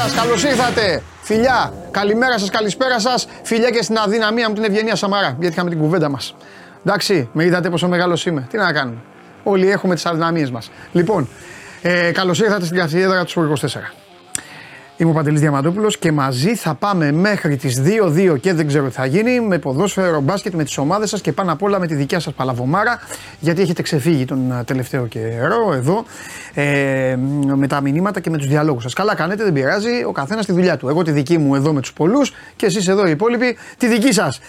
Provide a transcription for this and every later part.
σας, καλώς ήρθατε. Φιλιά, καλημέρα σας, καλησπέρα σας. Φιλιά και στην αδυναμία μου την Ευγενία Σαμαρά, γιατί είχαμε την κουβέντα μας. Εντάξει, με είδατε πόσο μεγάλος είμαι. Τι να κάνουμε. Όλοι έχουμε τις αδυναμίες μας. Λοιπόν, ε, καλώς ήρθατε στην καθιέδρα του 24. Είμαι ο Παντελής Διαμαντούπουλος και μαζί θα πάμε μέχρι τις 2-2 και δεν ξέρω τι θα γίνει με ποδόσφαιρο, μπάσκετ, με τις ομάδες σας και πάνω απ' όλα με τη δικιά σας παλαβομάρα γιατί έχετε ξεφύγει τον ε, τελευταίο καιρό εδώ ε, με τα μηνύματα και με τους διαλόγους σας. Καλά κάνετε, δεν πειράζει, ο καθένας τη δουλειά του. Εγώ τη δική μου εδώ με τους πολλούς και εσείς εδώ οι υπόλοιποι τη δική σας.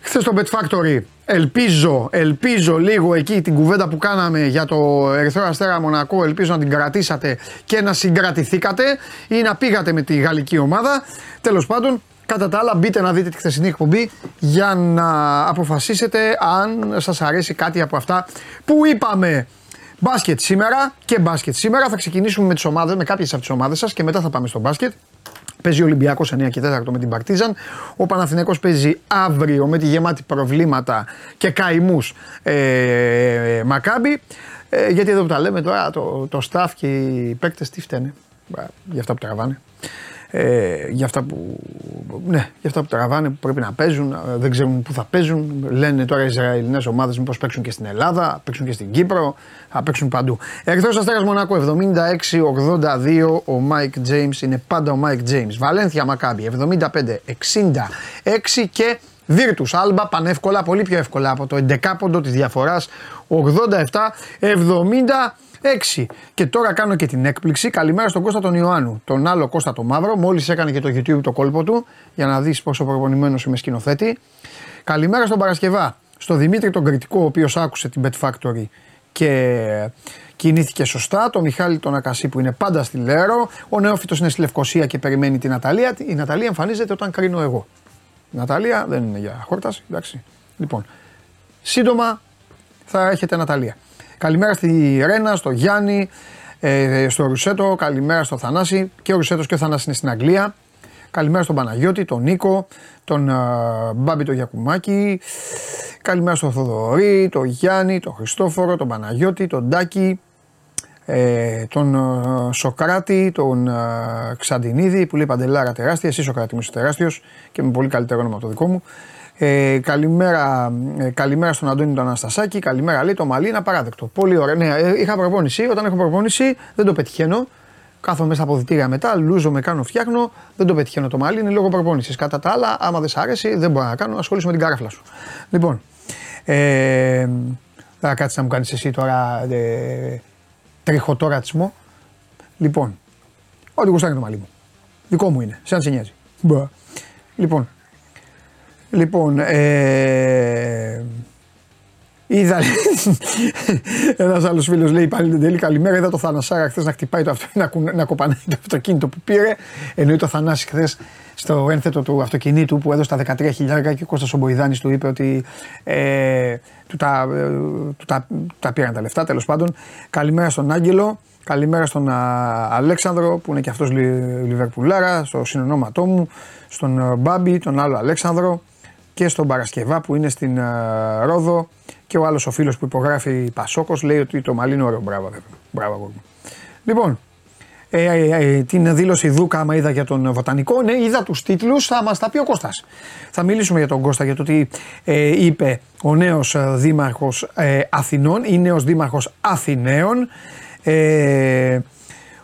Χθες στο Bet Factory ελπίζω, ελπίζω λίγο εκεί την κουβέντα που κάναμε για το Ερυθρό Αστέρα Μονακό, ελπίζω να την κρατήσατε και να συγκρατηθήκατε ή να πήγατε με τη γαλλική ομάδα. Τέλος πάντων, κατά τα άλλα μπείτε να δείτε τη χθεσινή εκπομπή για να αποφασίσετε αν σας αρέσει κάτι από αυτά που είπαμε. Μπάσκετ σήμερα και μπάσκετ σήμερα. Θα ξεκινήσουμε με, τις ομάδες, με κάποιες από τις ομάδες σας και μετά θα πάμε στο μπάσκετ. Παίζει ο Ολυμπιακός 9 και 4 με την Παρτίζαν. Ο Παναθηναϊκός παίζει αύριο με τη γεμάτη προβλήματα και καημούς ε, Μακάμπι. Ε, γιατί εδώ που τα λέμε τώρα, το, το staff και οι παίκτες τι φταίνε για αυτά που τραβάνε ε, για, αυτά που, ναι, για αυτά που τραβάνε που πρέπει να παίζουν, ε, δεν ξέρουν πού θα παίζουν. Λένε τώρα οι Ισραηλινές ομάδες μήπως παίξουν και στην Ελλάδα, παίξουν και στην Κύπρο, θα παίξουν παντού. Εκτός Αστέρας Μονακό 76-82 ο Μάικ James είναι πάντα ο Μάικ James. Βαλένθια Μακάμπι 75-66 και Βίρτους Άλμπα πανεύκολα, πολύ πιο εύκολα από το 11ποντο της διαφοράς 87-70. 6. Και τώρα κάνω και την έκπληξη. Καλημέρα στον Κώστα τον Ιωάννου. Τον άλλο Κώστα τον Μαύρο. Μόλις έκανε και το YouTube το κόλπο του για να δεις πόσο προπονημένος είμαι σκηνοθέτη. Καλημέρα στον Παρασκευά. Στον Δημήτρη τον Κριτικό, ο οποίος άκουσε την Bet Factory και κινήθηκε σωστά. Το Μιχάλη τον Ακασί που είναι πάντα στη Λέρο. Ο Νεόφυτος είναι στη Λευκοσία και περιμένει την Ναταλία. Η Ναταλία εμφανίζεται όταν κρίνω εγώ. Η Ναταλία δεν είναι για χόρταση, εντάξει. Λοιπόν, σύντομα θα έχετε Ναταλία. Καλημέρα στη Ρένα, στο Γιάννη, ε, στο Ρουσέτο, καλημέρα στο Θανάση και ο Ρουσέτος και ο Θανάσης είναι στην Αγγλία. Καλημέρα στον Παναγιώτη, τον Νίκο, τον uh, Μπάμπη τον Γιακουμάκη. Καλημέρα στον Θοδωρή, τον Γιάννη, τον Χριστόφορο, τον Παναγιώτη, τον Ντάκη, ε, τον uh, Σοκράτη, τον uh, Ξαντινίδη που λέει Παντελάρα τεράστια. Εσύ Σοκράτη μου είσαι τεράστιος και με πολύ καλύτερο όνομα από το δικό μου. Ε, καλημέρα, ε, καλημέρα στον Αντώνη τον Αναστασάκη. Καλημέρα, λέει το μαλλί είναι απαράδεκτο. Πολύ ωραία. Ναι, ε, είχα προπόνηση. Όταν έχω προπόνηση δεν το πετυχαίνω. Κάθομαι μέσα στα αποδητήρια μετά, λούζω, με κάνω, φτιάχνω. Δεν το πετυχαίνω το μαλλί, είναι λόγω προπόνησης. Κατά τα άλλα, άμα δεν σ' άρεσει, δεν μπορώ να κάνω. Ασχολήσω με την καράφλα σου. Λοιπόν, ε, θα κάτσεις να μου κάνεις εσύ τώρα ε, τριχωτό ρατσισμό. Λοιπόν, ό,τι γουστάει το μαλλί μου. Δικό μου είναι, σαν σε νοιάζει. Λοιπόν, Λοιπόν, ε, είδα. Ένας άλλος φίλος λέει πάλι την τέλη καλημέρα. Είδα το Θανασάρα χθες να χτυπάει το αυτοκίνητο, να, να κοπανάει το αυτοκίνητο που πήρε. Εννοεί το Θανάση χθες στο ένθετο του αυτοκινήτου που έδωσε τα 13 χιλιάρικα και ο Κώστας Ομποϊδάνης του είπε ότι ε, του, τα, ε, του, τα, τα πήραν τα λεφτά τέλος πάντων. Καλημέρα στον Άγγελο, καλημέρα στον α, Αλέξανδρο που είναι και αυτός Λιβερπουλάρα, στο συνονόματό μου, στον Μπάμπη, τον άλλο Αλέξανδρο, και στον Παρασκευά που είναι στην uh, Ρόδο και ο άλλος ο φίλος που υπογράφει Πασόκος λέει ότι το μαλλί είναι ωραίο. Μπράβο, βέβαια. Μπράβο, Λοιπόν, ε, ε, ε, την δήλωση Δούκα, άμα είδα για τον Βοτανικό, ναι, είδα τους τίτλους, θα μας τα πει ο Κώστας. Θα μιλήσουμε για τον Κώστα για το τι ε, είπε ο νέος δήμαρχος Αθηνών ή νέος δήμαρχος Αθηναίων. Ε,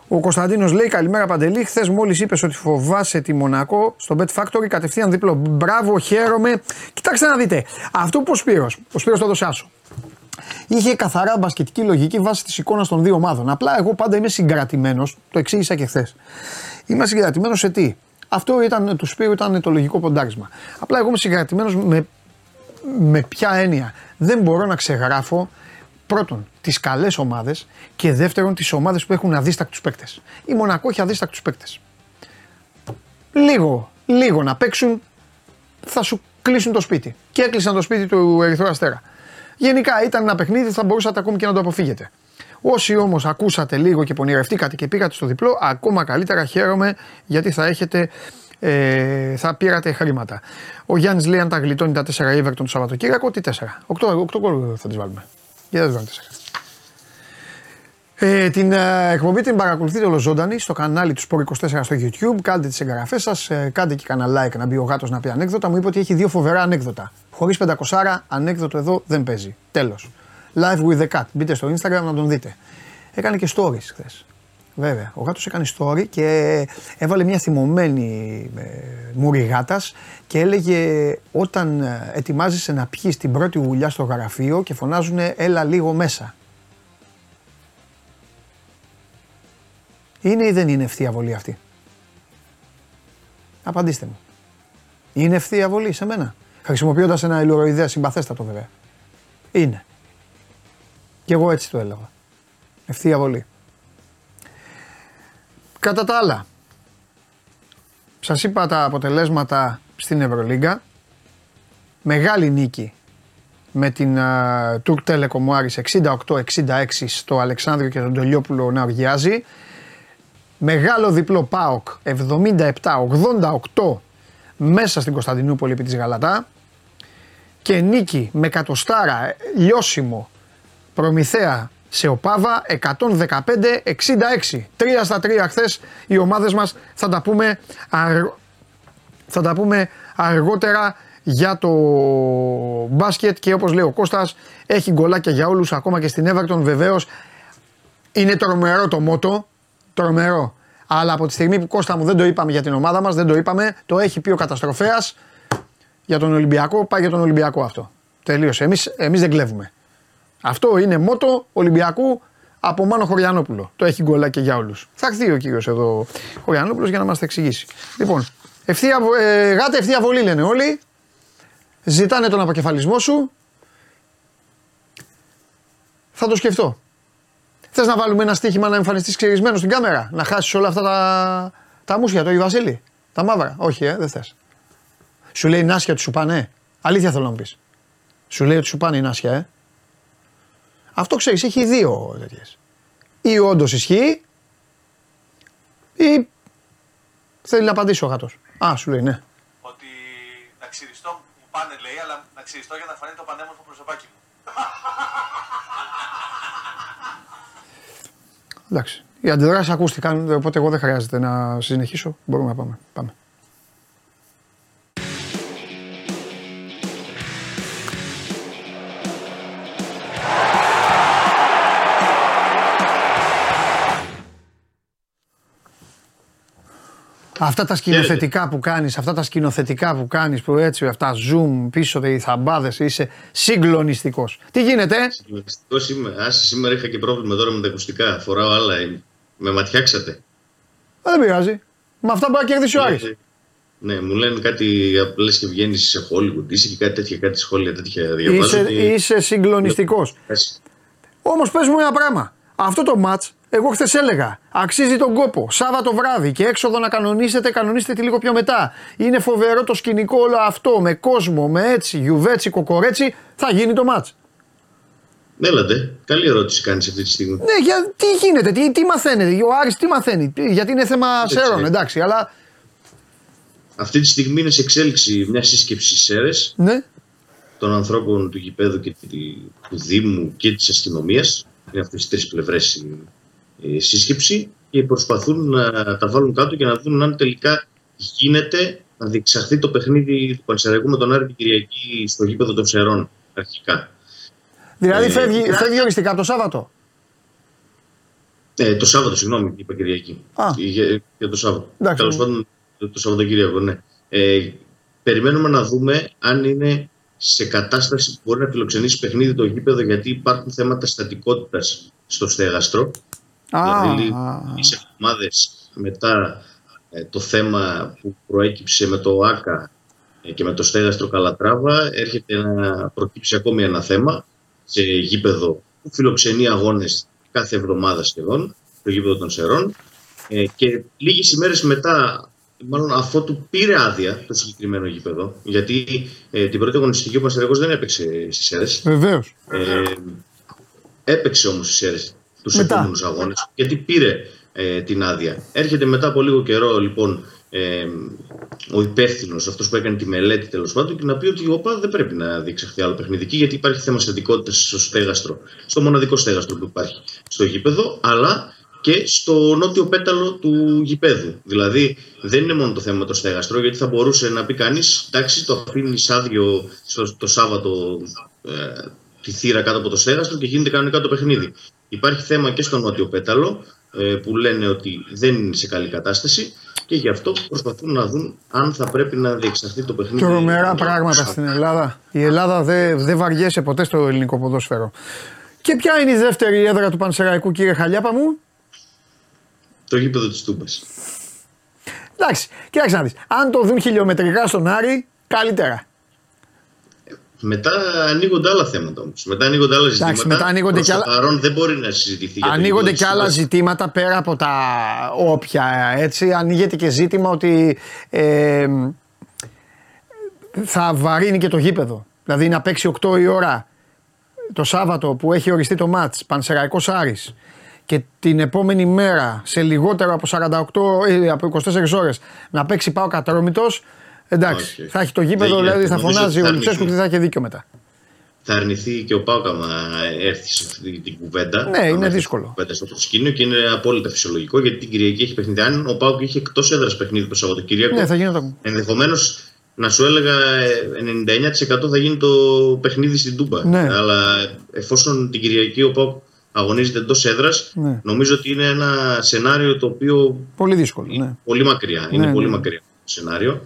ο Κωνσταντίνος λέει: Καλημέρα Παντελή. Χθες μόλις είπες ότι φοβάσαι τη Μονακό στο Bet Factory κατευθείαν δίπλο. Μπράβο, χαίρομαι. Κοιτάξτε να δείτε. Αυτό που ο Σπύρος, ο Σπύρος το έδωσε άσο. Είχε καθαρά μπασκετική λογική βάσει της εικόνας των δύο ομάδων. Απλά εγώ πάντα είμαι συγκρατημένος, το εξήγησα και χθες. Είμαι συγκρατημένος σε τι; Αυτό ήταν, του Σπύρου ήταν το λογικό ποντάρισμα. Απλά εγώ είμαι συγκρατημένος με, με ποια έννοια; Δεν μπορώ να ξεγράφω πρώτον τις καλές ομάδες και δεύτερον τις ομάδες που έχουν αδίστακτους παίκτες. Η Μονακό έχει αδίστακτους παίκτες. Λίγο, λίγο να παίξουν θα σου κλείσουν το σπίτι. Και έκλεισαν το σπίτι του Ερυθρού Αστέρα. Γενικά ήταν ένα παιχνίδι, θα μπορούσατε ακόμη και να το αποφύγετε. Όσοι όμως ακούσατε λίγο και πονηρευτήκατε και πήγατε στο διπλό, ακόμα καλύτερα χαίρομαι γιατί θα έχετε. Ε, θα πήρατε χρήματα. Ο Γιάννης λέει: Αν τα γλιτώνει τα 4 Everton το Σαββατοκύριακο, τι 4. 8, 8 θα τις βάλουμε. Γιατί δεν 4. Ε, την ε, εκπομπή την παρακολουθείτε ολοζώντανη στο κανάλι του Sport 24 στο YouTube. Κάντε τις εγγραφές σας, ε, κάντε και κανένα like να μπει ο γάτος να πει ανέκδοτα. Μου είπε ότι έχει δύο φοβερά ανέκδοτα. Χωρίς 500 ανέκδοτο εδώ δεν παίζει. Τέλος. Live with the cat. Μπείτε στο Instagram να τον δείτε. Έκανε και stories χθες. Βέβαια. Ο γάτος έκανε story και έβαλε μια θυμωμένη ε, μουρή γάτας και έλεγε όταν ε, ετοιμάζεσαι να πιει την πρώτη γουλιά στο γραφείο και φωνάζουν έλα λίγο μέσα. Είναι ή δεν είναι ευθεία βολή αυτή; Απαντήστε μου. Είναι ευθεία βολή σε μένα; Χρησιμοποιώντας ένα ηλουροειδέα συμπαθέστατο βέβαια. Είναι. Και εγώ έτσι το έλεγα. Ευθεία βολή. Κατά τα άλλα, σας είπα τα αποτελέσματα στην Ευρωλίγκα. Μεγάλη νίκη με την uh, Τουρκ Telecom Άρης 68-66 στο Αλεξάνδριο και τον Τολιόπουλο να οργιάζει. Μεγάλο διπλό ΠΑΟΚ 77-88 μέσα στην Κωνσταντινούπολη επί της Γαλατά και νίκη με κατοστάρα λιώσιμο Προμηθέα σε Οπάβα 115-66. Τρία στα τρία χθες οι ομάδες μας θα τα πούμε, θα τα πούμε αργότερα για το μπάσκετ και όπως λέει ο Κώστας έχει γκολάκια για όλους ακόμα και στην Everton βεβαίως. Είναι τρομερό το μότο τρομερό. Αλλά από τη στιγμή που Κώστα μου δεν το είπαμε για την ομάδα μας δεν το είπαμε το έχει πει ο καταστροφέας για τον Ολυμπιακό πάει για τον Ολυμπιακό αυτό. Τελείωσε. Εμείς, εμείς δεν κλέβουμε αυτό είναι μότο Ολυμπιακού από Μάνο Χωριανόπουλο. Το έχει γκολάκι για όλους. Θα έρθει ο κύριος εδώ Χωριανόπουλος για να μας τα εξηγήσει. Λοιπόν, ευθεία, ε, γάτε ευθεία βολή λένε όλοι. Ζητάνε τον αποκεφαλισμό σου. Θα το σκεφτώ. Θες να βάλουμε ένα στοίχημα να εμφανιστείς ξυρισμένο στην κάμερα, να χάσεις όλα αυτά τα, τα μουσια, το Ιβασίλη. Τα μαύρα; Όχι, ε, δεν θες. Σου λέει νάσια του σου πάνε; Αλήθεια θέλω να μου πεις. Σου λέει ότι σου πάνε η νάσια, ε. Αυτό ξέρεις, έχει δύο τέτοιες. Ή όντως ισχύει, ή θέλει να απαντήσει ο γάτος. Α, σου λέει ναι. Ότι να ξυριστώ, μου πάνε λέει, αλλά να ξυριστώ για να φανεί το πανέμορφο προσωπάκι μου. Εντάξει. Οι αντιδράσεις ακούστηκαν, οπότε εγώ δεν χρειάζεται να συνεχίσω. Μπορούμε να πάμε. πάμε. Αυτά τα σκηνοθετικά που κάνεις, αυτά τα σκηνοθετικά που κάνεις, που έτσι, αυτά zoom πίσω, οι θαμπάδες, είσαι συγκλονιστικός. Τι γίνεται, Συγκλονιστικός είμαι. Άσε, σήμερα είχα και πρόβλημα τώρα με τα ακουστικά. Φοράω άλλα. Με ματιάξατε. δεν πειράζει. Με αυτά μπορεί να κερδίσει ο Άρης. Ναι, μου λένε κάτι λε και βγαίνεις σε Hollywood. Είσαι και κάτι τέτοια, κάτι σχόλια τέτοια διαβάζω. Είσαι, είσαι συγκλονιστικός. Όμως πες μου ένα πράγμα. Αυτό το match εγώ χθες έλεγα, αξίζει τον κόπο. Σάββατο βράδυ και έξοδο να κανονίσετε, κανονίστε τη λίγο πιο μετά. Είναι φοβερό το σκηνικό όλο αυτό με κόσμο, με έτσι, γιουβέτσι, κοκορέτσι. Θα γίνει το μάτς. Έλατε. Καλή ερώτηση κάνεις αυτή τη στιγμή. Ναι, για, τι γίνεται, τι, τι μαθαίνετε, ο Άρης τι μαθαίνει, γιατί είναι θέμα σέρων, εντάξει, αλλά. Αυτή τη στιγμή είναι σε εξέλιξη μια σύσκεψη ΣΕΡΕ ναι. των ανθρώπων του γηπέδου και του Δήμου και της αστυνομίας. Είναι αυτές τι τρεις πλευρές ε, σύσκεψη και προσπαθούν να τα βάλουν κάτω και να δουν αν τελικά γίνεται να διεξαχθεί το παιχνίδι του Πανσεραϊκού με τον Άρη την Κυριακή στο γήπεδο των Ψερών αρχικά. Δηλαδή ε, φεύγει, ε, φεύγει οριστικά το Σάββατο; Ε, το Σάββατο, συγγνώμη, είπα Κυριακή. Α. Για, για το Σάββατο. Τέλος πάντων, το, το Σαββατοκύριακο, ναι. Ε, περιμένουμε να δούμε αν είναι σε κατάσταση που μπορεί να φιλοξενήσει παιχνίδι το γήπεδο γιατί υπάρχουν θέματα στατικότητας στο στέγαστρο Δηλαδή, σε εβδομάδε μετά ε, το θέμα που προέκυψε με το ΆΚΑ ε, και με το στέγαστρο Καλατράβα έρχεται να προκύψει ακόμη ένα θέμα σε γήπεδο που φιλοξενεί αγώνες κάθε εβδομάδα σχεδόν, το γήπεδο των Σερών ε, και λίγες ημέρες μετά μάλλον αφού του πήρε άδεια το συγκεκριμένο γήπεδο, γιατί ε, την πρώτη αγωνιστική ο Πασαριακός δεν έπαιξε στις Σέρες. Βεβαίως. Ε, έπαιξε όμως στις Σέρες τους επόμενους αγώνες. Γιατί πήρε ε, την άδεια. Έρχεται μετά από λίγο καιρό λοιπόν ε, ο υπεύθυνος, αυτός που έκανε τη μελέτη τέλος πάντων, και να πει ότι η ΟΠΑ δεν πρέπει να διεξαχθεί άλλο παιχνιδική, γιατί υπάρχει θέμα στατικότητας στο στέγαστρο, στο μοναδικό στέγαστρο που υπάρχει στο γήπεδο, αλλά και στο νότιο πέταλο του γηπέδου. Δηλαδή δεν είναι μόνο το θέμα με το στέγαστρο, γιατί θα μπορούσε να πει κανείς, εντάξει, το αφήνει άδειο στο, το Σάββατο ε, τη θύρα κάτω από το στέγαστρο και γίνεται κανονικά το παιχνίδι. Υπάρχει θέμα και στο νότιο πέταλο, ε, που λένε ότι δεν είναι σε καλή κατάσταση και γι' αυτό προσπαθούν να δουν αν θα πρέπει να διεξαχθεί το παιχνίδι. Τρομερά πράγματα στην Ελλάδα. Η Ελλάδα δεν δε βαριέσαι ποτέ στο ελληνικό ποδόσφαιρο. Και ποια είναι η δεύτερη έδρα του Πανσεραϊκού, κύριε Χαλιάπα μου; Το γήπεδο της Τούμπας. Εντάξει, κοίταξε να δεις. Αν το δουν χιλιομετρικά στον Άρη, καλύτερα. Μετά ανοίγονται άλλα θέματα όμως. Μετά ανοίγονται άλλα ζητήματα. Εντάξει, μετά ανοίγονται και άλλα... παρόν δεν μπορεί να συζητηθεί. Ανοίγονται και άλλα ζητήματα πέρα από τα όποια. Έτσι. Ανοίγεται και ζήτημα ότι ε, θα βαρύνει και το γήπεδο. Δηλαδή να παίξει 8 η ώρα το Σάββατο που έχει οριστεί το μάτς Πανσεραϊκός Άρης και την επόμενη μέρα σε λιγότερο από 48 ή από 24 ώρες να παίξει πάω κατρόμητος Εντάξει, okay. θα έχει το γήπεδο, δηλαδή θα φωνάζει ο Λουτσέσκου και θα έχει δίκιο μετά. Θα αρνηθεί και ο Πάουκ άμα έρθει σε αυτή την κουβέντα. Ναι, είναι δύσκολο. Κουβέντα στο προσκήνιο και είναι απόλυτα φυσιολογικό γιατί την Κυριακή έχει παιχνίδι. Αν ο Πάουκ είχε εκτός έδρας παιχνίδι το Σαββατοκύριακο, ναι, θα γίνει ενδεχομένως να σου έλεγα 99% θα γίνει το παιχνίδι στην Τούμπα. Ναι. Αλλά εφόσον την Κυριακή ο Πάουκ αγωνίζεται εντός έδρας, ναι. νομίζω ότι είναι ένα σενάριο το οποίο. Πολύ δύσκολο. Ναι. Πολύ μακριά. είναι ναι, πολύ ναι. μακριά το σενάριο.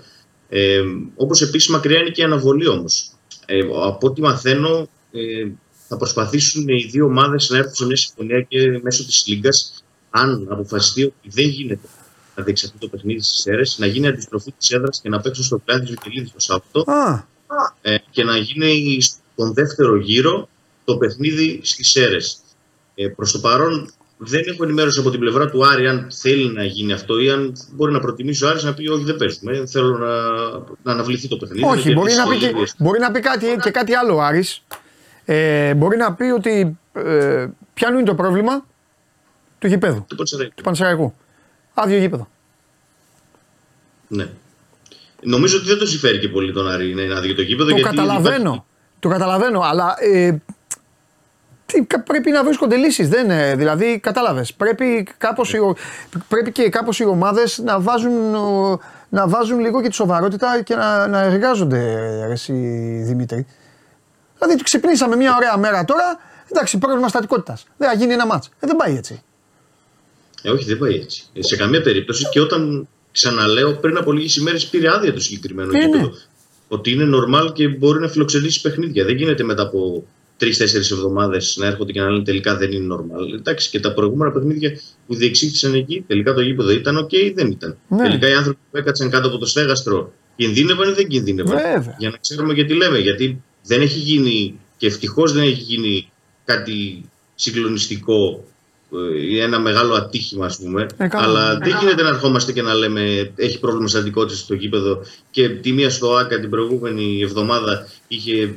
Ε, όπως επίσης μακριά είναι και η αναβολή όμως. Ε, από ό,τι μαθαίνω ε, θα προσπαθήσουν οι δύο ομάδες να έρθουν σε μια συμφωνία και μέσω της Λίγκας αν αποφασιστεί ότι δεν γίνεται να διεξαχθεί το παιχνίδι στις αίρες, να γίνει αντιστροφή της έδρας και να παίξουν στο πλάι της Βικελίδης το Σάββατο ε, και να γίνει στον δεύτερο γύρο το παιχνίδι στις αίρες. Ε, προς το παρόν δεν έχω ενημέρωση από την πλευρά του Άρη αν θέλει να γίνει αυτό ή αν μπορεί να προτιμήσει ο Άρης να πει όχι δεν παίζουμε, θέλω να, να αναβληθεί το παιχνίδι. Όχι, μπορεί να, πει και, μπορεί να πει κάτι, και κάτι άλλο ο Άρης. Ε, μπορεί να πει ότι ε, ποιο είναι το πρόβλημα του γηπέδου, του Πανσεραϊκού. Του Πανσεραϊκού. Άδειο γήπεδο. Ναι. Νομίζω ότι δεν το συμφέρει και πολύ τον Άρη να είναι άδειο το γήπεδο. Το καταλαβαίνω. Το καταλαβαίνω, αλλά ε, πρέπει να βρίσκονται λύσεις. Δηλαδή, κατάλαβες. Πρέπει, κάπως, πρέπει και κάπως οι ομάδες να βάζουν, να βάζουν λίγο και τη σοβαρότητα και να, να εργάζονται, εσύ Δημήτρη. Δηλαδή, ξυπνήσαμε μια ωραία μέρα τώρα. Εντάξει, πρόβλημα στατικότητας. Δεν θα γίνει ένα μάτς. Ε, δεν πάει έτσι. Ε, όχι, δεν πάει έτσι. Ε, σε καμία περίπτωση και όταν ξαναλέω πριν από λίγες ημέρες πήρε άδεια το συγκεκριμένο ε, ναι. Ότι είναι normal και μπορεί να φιλοξενήσει παιχνίδια. Δεν γίνεται μετά από τρει-τέσσερι εβδομάδες να έρχονται και να λένε τελικά δεν είναι normal. Εντάξει, και τα προηγούμενα παιχνίδια που διεξήχθησαν εκεί, τελικά το γήπεδο ήταν OK ή δεν ήταν. Ναι. Τελικά οι άνθρωποι που έκατσαν κάτω από το στέγαστρο κινδύνευαν ή δεν κινδύνευαν; Βέβαια. Για να ξέρουμε γιατί λέμε. Γιατί δεν έχει γίνει και ευτυχώς δεν έχει γίνει κάτι συγκλονιστικό ή ε, ένα μεγάλο ατύχημα, ας πούμε. Ε, αλλά δεν γίνεται να ερχόμαστε και να λέμε έχει πρόβλημα στατικότητα στο γήπεδο και τη μία στο ΑΚΑ την προηγούμενη εβδομάδα είχε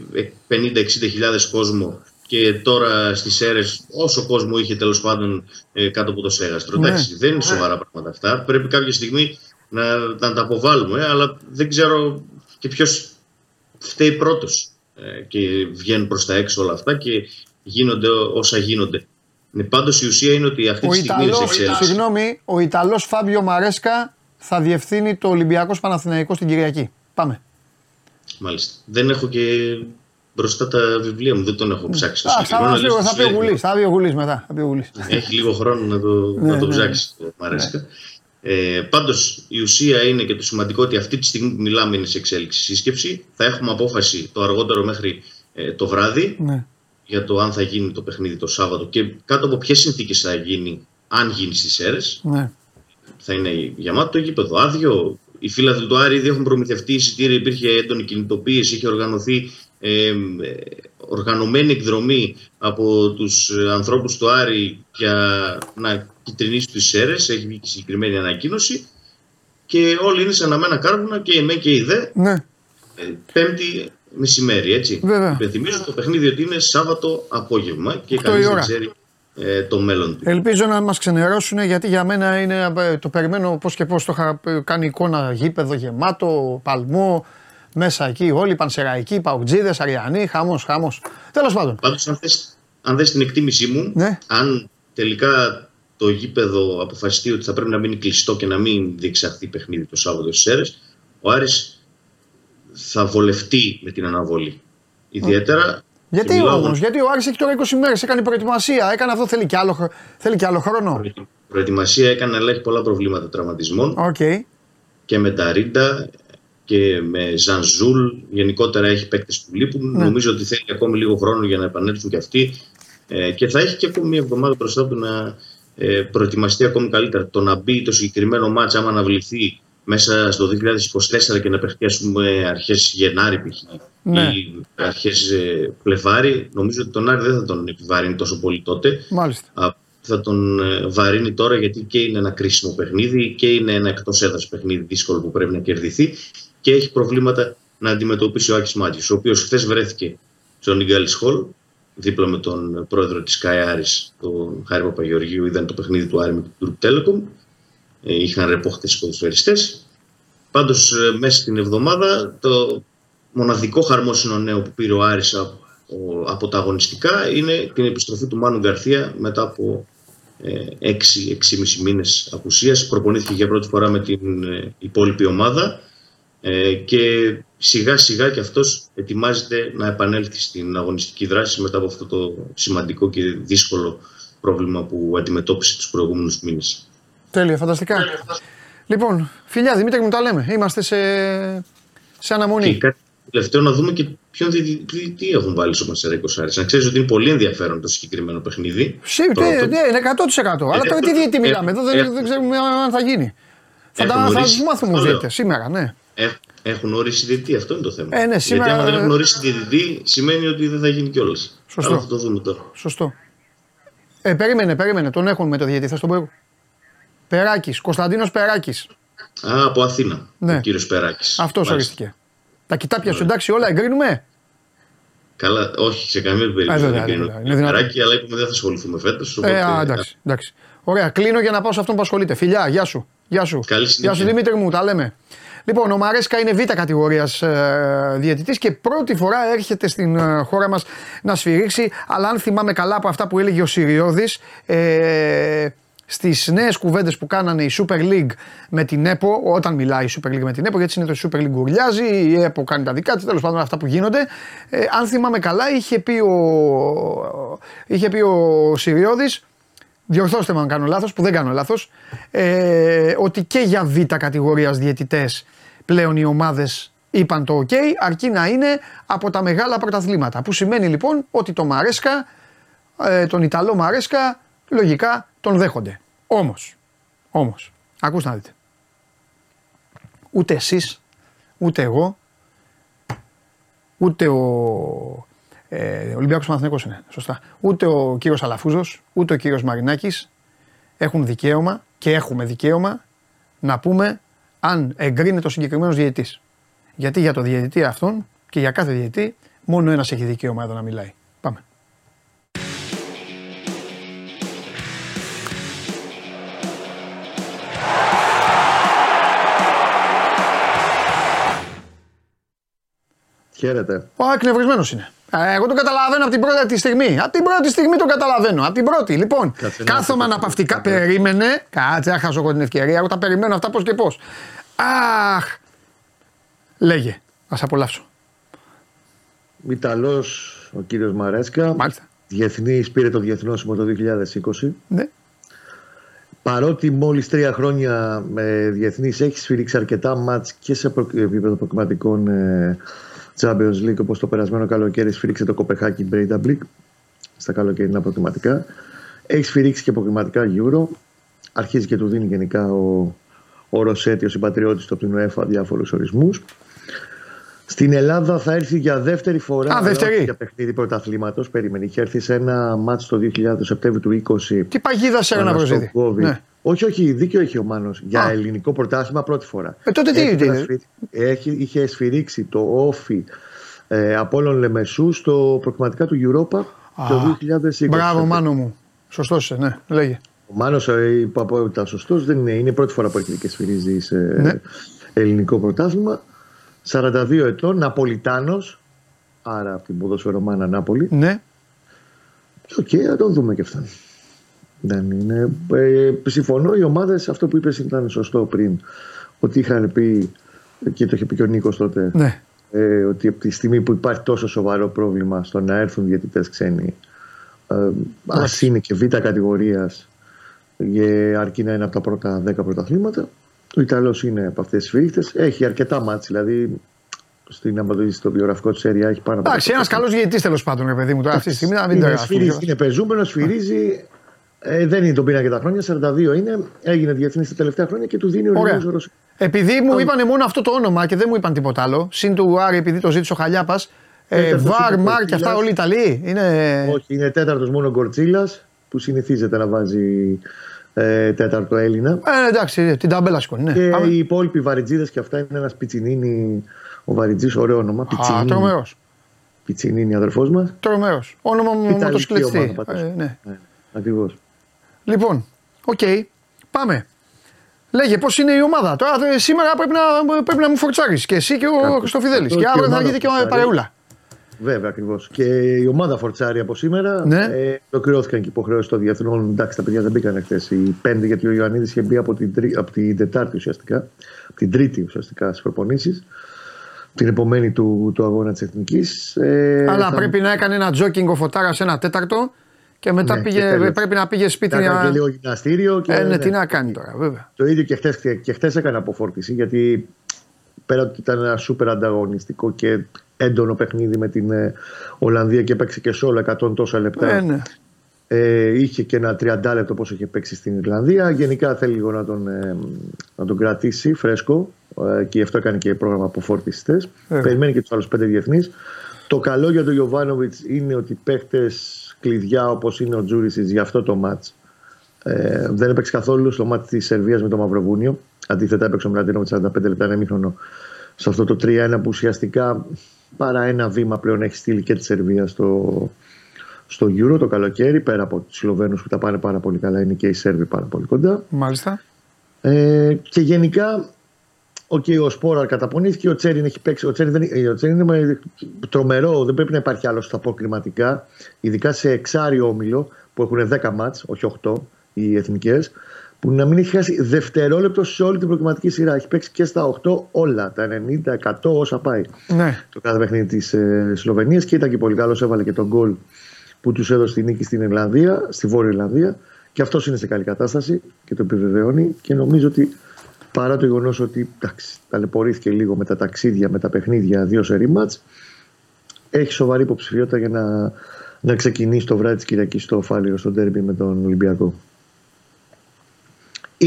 50-60 χιλιάδες κόσμο και τώρα στις αίρες όσο κόσμο είχε τέλος πάντων ε, κάτω από το στέγαστρο. Ναι. Εντάξει, δεν είναι σοβαρά πράγματα αυτά. Πρέπει κάποια στιγμή να, να τα αποβάλουμε, αλλά δεν ξέρω και ποιος φταίει πρώτος. Και βγαίνουν προς τα έξω όλα αυτά και γίνονται όσα γίνονται. Ναι, Πάντως η ουσία είναι ότι αυτή τη στιγμή είναι σε Συγγνώμη, ο Ιταλός Φάμπιο Μαρέσκα θα διευθύνει το Ολυμπιακός Παναθηναϊκός στην Κυριακή. Πάμε. Μάλιστα. Δεν έχω και μπροστά τα βιβλία μου, δεν τον έχω ψάξει. Α, θα, θα, πει ο Γουλής, θα πει ο Γουλής μετά. Θα πει ο Γουλής. Έχει λίγο χρόνο να το, ναι, να το ναι, ψάξει το Μαρέσκα. Ναι. Ε, Πάντως η ουσία είναι και το σημαντικό ότι αυτή τη στιγμή που μιλάμε είναι σε εξέλιξη σύσκεψη. Θα έχουμε απόφαση το αργότερο μέχρι ε, το βράδυ. Ναι για το αν θα γίνει το παιχνίδι το Σάββατο και κάτω από ποιες συνθήκες θα γίνει, αν γίνει στις αίρες. Ναι. Θα είναι γεμάτο το γήπεδο, άδειο. Οι φίλοι του Άρη ήδη έχουν προμηθευτεί εισιτήρια, υπήρχε έντονη κινητοποίηση, είχε οργανωθεί ε, οργανωμένη εκδρομή από τους ανθρώπους του Άρη για να κυτρινίσει τις αίρες, έχει βγει και συγκεκριμένη ανακοίνωση και όλοι είναι σε αναμένα κάρβουνα και η ΜΕ και η ΔΕ. Ναι. Ε, πέμπτη μεσημέρι, έτσι. Βέβαια. Υπενθυμίζω το παιχνίδι ότι είναι Σάββατο απόγευμα και κανείς δεν ξέρει ε, το μέλλον του. Ελπίζω να μας ξενερώσουν γιατί για μένα είναι, ε, το περιμένω πώς και πώς το είχα ε, κάνει εικόνα γήπεδο γεμάτο, παλμό, μέσα εκεί όλοι, πανσεραϊκοί, παοκτζήδες, αρειανοί, χαμός, χαμός. Τέλος πάντων. Πάντως, αν θες, αν δες την εκτίμησή μου, Ναι. αν τελικά το γήπεδο αποφασιστεί ότι θα πρέπει να μείνει κλειστό και να μην διεξαχθεί παιχνίδι το Σάββατο στις Σέρρες, ο Άρης θα βολευτεί με την αναβολή. Ιδιαίτερα. Γιατί και μιλάω όμως, γιατί ο Άρης έχει τώρα 20 μέρες, έκανε προετοιμασία, έκανε αυτό, θέλει κι άλλο, χρο- θέλει κι άλλο χρόνο. προετοι- Προετοιμασία έκανε, αλλά έχει πολλά προβλήματα τραυματισμών Οκ. και με τα Ρίντα και με Ζανζούλ. Γενικότερα έχει παίκτες που λείπουν. Ναι. Νομίζω ότι θέλει ακόμη λίγο χρόνο για να επανέλθουν και αυτοί. Ε, και θα έχει και ακόμη μια εβδομάδα μπροστά του να ε, προετοιμαστεί ακόμη καλύτερα. Το να μπει το συγκεκριμένο μάτς άμα αναβληθεί μέσα στο 2024 και να παιχτεί ας πούμε αρχές Γενάρη π.χ. Ναι. ή αρχές ε, Φλεβάρη, νομίζω ότι τον Άρη δεν θα τον επιβαρύνει τόσο πολύ τότε. Μάλιστα. Α, θα τον ε, βαρύνει τώρα γιατί και είναι ένα κρίσιμο παιχνίδι και είναι ένα εκτός έδρας παιχνίδι δύσκολο που πρέπει να κερδιθεί και έχει προβλήματα να αντιμετωπίσει ο Άκης Μάτζης, ο οποίος χθες βρέθηκε στον Ιγκάλης Χολ δίπλα με τον πρόεδρο της Sky Άρης, τον Χάρη Παπαγεωργίου, είδαν το παιχνίδι του Άρη με τον Group Telecom. Ε, είχαν ρεπό χθες οι ποδοσφαιριστές. Πάντως ε, μέσα στην εβδομάδα το μοναδικό χαρμόσυνο νέο που πήρε ο Άρης από, ο- από τα αγωνιστικά είναι την επιστροφή του Μάνου Γκαρθία μετά από ε, 6-6,5 μήνες απουσίας. Προπονήθηκε για πρώτη φορά με την ε, υπόλοιπη ομάδα ε, και σιγά σιγά και αυτός ετοιμάζεται να επανέλθει στην αγωνιστική δράση μετά από αυτό το σημαντικό και δύσκολο πρόβλημα που αντιμετώπισε τους προηγούμενους μήνες. Τέλεια, φανταστικά. Λοιπόν, φιλιά Δημήτρη μου τα λέμε. Είμαστε σε, σε αναμονή. Και κάτι τελευταίο να δούμε και ποιον διαιτητή έχουν βάλει στο Μασέρα 20 Να ξέρεις ότι είναι πολύ ενδιαφέρον το συγκεκριμένο παιχνίδι. Σύ, Το- ναι, το- ναι, είναι 100%. Αλλά τώρα τι έχω- διαιτή μιλάμε, εδώ δεν, έχω- δεν ξέρουμε αν θα γίνει. Θα, τα, Έχουν θα ορίσει. τους μάθουμε Αυτό τους λέω. διαιτητές σήμερα, ναι. Ε, έχουν ορίσει διαιτητή, αυτό είναι το θέμα. Ε, ναι, σήμερα- Γιατί άμα δεν έχουν ορίσει διαιτητή, σημαίνει ότι δεν θα γίνει κιόλας. Σωστό. Αλλά θα το δούμε τώρα. Σωστό. Ε, περίμενε, περίμενε. Τον έχουν με το διαιτητή, θα στον πω εγώ. Περάκης, Κωνσταντίνος Περάκης. Α, από Αθήνα. Ναι. Ο κύριος Περάκης. Αυτός ορίστηκε. Τα κοιτάπια σου εντάξει όλα εγκρίνουμε; Καλά, όχι σε καμία περίπτωση. βέβαια, δεν κρίνω βέβαια, είναι τον δυνατόν. Περάκη, αλλά είπαμε δεν θα ασχοληθούμε φέτος. Ε, α, εντάξει, εντάξει. Ωραία, κλείνω για να πάω σε αυτόν που ασχολείται. Φιλιά, γεια σου. Γεια σου. Καλή συνέχεια. Γεια σου Δημήτρη μου, τα λέμε. Λοιπόν, ο Μαρέσκα είναι β' κατηγορίας ε, διαιτητής και πρώτη φορά έρχεται στην ε, χώρα μας να σφυρίξει. Αλλά αν θυμάμαι καλά από αυτά που έλεγε ο Συριώδης, ε, στις νέες κουβέντες που κάνανε η Super League με την ΕΠΟ, όταν μιλάει η Super League με την ΕΠΟ, γιατί συνήθως η Super League ουρλιάζει, η ΕΠΟ κάνει τα δικά της, τέλος πάντων αυτά που γίνονται. Ε, αν θυμάμαι καλά, είχε πει ο, είχε πει ο Συριώδης, διορθώστε με αν κάνω λάθος, που δεν κάνω λάθος, ε, ότι και για β' κατηγορίας διαιτητές πλέον οι ομάδες είπαν το ok, αρκεί να είναι από τα μεγάλα πρωταθλήματα. Που σημαίνει λοιπόν ότι το Μαρέσκα, ε, τον Ιταλό Μαρέσκα, λογικά τον δέχονται. Όμως, όμως, ακούστε να δείτε. Ούτε εσείς, ούτε εγώ, ούτε ο ε, Ολυμπιακός Παναθηναϊκός είναι, σωστά. Ούτε ο κύριος Αλαφούζος, ούτε ο κύριος Μαρινάκης έχουν δικαίωμα και έχουμε δικαίωμα να πούμε αν εγκρίνεται ο συγκεκριμένος διαιτητής. Γιατί για το διαιτητή αυτόν και για κάθε διαιτητή μόνο ένας έχει δικαίωμα εδώ να μιλάει. Χαίρετε. Ο εκνευρισμένο είναι. Ε, Εγώ τον καταλαβαίνω από την πρώτη στιγμή. Από την πρώτη στιγμή τον καταλαβαίνω. Από την πρώτη. Λοιπόν, Κάτσε να κάθομαι το πω. αναπαυτικά. Κάτσε. Περίμενε. Κάτσε, να χάσω εγώ την ευκαιρία. Εγώ τα περιμένω αυτά πώς και πώς. Αχ. Λέγε. Α απολαύσω. Ιταλός ο κύριος Μαρέσκα. Μάλιστα. Διεθνής πήρε το διεθνώσιμο το 2020. Ναι. Παρότι μόλις τρία χρόνια με διεθνής έχει σφυρίξει αρκετά μάτς και σε προ- επίπεδο προκριματικών ε, Champions League όπως το περασμένο καλοκαίρι σφυρίξε το Κοπεχάκι Breidablik στα καλοκαιρινά προκριματικά. Έχει σφυρίξει και προκριματικά Euro. Αρχίζει και του δίνει γενικά ο, ο Ρωσέτη, ο συμπατριώτης του από την UEFA διάφορους ορισμούς. Στην Ελλάδα θα έρθει για δεύτερη φορά. Α, αλλά δεύτερη. όχι Για παιχνίδι πρωταθλήματος. Περίμενε. Είχε έρθει σε ένα μάτσο το 2000 το Σεπτέμβριο του 20. Τι παγίδα σε ένα προσδίδει. στο COVID. Ναι. Όχι, όχι, δίκιο έχει ο Μάνος. Για Α. ελληνικό πρωτάθλημα πρώτη φορά. Ε, τότε τι Έχει είναι; μετασφυ- Έχει, είχε σφυρίξει το ΟΦΗ ε, Απόλλων Λεμεσού στο προκριματικά του Europa το 2020. Μπράβο, Μάνο μου. Σωστός είσαι, ναι, λέγε. Ο Μάνος είπα από τα σωστός δεν είναι. Είναι η πρώτη φορά που έρχεται και σφυρίζει σε ναι. ελληνικό πρωτάθλημα. 42 ετών, Ναπολιτάνος. Άρα από την ποδοσφαιρομάνα Νάπολη. Ναι. Οκ, okay, θα το δούμε και αυτά. Δεν είναι. Ε, συμφωνώ, οι ομάδες, αυτό που είπες ήταν σωστό πριν. Ότι είχαν πει, και το είχε πει και ο Νίκος τότε, ναι. ε, ότι από τη στιγμή που υπάρχει τόσο σοβαρό πρόβλημα στο να έρθουν διαιτητές ξένοι, ε, ας είναι και β' κατηγορίας, αρκεί να είναι από τα πρώτα 10 πρωταθλήματα. Ο Ιταλός είναι από αυτές τις φύχτε. Έχει αρκετά μάτς, δηλαδή στην αμπατοή στο βιογραφικό του Σέρια έχει πάνω από. Εντάξει, ένας καλός διαιτητή τέλος πάντων, ρε παιδί μου. Τώρα αυτή τη στιγμή να μην είναι, σφυρίζει, είναι πεζούμενος, σφυρίζει. Ε, δεν είναι τον πήρα και τα χρόνια, 42 είναι. Έγινε διεθνής τα τελευταία χρόνια και του δίνει ο Ρίγο Επειδή μου είπαν μόνο αυτό το όνομα και δεν μου είπαν τίποτα άλλο, συν του Άρη επειδή το ζήτησε ο Χαλιάπας, ε, Βαρ, Μαρ και αυτά όλοι οι Ιταλοί. Είναι... Όχι, είναι τέταρτος μόνο Γκορτσίλα που συνηθίζεται να βάζει ε, τέταρτο Έλληνα. Ε, εντάξει, την ταμπέλα σηκώνει. Ναι. Και Πάμε. οι υπόλοιποι βαριτζίδε και αυτά είναι ένας πιτσινίνι. Ο Βαριτζή, ωραίο όνομα. Α, τρομερός. Πιτσινίνι, αδερφός μας. Τρομερός. Όνομα μοτοσυκλετιστή. Ε, ναι. ναι. Ακριβώς. Λοιπόν, οκ. Okay. Πάμε. Λέγε πώς είναι η ομάδα; Τώρα ε, σήμερα πρέπει να, πρέπει να μου φορτσάρεις και εσύ και ο Χριστοφιδέλη. Και αύριο θα γίνει και ο παρεούλα. Βέβαια, ακριβώς. Και η ομάδα φορτσάρει από σήμερα. Ναι. Ε, ολοκληρώθηκαν και υποχρεώσεις των διεθνών. Εντάξει, τα παιδιά δεν μπήκαν χθες. Οι πέντε, γιατί ο Ιωαννίδης είχε μπει από την, από την Τετάρτη ουσιαστικά. Από την Τρίτη ουσιαστικά στις προπονήσεις. Την επομένη του, του αγώνα της Εθνικής. Ε, Αλλά θα... πρέπει να έκανε ένα τζόκινγκ ο Φωτάρας ένα τέταρτο και μετά ναι, πήγε, και πρέπει να πήγε σπίτι. Να κάνει λίγο γυμναστήριο. Και, ε, ναι, τι να κάνει τώρα, βέβαια. Το ίδιο και χθε και χθες έκανε αποφόρτιση γιατί πέρα ότι ήταν ένα σούπερ ανταγωνιστικό και έντονο παιχνίδι με την ε, Ολλανδία και παίξει και σε όλα 100 τόσα λεπτά. Ε, ναι. Ε, είχε και ένα 30 λεπτό πόσο είχε παίξει στην Ιρλανδία. Γενικά θέλει λίγο να τον, ε, να τον κρατήσει φρέσκο ε, και γι' αυτό έκανε και πρόγραμμα αποφόρτιση χθε. Ε. Περιμένει και τους άλλους πέντε διεθνείς. Το καλό για τον Ιωβάνοβιτς είναι ότι παίχτες κλειδιά όπως είναι ο Τζούρισι για αυτό το μάτς. Ε, δεν έπαιξε καθόλου στο μάτι της Σερβίας με το Μαυροβούνιο. Αντίθετα, έπαιξε ο Μραντίνο με 45 λεπτά ένα μήχρονο σε αυτό το 3-1 που ουσιαστικά παρά ένα βήμα πλέον έχει στείλει και τη Σερβία στο, στο Euro το καλοκαίρι. Πέρα από τους Σλοβαίνους που τα πάνε πάρα πολύ καλά, είναι και οι Σέρβοι πάρα πολύ κοντά. Μάλιστα. Ε, και γενικά Okay, ο Σπόραρ καταπονήθηκε, ο Τσέριν έχει παίξει. Ο Τσέριν, δεν, ο Τσέριν είναι τρομερό, δεν πρέπει να υπάρχει άλλος στα κρηματικά. Ειδικά σε εξάριο όμιλο που έχουν 10 μάτς, όχι 8 οι εθνικές, που να μην έχει χάσει δευτερόλεπτο σε όλη την προκριματική σειρά. Έχει παίξει και στα 8 όλα, τα 90, 100 όσα πάει. Ναι. Το κάθε παιχνίδι της ε, Σλοβενίας και ήταν και πολύ καλός. Έβαλε και τον γκολ που τους έδωσε τη νίκη στην Ιρλανδία, στη Βόρεια Ιρλανδία. Και αυτός είναι σε καλή κατάσταση και το επιβεβαιώνει. Και νομίζω ότι παρά το γεγονός ότι εντάξει, ταλαιπωρήθηκε λίγο με τα ταξίδια, με τα παιχνίδια, δύο σερή μάτς, έχει σοβαρή υποψηφιότητα για να, να ξεκινήσει το βράδυ της Κυριακής στο Φάληρο, στο τέρμπι με τον Ολυμπιακό.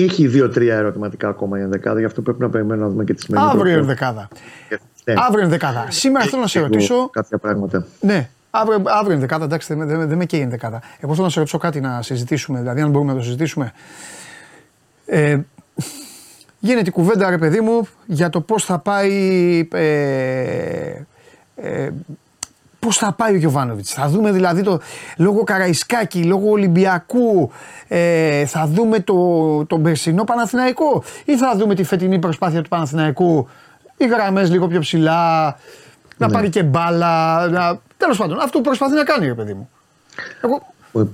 Έχει δύο-τρία ερωτηματικά ακόμα η ενδεκάδα, γι' αυτό πρέπει να περιμένουμε να δούμε και τη σημερινή. Αύριο ενδεκάδα. Ναι. Αύριο ενδεκάδα. Σήμερα θέλω να σε ρωτήσω. Κάποια πράγματα. Ναι, αύριο, αύριο ενδεκάδα, εντάξει, δεν, δεν, δεν με καίει ενδεκάδα. Εγώ θέλω να σε ρωτήσω κάτι να συζητήσουμε, δηλαδή αν μπορούμε να το συζητήσουμε. Ε, γίνεται η κουβέντα, ρε παιδί μου, για το πώς θα πάει. Ε, ε, Πώς θα πάει ο Γιωβάνοβιτς. Θα δούμε δηλαδή το λόγω Καραϊσκάκη, λόγω Ολυμπιακού, ε, θα δούμε το, τον περσινό Παναθηναϊκό ή θα δούμε τη φετινή προσπάθεια του Παναθηναϊκού, οι γραμμές λίγο πιο ψηλά, να ναι. πάρει και μπάλα. Να... Τέλος πάντων, αυτό που προσπαθεί να κάνει, ρε παιδί μου. Εγώ...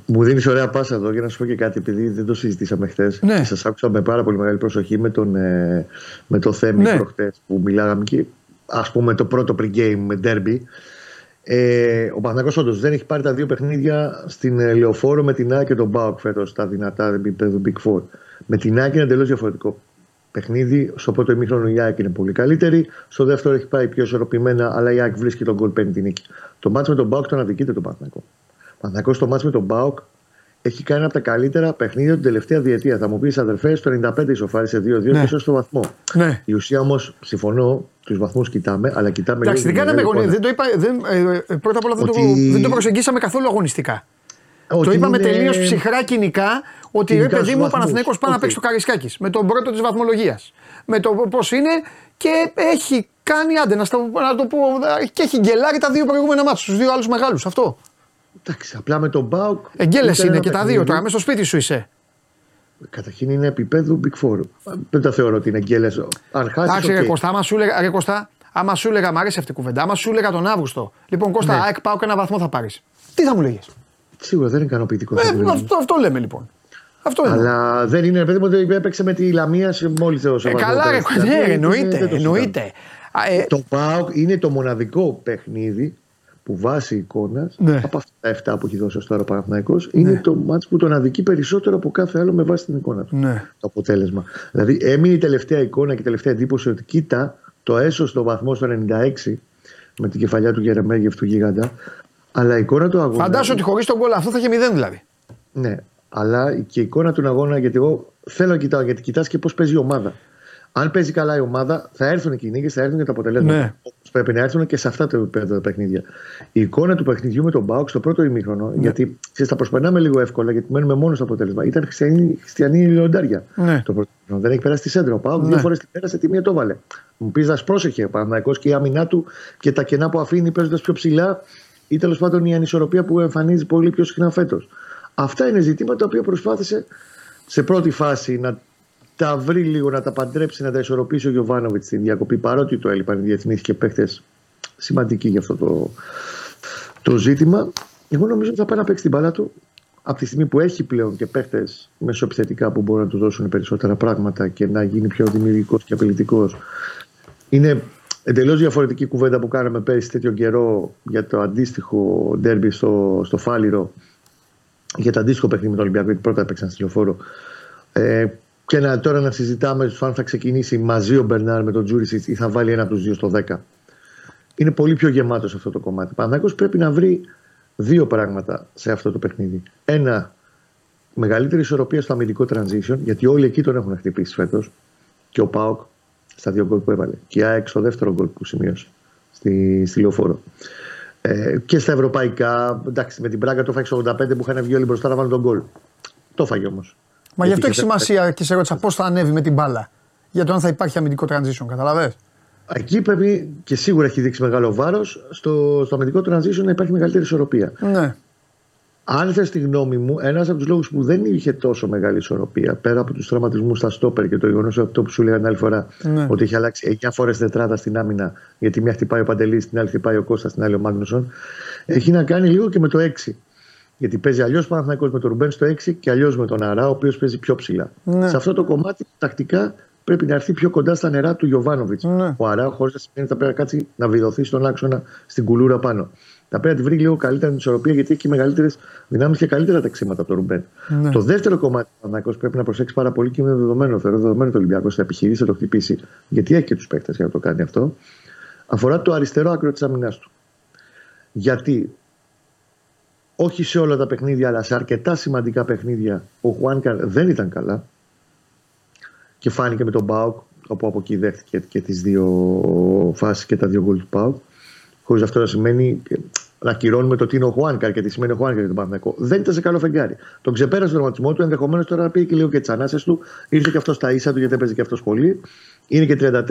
Μου δίνεις ωραία πάσα εδώ για να σου πω και κάτι, επειδή δεν το συζητήσαμε χθες. Ναι. Σας άκουσα με πάρα πολύ μεγάλη προσοχή με, τον, ε, με το Θέμη ναι. προχτές που μιλάγαμε και ας πούμε το πρώτο pre-game με derby. Ε, ο Παναγιώ όντως δεν έχει πάρει τα δύο παιχνίδια στην ε, Λεωφόρο με την ΑΕΚ και τον Μπάουκ φέτος τα δυνατά επίπεδο Big Four. Με την ΑΕΚ είναι εντελώς διαφορετικό παιχνίδι. Στο πρώτο ημίχρονο η ΑΕΚ είναι πολύ καλύτερη. Στο δεύτερο έχει πάει πιο ισορροπημένα, αλλά η ΑΕΚ βρίσκει τον γκολ παίρνει την νίκη. Το μάτσο με τον Μπάουκ τον αδικείται τον Παναγιώ. Παναγιώ στο μάτσο με τον Μπάουκ έχει κάνει από τα καλύτερα παιχνίδια την τελευταία διετία. Θα μου πεις αδερφέ, το 95 ισοφάρισε 2-2 ναι. και στο βαθμό. Ναι. Η ουσία όμως, συμφωνώ, τους βαθμούς κοιτάμε, αλλά κοιτάμε. Εντάξει, δεν κάναμε Δεν το είπα, δεν, ε, ε, πρώτα απ' όλα δεν, το, δεν το προσεγγίσαμε καθόλου αγωνιστικά. Ότι το είπαμε είναι... τελείως ψυχρά κοινικά ότι ρε παιδί μου ο Παναθηναίκος πάει okay. να παίξει το Καρισκάκης με τον πρώτο της βαθμολογίας. Με το πώς είναι και έχει κάνει άντε να, να το πω και έχει γκελάρει τα δύο προηγούμενα μάτια, τους δύο άλλους μεγάλους. Αυτό. Εντάξει, απλά με τον Μπάουκ. Εγκέλες είναι και τα δύο τώρα, μέσα στο σπίτι σου είσαι. Καταρχήν είναι επίπεδο Big Four. Δεν τα θεωρώ ότι είναι εγκέλες. Αν χάσεις. Εντάξει, ρε Κωστά, άμα σου έλεγα, ρε Κωστά, άμα σου έλεγα, μ' αρέσει αυτή η κουβέντα, άμα σου έλεγα τον Αύγουστο. Λοιπόν, Κώστα, Ναι. ΑΕΚ πάω και ένα βαθμό θα πάρεις. Τι θα μου λέγες; Σίγουρα δεν είναι ικανοποιητικό. Ε, αυτό που λέμε. αυτό, αυτό λέμε λοιπόν. Αυτό είναι. Αλλά δεν είναι, παιδί μου, ότι έπαιξε με τη Λαμία σε μόλις θεό. Ε, καλά, ρε, ναι, εννοείται. εννοείται. Α, ε, Το ΠΑΟΚ είναι το μοναδικό παιχνίδι που βάσει εικόνας Ναι. από αυτά τα 7 που έχει δώσει ως τώρα ο Παναθηναϊκός είναι το μάτς που τον αδικεί περισσότερο από κάθε άλλο με βάση την εικόνα του. ναι. Το αποτέλεσμα. Δηλαδή έμεινε η τελευταία εικόνα και η τελευταία εντύπωση ότι κοίτα το έσω στο βαθμό στο 96 με την κεφαλιά του Γερεμέγεφ του Γίγαντα. Αλλά η εικόνα του αγώνα. Φαντάσου ότι χωρίς τον κόλλο αυτό θα είχε μηδέν δηλαδή. Ναι, αλλά και η εικόνα του αγώνα, γιατί εγώ θέλω να κοιτάω, γιατί κοιτάς και πώς παίζει η ομάδα. Αν παίζει καλά η ομάδα, θα έρθουν και οι νίκε, θα έρθουν και τα αποτελέσματα. Ναι. Όπως πρέπει να έρθουν και σε αυτά τα επίπεδα τα παιχνίδια. Η εικόνα του παιχνιδιού με τον Μπάουκ στο πρώτο ημίχρονο, Ναι. γιατί ξέρεις, τα προσπερνάμε λίγο εύκολα, γιατί μένουμε μόνο στο αποτέλεσμα. Ήταν χριστιανή, χριστιανή λιοντάρια. Ναι. Το πρώτο ημίχρονο. Δεν έχει περάσει τη σέντρα. Ο Μπάουκ Ναι. δύο φορές την πέρασε, τη μία το βάλε. Μου πεις να πρόσεχε ο Παναθηναϊκός και η άμυνά του και τα κενά που αφήνει παίζοντας πιο ψηλά ή τέλος πάντων η ανισορροπία που εμφανίζει πολύ πιο συχνά φέτος. Αυτά είναι ζητήματα τα οποία προσπάθησε σε πρώτη φάση να τα βρει λίγο, να τα παντρέψει, να τα ισορροπήσει ο Γιωβάνοβιτς στην διακοπή. Παρότι το έλειπαν οι διεθνείς και παίχτε σημαντικοί για αυτό το, το ζήτημα. Εγώ νομίζω ότι θα πάει να παίξει την μπάλα του από τη στιγμή που έχει πλέον και παίχτε μεσοεπιθετικά που μπορούν να του δώσουν περισσότερα πράγματα και να γίνει πιο δημιουργικός και απειλητικό. Είναι εντελώς διαφορετική κουβέντα που κάναμε πέρυσι τέτοιο καιρό για το αντίστοιχο ντέρμπι στο, στο Φάληρο για το αντίστοιχο παιχνίδι με τον Ολυμπιακό, γιατί πρώτα έπαιξαν στη λεωφόρο. Ε, και να, τώρα να συζητάμε στο αν θα ξεκινήσει μαζί ο Μπερνάρ με τον Τζούρισιτς ή θα βάλει ένα από τους δύο στο 10. Είναι πολύ πιο γεμάτο σε αυτό το κομμάτι. Παναγιώ πρέπει να βρει δύο πράγματα σε αυτό το παιχνίδι. Ένα, μεγαλύτερη ισορροπία στο αμυντικό transition, γιατί όλοι εκεί τον έχουν χτυπήσει φέτος. Και ο Πάοκ στα δύο γκολ που έβαλε. Και η ΑΕΚ στο δεύτερο γκολ που σημείωσε στη, στη λεωφόρο. Ε, και στα ευρωπαϊκά, εντάξει, με την πράγκα το φάγει 85 που είχαν βγει όλοι μπροστά να βάλουν τον γκολ. Το φάγει όμως. Μα γι' αυτό έχει σημασία και σε ρώτησα πώς θα ανέβει με την μπάλα. Για το αν θα υπάρχει αμυντικό transition, καταλαβες; Εκεί πρέπει και σίγουρα έχει δείξει μεγάλο βάρος στο, στο αμυντικό transition να υπάρχει μεγαλύτερη ισορροπία. Ναι. Αν θες τη γνώμη μου, ένας από τους λόγους που δεν είχε τόσο μεγάλη ισορροπία, πέρα από τους τραυματισμούς στα στόπερ και το γεγονός αυτό που σου έλεγα την άλλη φορά, Ναι. ότι έχει αλλάξει 9 φορές τετράδα στην άμυνα, γιατί μια χτυπάει ο Παντελής, την άλλη χτυπάει ο Κώστας, την άλλη ο Μάγνουσον, έχει να κάνει λίγο και με το 6. Γιατί παίζει αλλιώς Παναθηναϊκός με τον Ρουμπέν στο 6 και αλλιώς με τον Αρά, ο οποίος παίζει πιο ψηλά. Ναι. Σε αυτό το κομμάτι, τακτικά πρέπει να έρθει πιο κοντά στα νερά του Γιωβάνοβιτς. Ναι. Ο Αρά, χωρί να σημαίνει ότι θα πρέπει να κάτσει να βιδωθεί στον άξονα στην κουλούρα πάνω. Θα πρέπει να τη βρει λίγο καλύτερα την ισορροπία γιατί έχει μεγαλύτερες δυνάμεις και καλύτερα ταξίματα από τον Ρουμπέν. Ναι. Το δεύτερο κομμάτι του Παναθηναϊκός πρέπει να προσέξει πάρα πολύ και είναι δεδομένο. Θεωρώ δεδομένο το Ολυμπιακός θα επιχειρήσει να το χτυπήσει, γιατί έχει και τους παίκτες για να το κάνει αυτό. Αφορά το αριστερό άκρο της άμυνά του. Γιατί όχι σε όλα τα παιχνίδια, αλλά σε αρκετά σημαντικά παιχνίδια, ο Χουάνκαρ δεν ήταν καλά. Και φάνηκε με τον Μπάουκ, όπου από εκεί δέχτηκε και τις δύο φάσεις και τα δύο γκολ του Μπάουκ. Χωρίς αυτό να σημαίνει να ακυρώνουμε το τι είναι ο Χουάνκαρ και τι σημαίνει ο Χουάνκαρ για τον Παναθηναϊκό. Δεν ήταν σε καλό φεγγάρι. Τον ξεπέρασε τον τραυματισμό του, ενδεχομένως τώρα πήγε και λίγο και τις ανάσες του. Ήρθε και αυτός στα ίσα του γιατί έπαιζε και αυτός πολύ. Είναι και 34.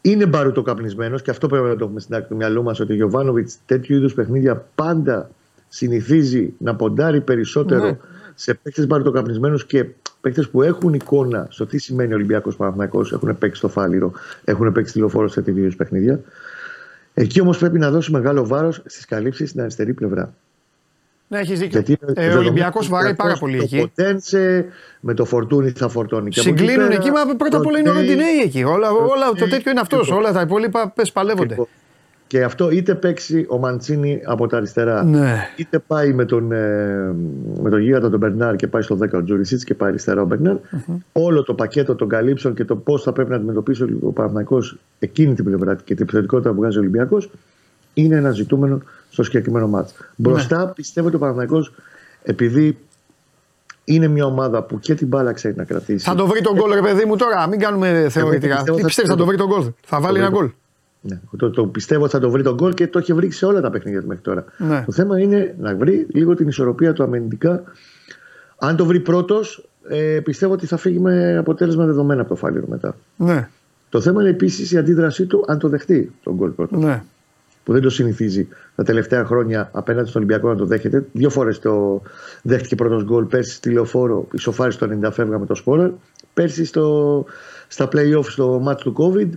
Είναι μπαρουτοκαπνισμένο και αυτό πρέπει να το έχουμε στην άκρη του μυαλού μας ότι ο Γιωβάνοβιτς τέτοιου είδους παιχνίδια πάντα συνηθίζει να ποντάρει περισσότερο Ναι. σε παίκτες μπαρουτοκαπνισμένου και παίκτες που έχουν εικόνα στο τι σημαίνει Ολυμπιακός Παναθυνακό, έχουν παίξει στο φάληρο, έχουν παίξει τηλεφόρο σε τέτοιου είδους παιχνίδια. Εκεί όμως πρέπει να δώσει μεγάλο βάρος στις καλύψεις στην αριστερή πλευρά. Ναι, έχεις δίκιο. Γιατί Ε, ο Ολυμπιακός βαράει πάρα πολύ το εκεί. Ποτένσε, με το φορτούνι θα φορτώνει. Και από εκεί Συγκλίνουν πέρα, εκεί, μα πρώτα απ' όλα είναι ο Ροντέι, Ροντινέη εκεί. Όλα, όλα, το Ροντέι, τέτοιο είναι αυτός. λοιπόν. Όλα τα υπόλοιπα πες παλεύονται. Λοιπόν, Και αυτό είτε παίξει ο Μαντσίνη από τα αριστερά, Ναι. είτε πάει με τον, ε, με τον γίγαντα τον Μπερνάρ και πάει στο 10 ο Τζουρισίτ και πάει αριστερά ο μπερναρ Όλο το πακέτο των καλύψεων και το πώς θα πρέπει να αντιμετωπίσει ο Παναθυνακό εκείνη την πλευρά και την επιθετικότητα που βγάζει ο Ολυμπιακός είναι ένα ζητούμενο στο συγκεκριμένο μάτς. Μπροστά πιστεύω ότι ο Παναθυνακό επειδή είναι μια ομάδα που και την μπάλα ξέρει να κρατήσει. Θα το βρει τον γκολ, ρε παιδί μου τώρα. Μην κάνουμε θεωρητικά. πιστεύω Τι θα- πιστεύεις, θα το βρει τον γκολ. Θα βάλει βρει ένα τον- γκολ. Ναι, το, το πιστεύω ότι θα το βρει τον γκολ και το έχει βρει σε όλα τα παιχνίδια του μέχρι τώρα. Ναι. Το θέμα είναι να βρει λίγο την ισορροπία του αμυντικά. Αν το βρει πρώτος, ε, πιστεύω ότι θα φύγει με αποτέλεσμα δεδομένα από το φάληρο μετά. Ναι, Το θέμα είναι επίσης η αντίδρασή του αν το δεχτεί τον γκολ πρώτος. ναι. που δεν το συνηθίζει τα τελευταία χρόνια απέναντι στον Ολυμπιακό να το δέχεται. Δύο φορές το δέχτηκε πρώτος γκολ. Πέρσι στη λεωφόρο, ισοφάρι στο 90 φεύγα με το Σπόρερ. Πέρσι στο, στα playoff στο match του COVID,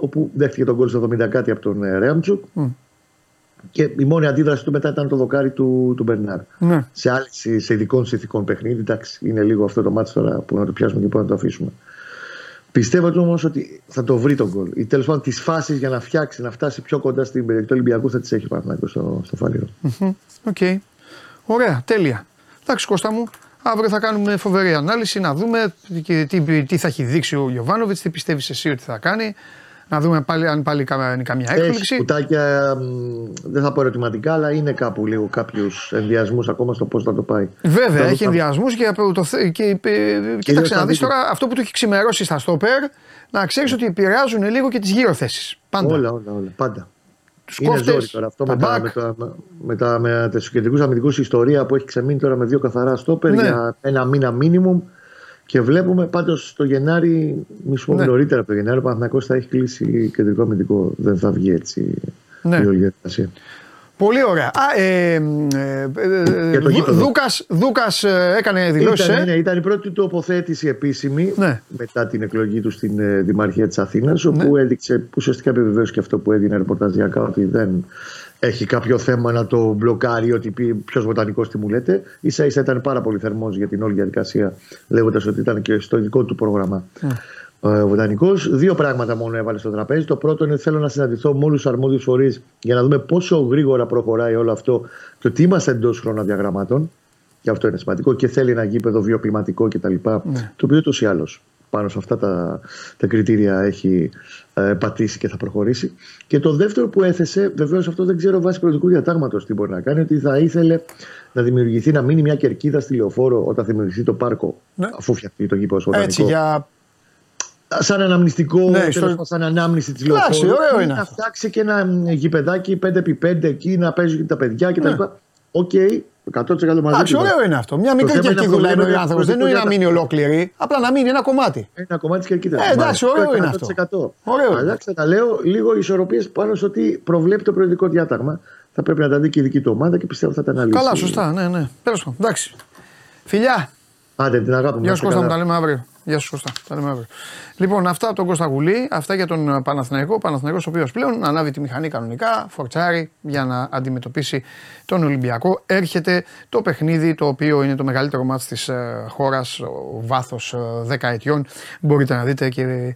όπου δέχτηκε τον γκολ στο 70 κάτι από τον ε, Ρέαμτσουκ. Mm. Και η μόνη αντίδραση του μετά ήταν το δοκάρι του, του Μπερνάρ. Ναι. Σε, άλλη, σε ειδικών συνθηκών παιχνίδι, εντάξει, είναι λίγο αυτό το μάτι τώρα που να το πιάσουμε και που να το αφήσουμε. Πιστεύω όμως ότι θα το βρει το γκολ. Ή τέλος πάντων τις φάσεις για να φτιάξει, να φτάσει πιο κοντά στην περιοχή του Ολυμπιακού θα τις έχει πάνω στο, στο Φάληρο. Οκ. Okay. Ωραία, τέλεια. Εντάξει, Κώστα μου, αύριο θα κάνουμε φοβερή ανάλυση να δούμε τι, τι, τι θα έχει δείξει ο Γιοβάνοβιτς, τι πιστεύεις εσύ ότι θα κάνει. Να δούμε πάλι, αν πάλι κάνει καμιά έκπληξη. Έχει κουτάκια, δεν θα πω ερωτηματικά, αλλά είναι κάπου λίγο κάποιους ενδοιασμούς ακόμα στο πώς θα το πάει. Βέβαια, έχει ενδιασμούς και, το, και, κοίταξε να δεις τώρα αυτό που του έχει ξημερώσει στα στόπερ, να ξέρεις ότι επηρεάζουν λίγο και τις γύρω θέσει. Πάντα. Όλα, όλα, όλα. Πάντα. Τους είναι ζόρι τώρα αυτό με τα, με, τα, με, τα, με τα κεντρικού αμυντικούς ιστορία που έχει ξεμείνει τώρα με δύο καθαρά στόπερ ναι. για ένα μήνα μίνιμουμ. Και βλέπουμε πάντως το Γενάρη, μισό ναι. νωρίτερα από το Γενάρη, ο Παναθυνακό θα έχει κλείσει κεντρικό αμυντικό. Δεν θα βγει έτσι ναι. η όλη διαδικασία. Πολύ ωραία. Α, ε, ε, ε, Δούκας, Δούκας ε, έκανε δηλώσεις. Ήταν, ε; ναι, ήταν η πρώτη του τοποθέτηση επίσημη ναι. μετά την εκλογή του στην ε, Δημαρχία της Αθήνας όπου ναι. έδειξε ουσιαστικά επιβεβαίωσε και αυτό που έδινε ρεπορταζιακά ότι δεν έχει κάποιο θέμα να το μπλοκάρει, ότι πει ποιος βοτανικός τι μου λέτε. σα ίσα ήταν πάρα πολύ θερμός για την όλη διαδικασία, λέγοντας ότι ήταν και στο δικό του πρόγραμμα mm. ο βοτανικός. Δύο πράγματα μόνο έβαλε στο τραπέζι. Το πρώτο είναι θέλω να συναντηθώ με όλους τους αρμόδιους φορείς για να δούμε πόσο γρήγορα προχωράει όλο αυτό και ότι είμαστε εντός χρονοδιαγραμμάτων. Και αυτό είναι σημαντικό. Και θέλει ένα γήπεδο βιοπληματικό κτλ. Mm. Το οποίο ούτως ή άλλως πάνω σε αυτά τα, τα κριτήρια έχει ε, πατήσει και θα προχωρήσει. Και το δεύτερο που έθεσε, βεβαίως αυτό δεν ξέρω βάσει πολιτικού διατάγματος τι μπορεί να κάνει, ότι θα ήθελε να δημιουργηθεί, να μείνει μια κερκίδα στη λεωφόρο όταν θα δημιουργηθεί το πάρκο, ναι. αφού φτιαχτεί το γήπεδο στο Έτσι, για σαν αναμνηστικό, ναι, στο... σαν ανάμνηση της λεωφόρου. Να φτιάξει και ένα γηπεδάκι 5x5 εκεί, να παίζουν τα παιδιά κτλ. Ναι. Οκ, 100% μαζί. Εντάξει, ωραίο είναι αυτό. Μια μικρή κερκίδουλα είναι ο άνθρωπος. Δεν είναι να μείνει ολόκληρη, απλά να μείνει ένα κομμάτι. Ένα κομμάτι της κερκίδας. Ε, εντάξει, ωραίο είναι αυτό. Ωραίο. Αλλά ξαναλέω λίγο ισορροπίες πάνω στο ότι προβλέπει το προεδρικό διάταγμα. Θα πρέπει να τα δει και η δική του ομάδα και πιστεύω θα τα αναλύσει. Καλά, σωστά, ναι, ναι. Τέλος πάντων. Εντάξει. Φιλιά. Άντε την αγάπη μου. Γεια σου Κώστα μου, τα λέμε αύριο. Γεια σου Κώστα, τα λέμε αύριο. Λοιπόν, αυτά από τον Κώστα Γουλή, αυτά για τον Παναθηναϊκό. Ο Παναθηναϊκός ο οποίος πλέον ανάβει τη μηχανή κανονικά, φορτσάρει για να αντιμετωπίσει τον Ολυμπιακό. Έρχεται το παιχνίδι το οποίο είναι το μεγαλύτερο μάτι της ε, χώρας, βάθος 10 ε, ετιών. Μπορείτε να δείτε και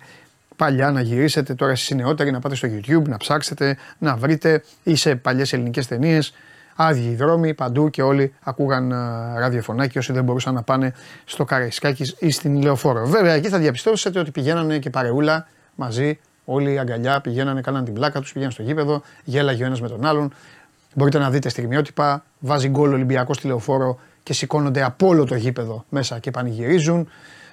παλιά να γυρίσετε, τώρα εσείς νεότεροι να πάτε στο YouTube, να ψάξετε, να βρείτε ή σε παλιές ελληνικές ταινίες άδειοι οι δρόμοι παντού και όλοι ακούγαν uh, ραδιοφωνάκι όσοι δεν μπορούσαν να πάνε στο Καραϊσκάκης ή στην Λεωφόρο. Βέβαια εκεί θα διαπιστώσετε ότι πηγαίνανε και παρεούλα μαζί, όλοι αγκαλιά, πηγαίνανε, κάναν την πλάκα τους, πηγαίναν στο γήπεδο, γέλαγε ο ένας με τον άλλον. Μπορείτε να δείτε στιγμιότυπα, βάζει γκολ ο Ολυμπιακός στη Λεωφόρο και σηκώνονται από όλο το γήπεδο μέσα και πανηγυρίζουν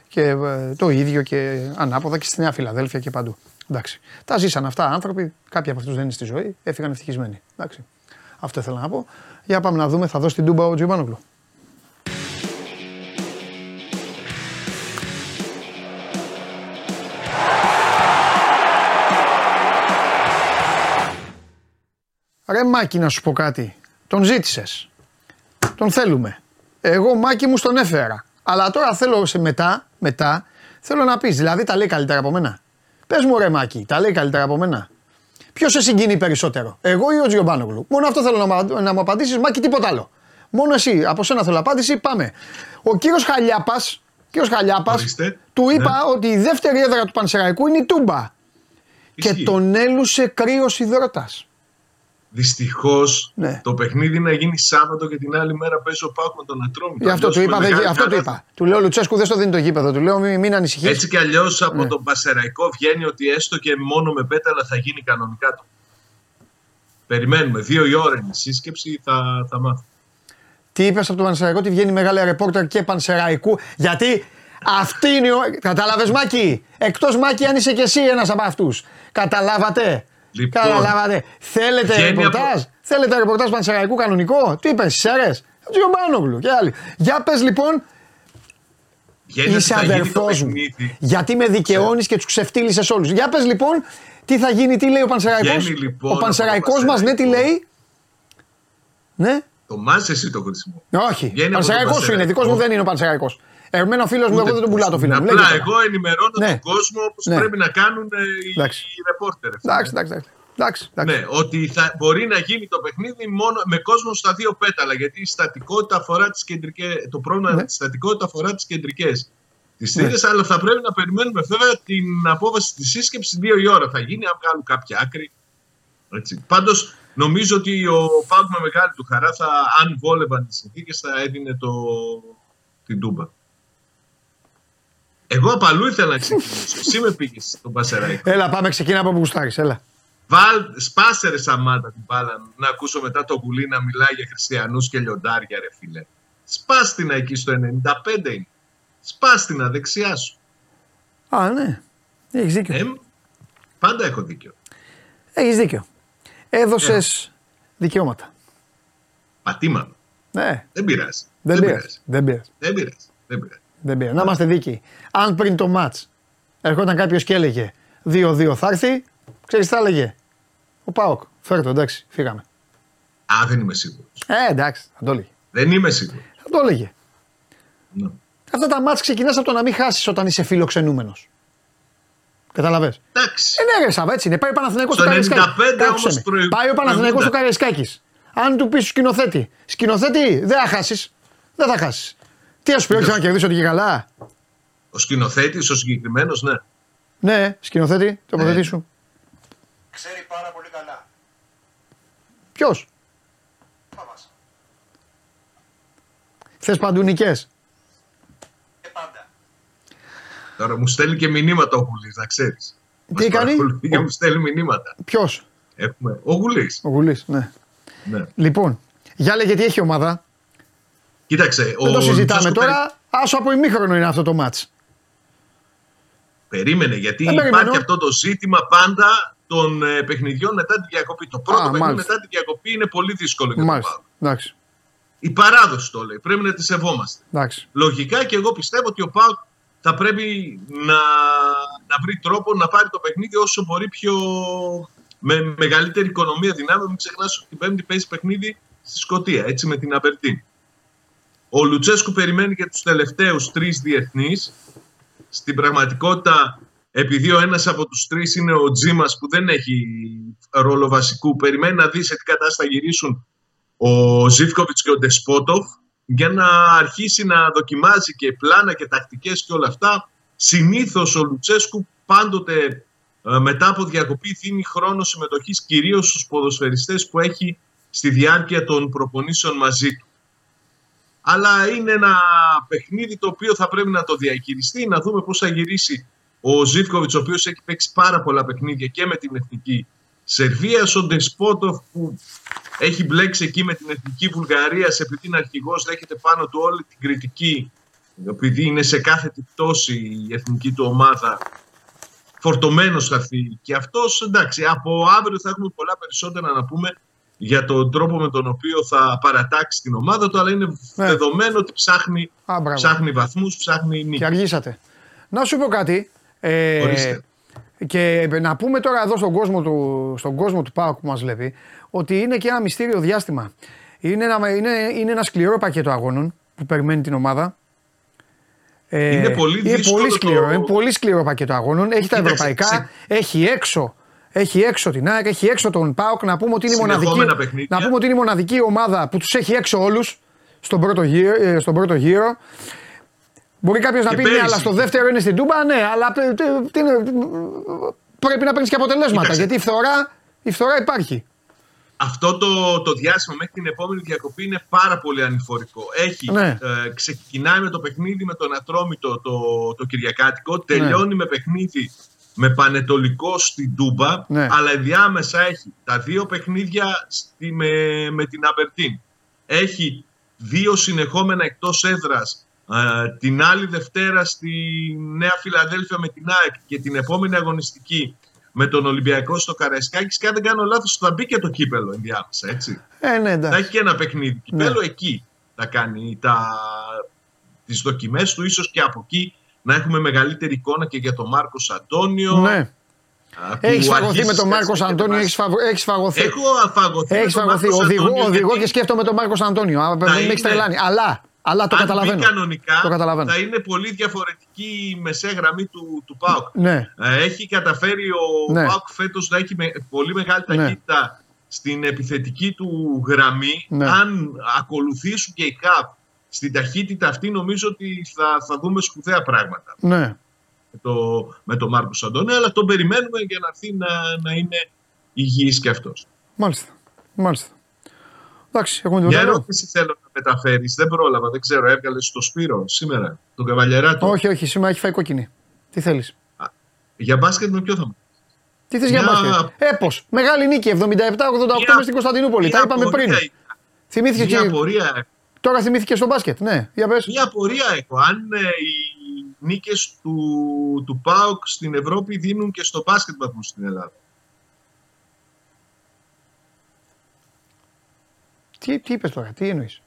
και ε, το ίδιο και ανάποδα και στη Νέα Φιλαδέλφια και παντού. Εντάξει. Τα ζήσαν αυτά άνθρωποι, κάποιοι από αυτούς δεν είναι στη ζωή, έφυγαν ευτυχισμένοι. Εντάξει. Αυτό ήθελα να πω. Για πάμε να δούμε, θα δώσει την τούμπα ο Τζιμπάνογλου. Ρε Μάκη να σου πω κάτι. Τον ζήτησες. Τον θέλουμε. Εγώ Μάκη μου στον έφερα. Αλλά τώρα θέλω σε μετά, μετά, θέλω να πεις, δηλαδή τα λέει καλύτερα από μένα. Πες μου ρε Μάκη, τα λέει καλύτερα από μένα. Ποιος σε συγκινεί περισσότερο, εγώ ή ο Τζιομπάνογλου; Μόνο αυτό θέλω να, να μου απαντήσεις, μα και τίποτα άλλο. Μόνο εσύ, από σένα θέλω απάντηση, πάμε. Ο κύριος Χαλιάπας, κύριος Χαλιάπας, του είπα ναι. ότι η δεύτερη έδρα του Πανσεραϊκού είναι η Τούμπα. Και τον έλουσε κρύος υδρότας. Δυστυχώς ναι. το παιχνίδι να γίνει Σάββατο και την άλλη μέρα παίζει ο Πάκο με τον Ατρόμητο. αυτό του είπα. Δεν, αυτό του είπα. Του λέω Λουτσέσκου δεν στο δίνει το γήπεδο. Του λέω μην, μην ανησυχείς. Έτσι κι αλλιώς από ναι. τον Πασεραϊκό βγαίνει ότι έστω και μόνο με πέταλα θα γίνει κανονικά το. Περιμένουμε. Δύο η ώρα είναι η σύσκεψη, θα, θα μάθουμε. Τι είπες από τον Πανσεραϊκό, ότι βγαίνει μεγάλη ρεπόρτερ και Πανσεραϊκού. Γιατί αυτή είναι. Κατάλαβες Μάκη; Εκτός Μάκη, αν είσαι και εσύ ένας από αυτούς. Καταλάβατε; Λοιπόν, Καταλάβατε. Θέλετε ρεπορτάζ; Από... Θέλετε ρεπορτάζ πανσεραϊκού κανονικό; Τι είπες, Σέρες; Τζιομπάνογλου και άλλοι. Για πες λοιπόν. Βγαίνει Είσαι ότι θα γίνει το αδερφός μου. παιχνίδι. Γιατί με δικαιώνεις και τους ξεφτύλισες όλους. Για πες λοιπόν, τι θα γίνει, τι λέει ο Πανσεραϊκός; Βγαίνει, λοιπόν, ο από Πανσεραϊκός το μας, ναι, τι Πανσεραϊκό. λέει; Ναι, Το μάτς εσύ το χρησιμοποιείς. όχι. Βγαίνει από Πανσεραϊκός τον σου είναι, δικός μου Πανσεραϊκό. δεν είναι ο Πανσεραϊκός. Εμένα ο φίλος μου, εγώ δεν τον πουλάω το φίλο μου. Απλά Λέγε εγώ ενημερώνω Ναι. τον κόσμο όπως Ναι. πρέπει να κάνουν ε, οι, Εντάξει. οι ρεπόρτερ. Εντάξει, εντάξει, εντάξει. εντάξει, εντάξει. Ναι, ότι θα, μπορεί να γίνει το παιχνίδι μόνο με κόσμο στα δύο πέταλα. Γιατί η στατικότητα αφορά τις κεντρικές, το πρόβλημα Ναι. με τη στατικότητα αφορά τις κεντρικές τις θύρε. Αλλά θα πρέπει να περιμένουμε βέβαια την απόβαση της σύσκεψης δύο η ώρα. Θα γίνει, αν βγάλουν κάποια άκρη. Έτσι. Πάντως νομίζω ότι ο Πάουκ με μεγάλη του χαρά θα, αν βόλευαν τις συνθήκες θα έδινε το, την Τούμπα. Εγώ από αλλού ήθελα να ξεκινήσω. Εσύ με πήγες στον Πασεραϊκό. Έλα, πάμε, ξεκινά από που γουστάρεις, έλα. Βάλ, σπάσε ρε Σαμάτα την μπάλα να ακούσω μετά το γουλί να μιλάει για χριστιανούς και λιοντάρια ρε φίλε. Σπάστηνα εκεί στο 95 είναι. Σπάστηνα δεξιά σου. Α, ναι. Έχεις δίκιο. Ε, πάντα έχω δίκιο. Έχεις δίκιο. Έδωσες Ε. δικαιώματα. Πατήματα. Ναι, Δεν πειράζει. δεν πειράζει. πειράζει. Δεν πειράζει. Δεν πειράζει. Δεν πειράζει. Δεν πειράζει. Να είμαστε δίκαιοι. Αν πριν το ματ ερχόταν κάποιος και έλεγε 2-2 θα έρθει, ξέρεις τι θα έλεγε; Ο Πάοκ. Φέρ το, εντάξει, φύγαμε. Α, δεν είμαι σίγουρος. Ε, εντάξει, θα το έλεγε. Δεν είμαι σίγουρος. Θα το έλεγε. Ναι. Αυτά τα μάτς ξεκινάς από το να μην χάσεις όταν είσαι φιλοξενούμενος. Καταλαβες; Εντάξει. Ε, ναι, ρε, Σαββα, έτσι είναι. Πάει ο Παναθηναϊκός Στο στο Καραϊσκάκη. 95 Άκουσε όμως με. προηγ- Πάει ο Παναθηναϊκός στο προηγούνται. Καραϊσκάκης. Αν του πεις στο σκηνοθέτη, σκηνοθέτη, δεν θα χάσεις. Δεν θα χάσεις. Τι ας σου πει, όχι θα κερδίσω ότι και καλά; Ο σκηνοθέτης, ο συγκεκριμένος, ναι. Ναι, σκηνοθέτη, τοποθετή σου. Ξέρει πάρα πολύ καλά. Ποιος; Παπάς. Θες παντουνικές; Και πάντα. Τώρα μου στέλνει και μηνύματα ο Γουλής, να ξέρεις. Τι κάνει; Και μου στέλνει μηνύματα. Ποιος; Έχουμε. Ο Γουλής. Ο Γουλής, ναι. Ναι. Λοιπόν, για λέγε τι έχει η ομάδα. Κοίταξε. Δεν ο το συζητάμε Λουτσέσκου τώρα. Άσο από ημίχρονο είναι αυτό το μάτς. Περίμενε, γιατί Δεν υπάρχει περιμένω. αυτό το ζήτημα πάντα των ε, παιχνιδιών μετά τη διακοπή. Το πρώτο Α, παιχνίδι μάλιστα. μετά τη διακοπή είναι πολύ δύσκολο για τον Μάλιστα. Πάοκ. Εντάξει. Η παράδοση το λέει. Πρέπει να τη σεβόμαστε. Εντάξει. Λογικά και εγώ πιστεύω ότι ο Πάοκ θα πρέπει να, να βρει τρόπο να πάρει το παιχνίδι όσο μπορεί πιο με μεγαλύτερη οικονομία δυνάμεων. Μην ξεχνάς ότι την Πέμπτη παίζει παιχνίδι στη Σκωτία, έτσι με την Αμπερτίν. Ο Λουτσέσκου περιμένει και τους τελευταίους τρεις διεθνείς. Στην πραγματικότητα, επειδή ο ένας από τους τρεις είναι ο Τζίμας που δεν έχει ρόλο βασικού, περιμένει να δει σε τι κατάσταση θα γυρίσουν ο Ζίβκοβιτς και ο Ντεσπότοφ για να αρχίσει να δοκιμάζει και πλάνα και τακτικές και όλα αυτά. Συνήθως ο Λουτσέσκου πάντοτε ε, μετά από διακοπή δίνει χρόνο συμμετοχής κυρίως στους ποδοσφαιριστές που έχει στη διάρκεια των προπονήσεων μαζί του. Αλλά είναι ένα παιχνίδι το οποίο θα πρέπει να το διαχειριστεί, να δούμε πώς θα γυρίσει ο Ζίβκοβιτς, ο οποίος έχει παίξει πάρα πολλά παιχνίδια και με την εθνική Σερβία, ο Ντεσπότοφ που έχει μπλέξει εκεί με την εθνική Βουλγαρία, επειδή είναι αρχηγός, δέχεται πάνω του όλη την κριτική, επειδή είναι σε κάθε τη πτώση η εθνική του ομάδα, φορτωμένος θα έρθει και αυτός, εντάξει, από αύριο θα έχουμε πολλά περισσότερα να πούμε για τον τρόπο με τον οποίο θα παρατάξει την ομάδα του, αλλά είναι Ναι. δεδομένο ότι ψάχνει, Α, μπράβο. ψάχνει βαθμούς, ψάχνει νίκη. Και αργήσατε. Να σου πω κάτι. Ε, Ορίστε. και να πούμε τώρα εδώ στον κόσμο του, στον κόσμο του ΠΑΟΚ που μας βλέπει ότι είναι και ένα μυστήριο διάστημα. Είναι ένα, είναι, είναι ένα σκληρό πακέτο αγώνων που περιμένει την ομάδα. Ε, Είναι πολύ είναι δύσκολο πολύ σκληρό, το- είναι πολύ σκληρό πακέτο αγώνων. Έχει τα Κοίταξε, ευρωπαϊκά, σε- έχει έξω, έχει έξω την ΑΕΚ, έχει έξω τον ΠΑΟΚ. Να πούμε ότι είναι η μοναδική, Συνεχόμενα παιχνίδια. να πούμε ότι είναι η μοναδική ομάδα που τους έχει έξω όλους στον πρώτο γύρο. ε, Στον πρώτο γύρο. Μπορεί κάποιος να Και πει ναι, πέρυσι. αλλά στο δεύτερο είναι στην Τούμπα. Ναι, αλλά τι- τι- τι είναι, πρέπει να παίρνεις και αποτελέσματα. Κοίταξε. Γιατί η φθορά, η φθορά υπάρχει. Αυτό το, το διάστημα μέχρι την επόμενη διακοπή είναι πάρα πολύ ανηφορικό. Έχει, Ναι. ε, ξεκινάει με το παιχνίδι με τον Ατρόμητο το, το Κυριακάτικο, τελειώνει με παιχνίδι με Πανετολικό στην Τούμπα, Ναι. αλλά ενδιάμεσα έχει τα δύο παιχνίδια στη, με, με την Αμπερτίν. Έχει δύο συνεχόμενα εκτός έδρας ε, την άλλη Δευτέρα στη Νέα Φιλαδέλφια με την ΑΕΚ και την επόμενη αγωνιστική με τον Ολυμπιακό στο Καραϊσκάκης και αν δεν κάνω λάθος θα μπει και το κύπελο ενδιάμεσα, έτσι. Ε, ναι, Θα εντάξει. έχει και ένα παιχνίδι κυπέλο εκεί θα κάνει τα, τις δοκιμές του, ίσως και από εκεί να έχουμε μεγαλύτερη εικόνα και για τον Μάρκος Αντώνιο. Ναι. Έχεις φαγωθεί με τον Μάρκος Αντώνιο, έχεις φαγωθεί. Έχω φαγωθεί. Έχεις φαγωθεί. Οδηγώ, οδηγώ και σκέφτομαι τον Μάρκος Αντώνιο. Δεν με έχεις τρελάνει. Αλλά, αλλά το αν καταλαβαίνω. κανονικά το καταλαβαίνω. θα είναι πολύ διαφορετική η μεσαία γραμμή του, του ΠΑΟΚ. Ναι. Έχει καταφέρει ο ναι. ΠΑΟΚ φέτος να έχει με, πολύ μεγάλη ναι. ταχύτητα ναι. στην επιθετική του γραμμή. Ναι. Αν ακολουθήσουν και οι ΚΑΠ στην ταχύτητα αυτή, νομίζω ότι θα, θα δούμε σπουδαία πράγματα. Ναι με το, με το Μάρκος Αντώνη, αλλά τον περιμένουμε για να έρθει να, να είναι υγιής και αυτός. Μάλιστα. Μάλιστα. Εντάξει, έχουμε Μια ερώτηση θέλω να μεταφέρεις. Δεν πρόλαβα, δεν ξέρω. Έβγαλες στο Σπύρο σήμερα, τον Καβαλιεράτο. Όχι, όχι, σήμερα έχει φάει κόκκινη. Τι θέλεις; Για μπάσκετ με ποιο θα μου. Τι θες για μπάσκετ; Έπω. Μεγάλη νίκη 77-88 μες στην Κωνσταντινούπολη. Τα είπαμε πριν. Θυμήθηκε και. Απορία. Τώρα θυμήθηκε στο μπάσκετ. Ναι, για πες. Μια απορία έχω. Αν ε, οι νίκες του, του ΠΑΟΚ στην Ευρώπη δίνουν και στο μπάσκετ βαθμούς στην Ελλάδα. Τι, τι είπες τώρα, τι εννοείς;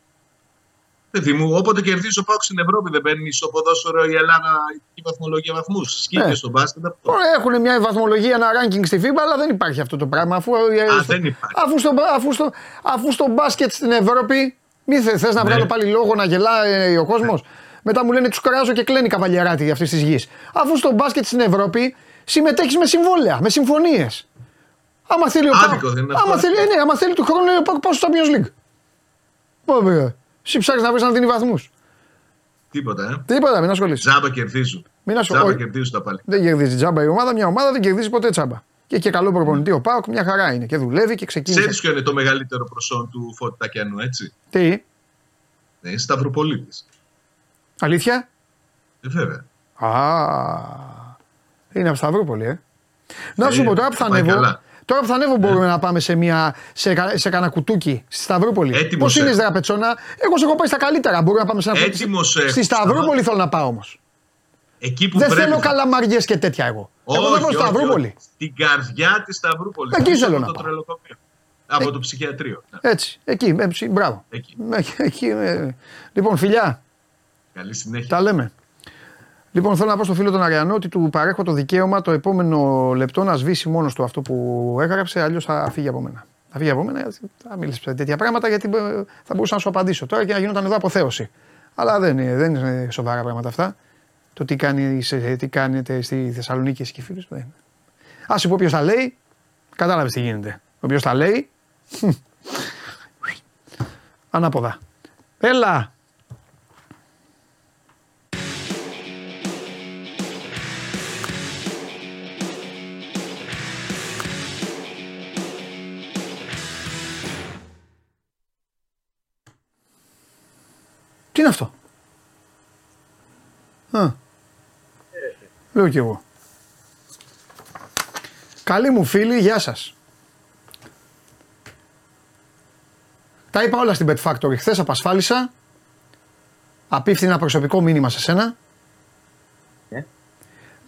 Παιδί μου, όποτε κερδίζει ο Πάουκ στην Ευρώπη, δεν παίρνει στο ποδόσφαιρο η Ελλάδα η βαθμολογία βαθμούς. Σκύβει ναι. στο μπάσκετ αυτό. Έχουν μια βαθμολογία, ένα ranking στη FIBA, αλλά δεν υπάρχει αυτό το πράγμα. Αφού, ε, Α, στο, δεν υπάρχει. Αφού στο, αφού, στο, αφού στο μπάσκετ στην Ευρώπη. Μη θε να ναι. βγάλω πάλι λόγο να γελάει ο κόσμος; Ναι. Μετά μου λένε τους κράζω και κλαίνει καβαλιαράτη αυτής της γης. Αφού στο μπάσκετ στην Ευρώπη συμμετέχεις με συμβόλαια, με συμφωνίες. Άμα θέλει ο Άδικο, δεν είναι άμα θέλει, ναι, άμα θέλει του χρόνου λέει ο Πάκου στο Champions League. Ωραία. Εσύ ψάχνει να βρεις να δίνει βαθμούς. Τίποτα, ε. Τίποτα, μην ασχολείσαι. Τζάμπα κερδίζουν. Μην ασχολείσαι. Τζάμπα κερδίζουν τα πάλι. Δεν κερδίζει τζάμπα η ομάδα, μια ομάδα δεν κερδίζει ποτέ τζάμπα. Και έχει και καλό προπονητή ο Πάοκ, μια χαρά είναι και δουλεύει και ξεκίνησε. Ξέρει ποιο είναι το μεγαλύτερο προσόν του Φώτη Τακιανού, έτσι. Τι; Ναι, Σταυροπολίτη. Αλήθεια; Ε, βέβαια. Α, είναι από Σταυρούπολη, ε. Να σου πω τώρα που θα ανέβω. Τώρα που θα ανέβω μπορούμε να πάμε σε, μια, σε, σε κανένα κουτούκι στη Σταυρούπολη. Πώς είναι, Δραπετσόνα, εγώ σε έχω πάει στα καλύτερα. Μπορούμε να πάμε σε ένα Έτοιμος, Στη Σταυρούπολη θέλω να πάω όμως. Εκεί που Δεν πρέπει θέλω καλαμαριές και τέτοια εγώ. Όχι, εγώ δεν πάω Σταυρούπολη. Στην καρδιά της Σταυρούπολης. Εκεί θέλω να πάω. Από το ψυχιατρίο. Ναι. Έτσι, εκεί, έτσι, μπράβο. Εκεί. εκεί ε. Λοιπόν, φιλιά. Καλή συνέχεια. Τα λέμε. Λοιπόν, θέλω να πω στο φίλο τον Αριανό ότι του παρέχω το δικαίωμα το επόμενο λεπτό να σβήσει μόνος του αυτό που έγραψε, αλλιώς θα φύγει από μένα. Θα φύγει από μένα, θα μιλήσει τέτοια πράγματα γιατί ε, θα μπορούσα να σου απαντήσω τώρα και να γινόταν εδώ αποθέωση. Αλλά δεν είναι, δεν είναι σοβαρά πράγματα αυτά. Το τι, κάνει, τι κάνετε στη Θεσσαλονίκη εσύ και φίλους. Α σου πω ποιος τα λέει, κατάλαβες τι γίνεται. Όποιο τα λέει. Ανάποδα. Έλα! Τι είναι αυτό; Α. Λέω κι εγώ. Καλή μου φίλη, γεια σας. Τα είπα όλα στην Pet Factory. Χθες απασφάλισα. Απίφθηνα προσωπικό μήνυμα σε σένα. Yeah. Ε.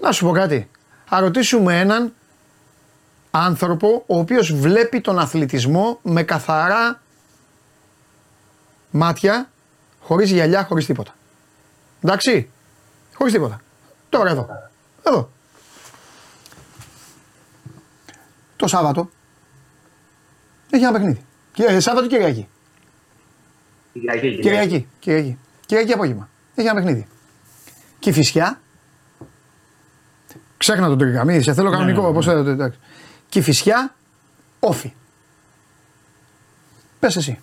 Να σου πω κάτι. Θα ρωτήσουμε έναν άνθρωπο ο οποίος βλέπει τον αθλητισμό με καθαρά μάτια Χωρίς γυαλιά, χωρίς τίποτα. Εντάξει; Χωρίς τίποτα. Τώρα εδώ. Εδώ. Το Σάββατο έχει ένα παιχνίδι. Και, Σάββατο Κυριακή. Κυριακή. Κυριακή. Κυριακή. Κυριακή απόγευμα. Έχει ένα παιχνίδι. Και η φυσιά. Ξέχνα τον τριγαμί, σε θέλω κανονικό ναι, ναι, ναι. όπω Και η φυσιά, όφη. Πες εσύ.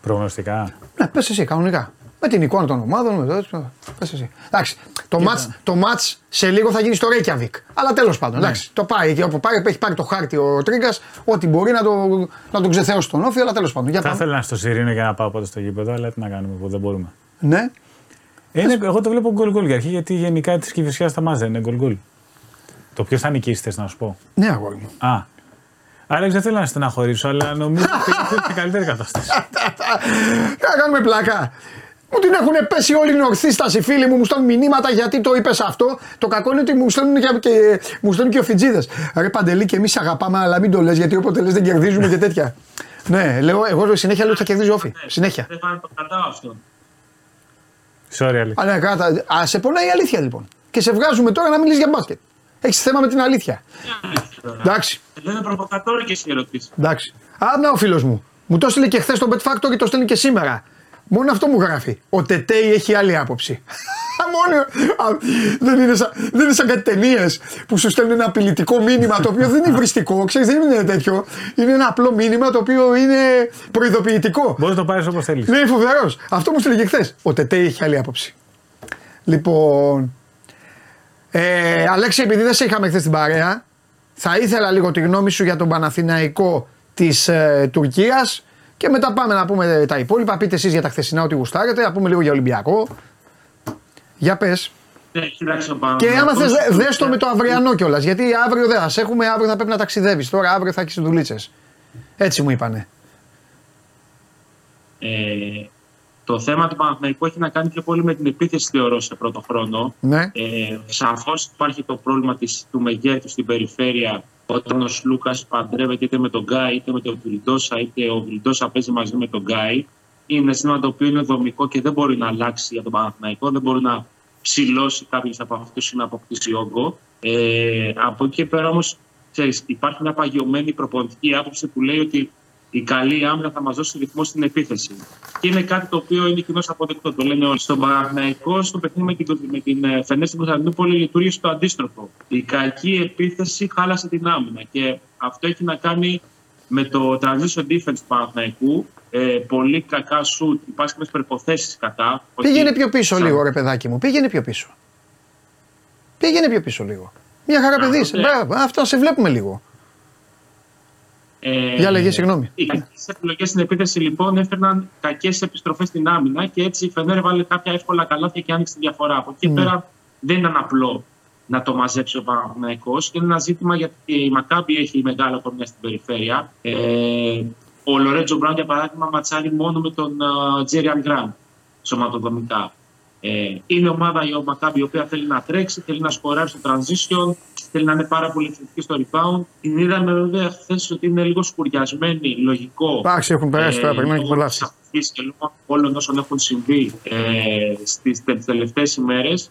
Προγνωστικά. Ναι, πες εσύ, κανονικά. Με την εικόνα των ομάδων, με το. Πες εσύ. Εντάξει, το μάτς, το μάτς σε λίγο θα γίνει στο Reykjavik. Αλλά τέλος πάντων, ναι. εντάξει, το πάει και όπου πάει, έχει πάρει το χάρτη ο Τρίγκας, ό,τι μπορεί να, το, να τον ξεθέωσει τον όφη, αλλά τέλος πάντων. Για θα ήθελα να στο Σιρήνο για να πάω πρώτα στο γήπεδο, αλλά τι να κάνουμε που δεν μπορούμε. Ναι. Είναι, εγώ το βλέπω γκολ γκολ για αρχή γιατί γενικά τη κυβερνησιά στα μάζα είναι γκολ γκολ. Το ποιος θα νικήσει, θες να σου πω; Ναι, αγόρι μου. Α, Άλεξ, δεν θέλω να στεναχωρήσω, αλλά νομίζω ότι είναι σε καλύτερη κατάσταση. Να κάνουμε πλάκα. Μου την έχουν πέσει όλοι οι ορθίσταση φίλοι μου, μου στέλνουν μηνύματα γιατί το είπες αυτό. Το κακό είναι ότι μου στέλνουν και, και, μου στέλνουν και ο Φιτζίδες. Ρε Παντελή, και εμείς αγαπάμε, αλλά μην το λες γιατί όποτε λες δεν κερδίζουμε και τέτοια. ναι, λέω, εγώ συνέχεια λέω ότι θα κερδίζει όφη. Συνέχεια. Δεν πάνε το κατά αυτό. Sorry, αλήθεια. Α, ναι, κράτα. Α, σε πονάει η αλήθεια λοιπόν. Και σε βγάζουμε τώρα να μιλήσεις για μπάσκετ. Έχεις θέμα με την αλήθεια. Εντάξει. Δεν είναι προβοκατόρικες οι ερωτήσεις. Εντάξει. Α, να ο φίλος μου. Μου το έστειλε και χθες στο Bet Factory, το στέλνει και σήμερα. Μόνο αυτό μου γράφει. Ο Τετέι έχει άλλη άποψη. Μόνο, α, δεν, είναι σαν, δεν είναι σαν κάτι ταινίες που σου στέλνουν ένα απειλητικό μήνυμα το οποίο δεν είναι βριστικό, ξέρεις, δεν είναι τέτοιο. Είναι ένα απλό μήνυμα το οποίο είναι προειδοποιητικό. Μπορείς να το πάρεις όπως θέλεις. Ναι, φοβερός. Αυτό μου στείλε και χθες. Ο Τετέι έχει άλλη άποψη. Λοιπόν. Ε, Αλέξη, επειδή δεν σε είχαμε χθες στην παρέα, θα ήθελα λίγο τη γνώμη σου για τον Παναθηναϊκό της ε, Τουρκίας και μετά πάμε να πούμε τα υπόλοιπα. Πείτε εσείς για τα χθεσινά ό,τι γουστάρετε, να πούμε λίγο για Ολυμπιακό. Για πες. Ναι, κοίταξε ο Και άμα θες, Παναθηναϊκός- δες το με το αυριανό κιόλας. Γιατί αύριο δεν θα έχουμε, αύριο θα πρέπει να ταξιδεύεις. Τώρα αύριο θα έχεις δουλίτσες. Έτσι μου είπανε. Ε, το θέμα του Παναθηναϊκού έχει να κάνει πιο πολύ με την επίθεση, θεωρώ, σε πρώτο χρόνο. Ναι. Ε, Σαφώς υπάρχει το πρόβλημα της, του μεγέθους στην περιφέρεια όταν ο Σλούκα παντρεύεται είτε με τον Γκάι είτε με τον Βιλντόσα, είτε ο Βιλντόσα παίζει μαζί με τον Γκάι. Είναι ένα σύστημα το οποίο είναι δομικό και δεν μπορεί να αλλάξει για τον Παναθηναϊκό, δεν μπορεί να ψηλώσει κάποιος από αυτούς ή να αποκτήσει όγκο. Ε, από εκεί και πέρα όμως, υπάρχει μια παγιωμένη προπονητική άποψη που λέει ότι η καλή άμυνα θα μας δώσει ρυθμό στην επίθεση. Και είναι κάτι το οποίο είναι κοινώς αποδεκτό. Το λένε όλοι. Στον Παναθηναϊκό, στο παιχνίδι με την, με την ε, Φενέ στην Κωνσταντινούπολη, λειτουργήσε το αντίστροφο. Η κακή επίθεση χάλασε την άμυνα. Και αυτό έχει να κάνει με το transition defense του Παναθηναϊκού. Ε, πολύ κακά σουτ, υπάρχουν κάποιε προποθέσει κατά. Πήγαινε Ότι- πιο πίσω σαν- λίγο, ρε παιδάκι μου. Πήγαινε πιο πίσω. Πήγαινε πιο πίσω λίγο. Μια χαρά παιδί. είσαι. ναι. Μπράβο, αυτό να σε βλέπουμε λίγο. Ε, Για λέγε, συγγνώμη. Οι κακές επιλογές στην επίθεση λοιπόν έφερναν κακές επιστροφές στην άμυνα και έτσι η Φενέρ βάλε κάποια εύκολα καλάθια και άνοιξε τη διαφορά. Από εκεί Ναι. πέρα δεν ήταν απλό να το μαζέψει ο Παναθυναϊκό. Είναι ένα ζήτημα γιατί η Μακάμπη έχει μεγάλο κορμιά στην περιφέρεια. Ε, ο Λορέτζο Μπράουν, για παράδειγμα, ματσάρει μόνο με τον Τζέριαν Γκραντ σωματοδομικά. Ε, είναι ομάδα η Μακάμπη η οποία θέλει να τρέξει, θέλει να σκοράρει στο transition, θέλει να είναι πάρα πολύ επιθετική στο rebound. Την είδαμε βέβαια χθες ότι είναι λίγο σκουριασμένη, λογικό. Εντάξει, έχουν περάσει τώρα, περιμένουν και λόγω πολλά. της αυτής και λόγω όλων όσων έχουν συμβεί ε, στις τελευταίες ημέρες.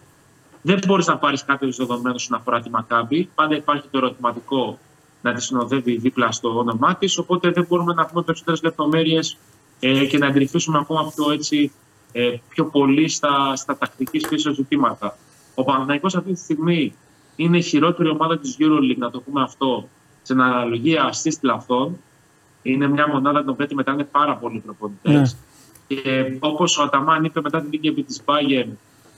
Δεν μπορείς να πάρεις κάποιο δεδομένο όσον αφορά τη Μακάμπη. Πάντα υπάρχει το ερωτηματικό να τη συνοδεύει δίπλα στο όνομά της. Οπότε δεν μπορούμε να πούμε περισσότερες λεπτομέρειες ε, και να εντρυφήσουμε ακόμα πιο, έτσι, ε, πιο πολύ στα, στα τακτική φύσεω ζητήματα. Ο Παναθηναϊκός αυτή τη στιγμή είναι η χειρότερη ομάδα της EuroLeague, να το πούμε αυτό, σε αναλογία assist λαθών. Είναι μια μονάδα την οποία τη μετράνε πάρα πολλοί προπονητές. Ναι. Και όπως ο Αταμάν είπε μετά την νίκη επί της Bayern,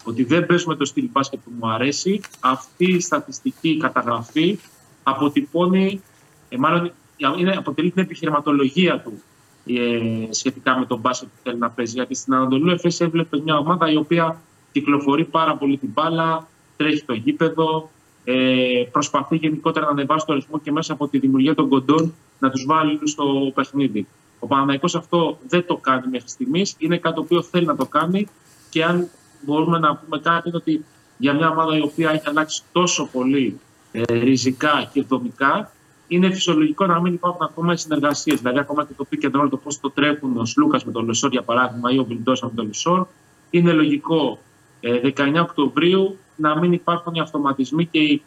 ότι δεν παίζουμε το στυλ μπάσκετ που μου αρέσει, αυτή η στατιστική καταγραφή αποτυπώνει, ε, μάλλον είναι, αποτελεί την επιχειρηματολογία του ε, σχετικά με τον μπάσκετ που θέλει να παίζει. Γιατί στην Ανατολού Εφές έβλεπε μια ομάδα η οποία κυκλοφορεί πάρα πολύ την μπάλα, τρέχει το γήπεδο, ε, προσπαθεί γενικότερα να ανεβάσει το ρυθμό και μέσα από τη δημιουργία των κοντών να τους βάλει στο παιχνίδι. Ο Παναθηναϊκός αυτό δεν το κάνει μέχρι στιγμής. Είναι κάτι το οποίο θέλει να το κάνει και αν μπορούμε να πούμε κάτι είναι ότι για μια ομάδα η οποία έχει αλλάξει τόσο πολύ ε, ριζικά και δομικά, είναι φυσιολογικό να μην υπάρχουν ακόμα συνεργασίες. Δηλαδή, ακόμα και το pick and roll, το πώς το τρέχουν ο Σλούκας με τον Λεσόρ, για παράδειγμα, ή ο Βιλντόσα με τον Λεσόρ, είναι λογικό ε, 19 Οκτωβρίου να μην υπάρχουν οι αυτοματισμοί και η,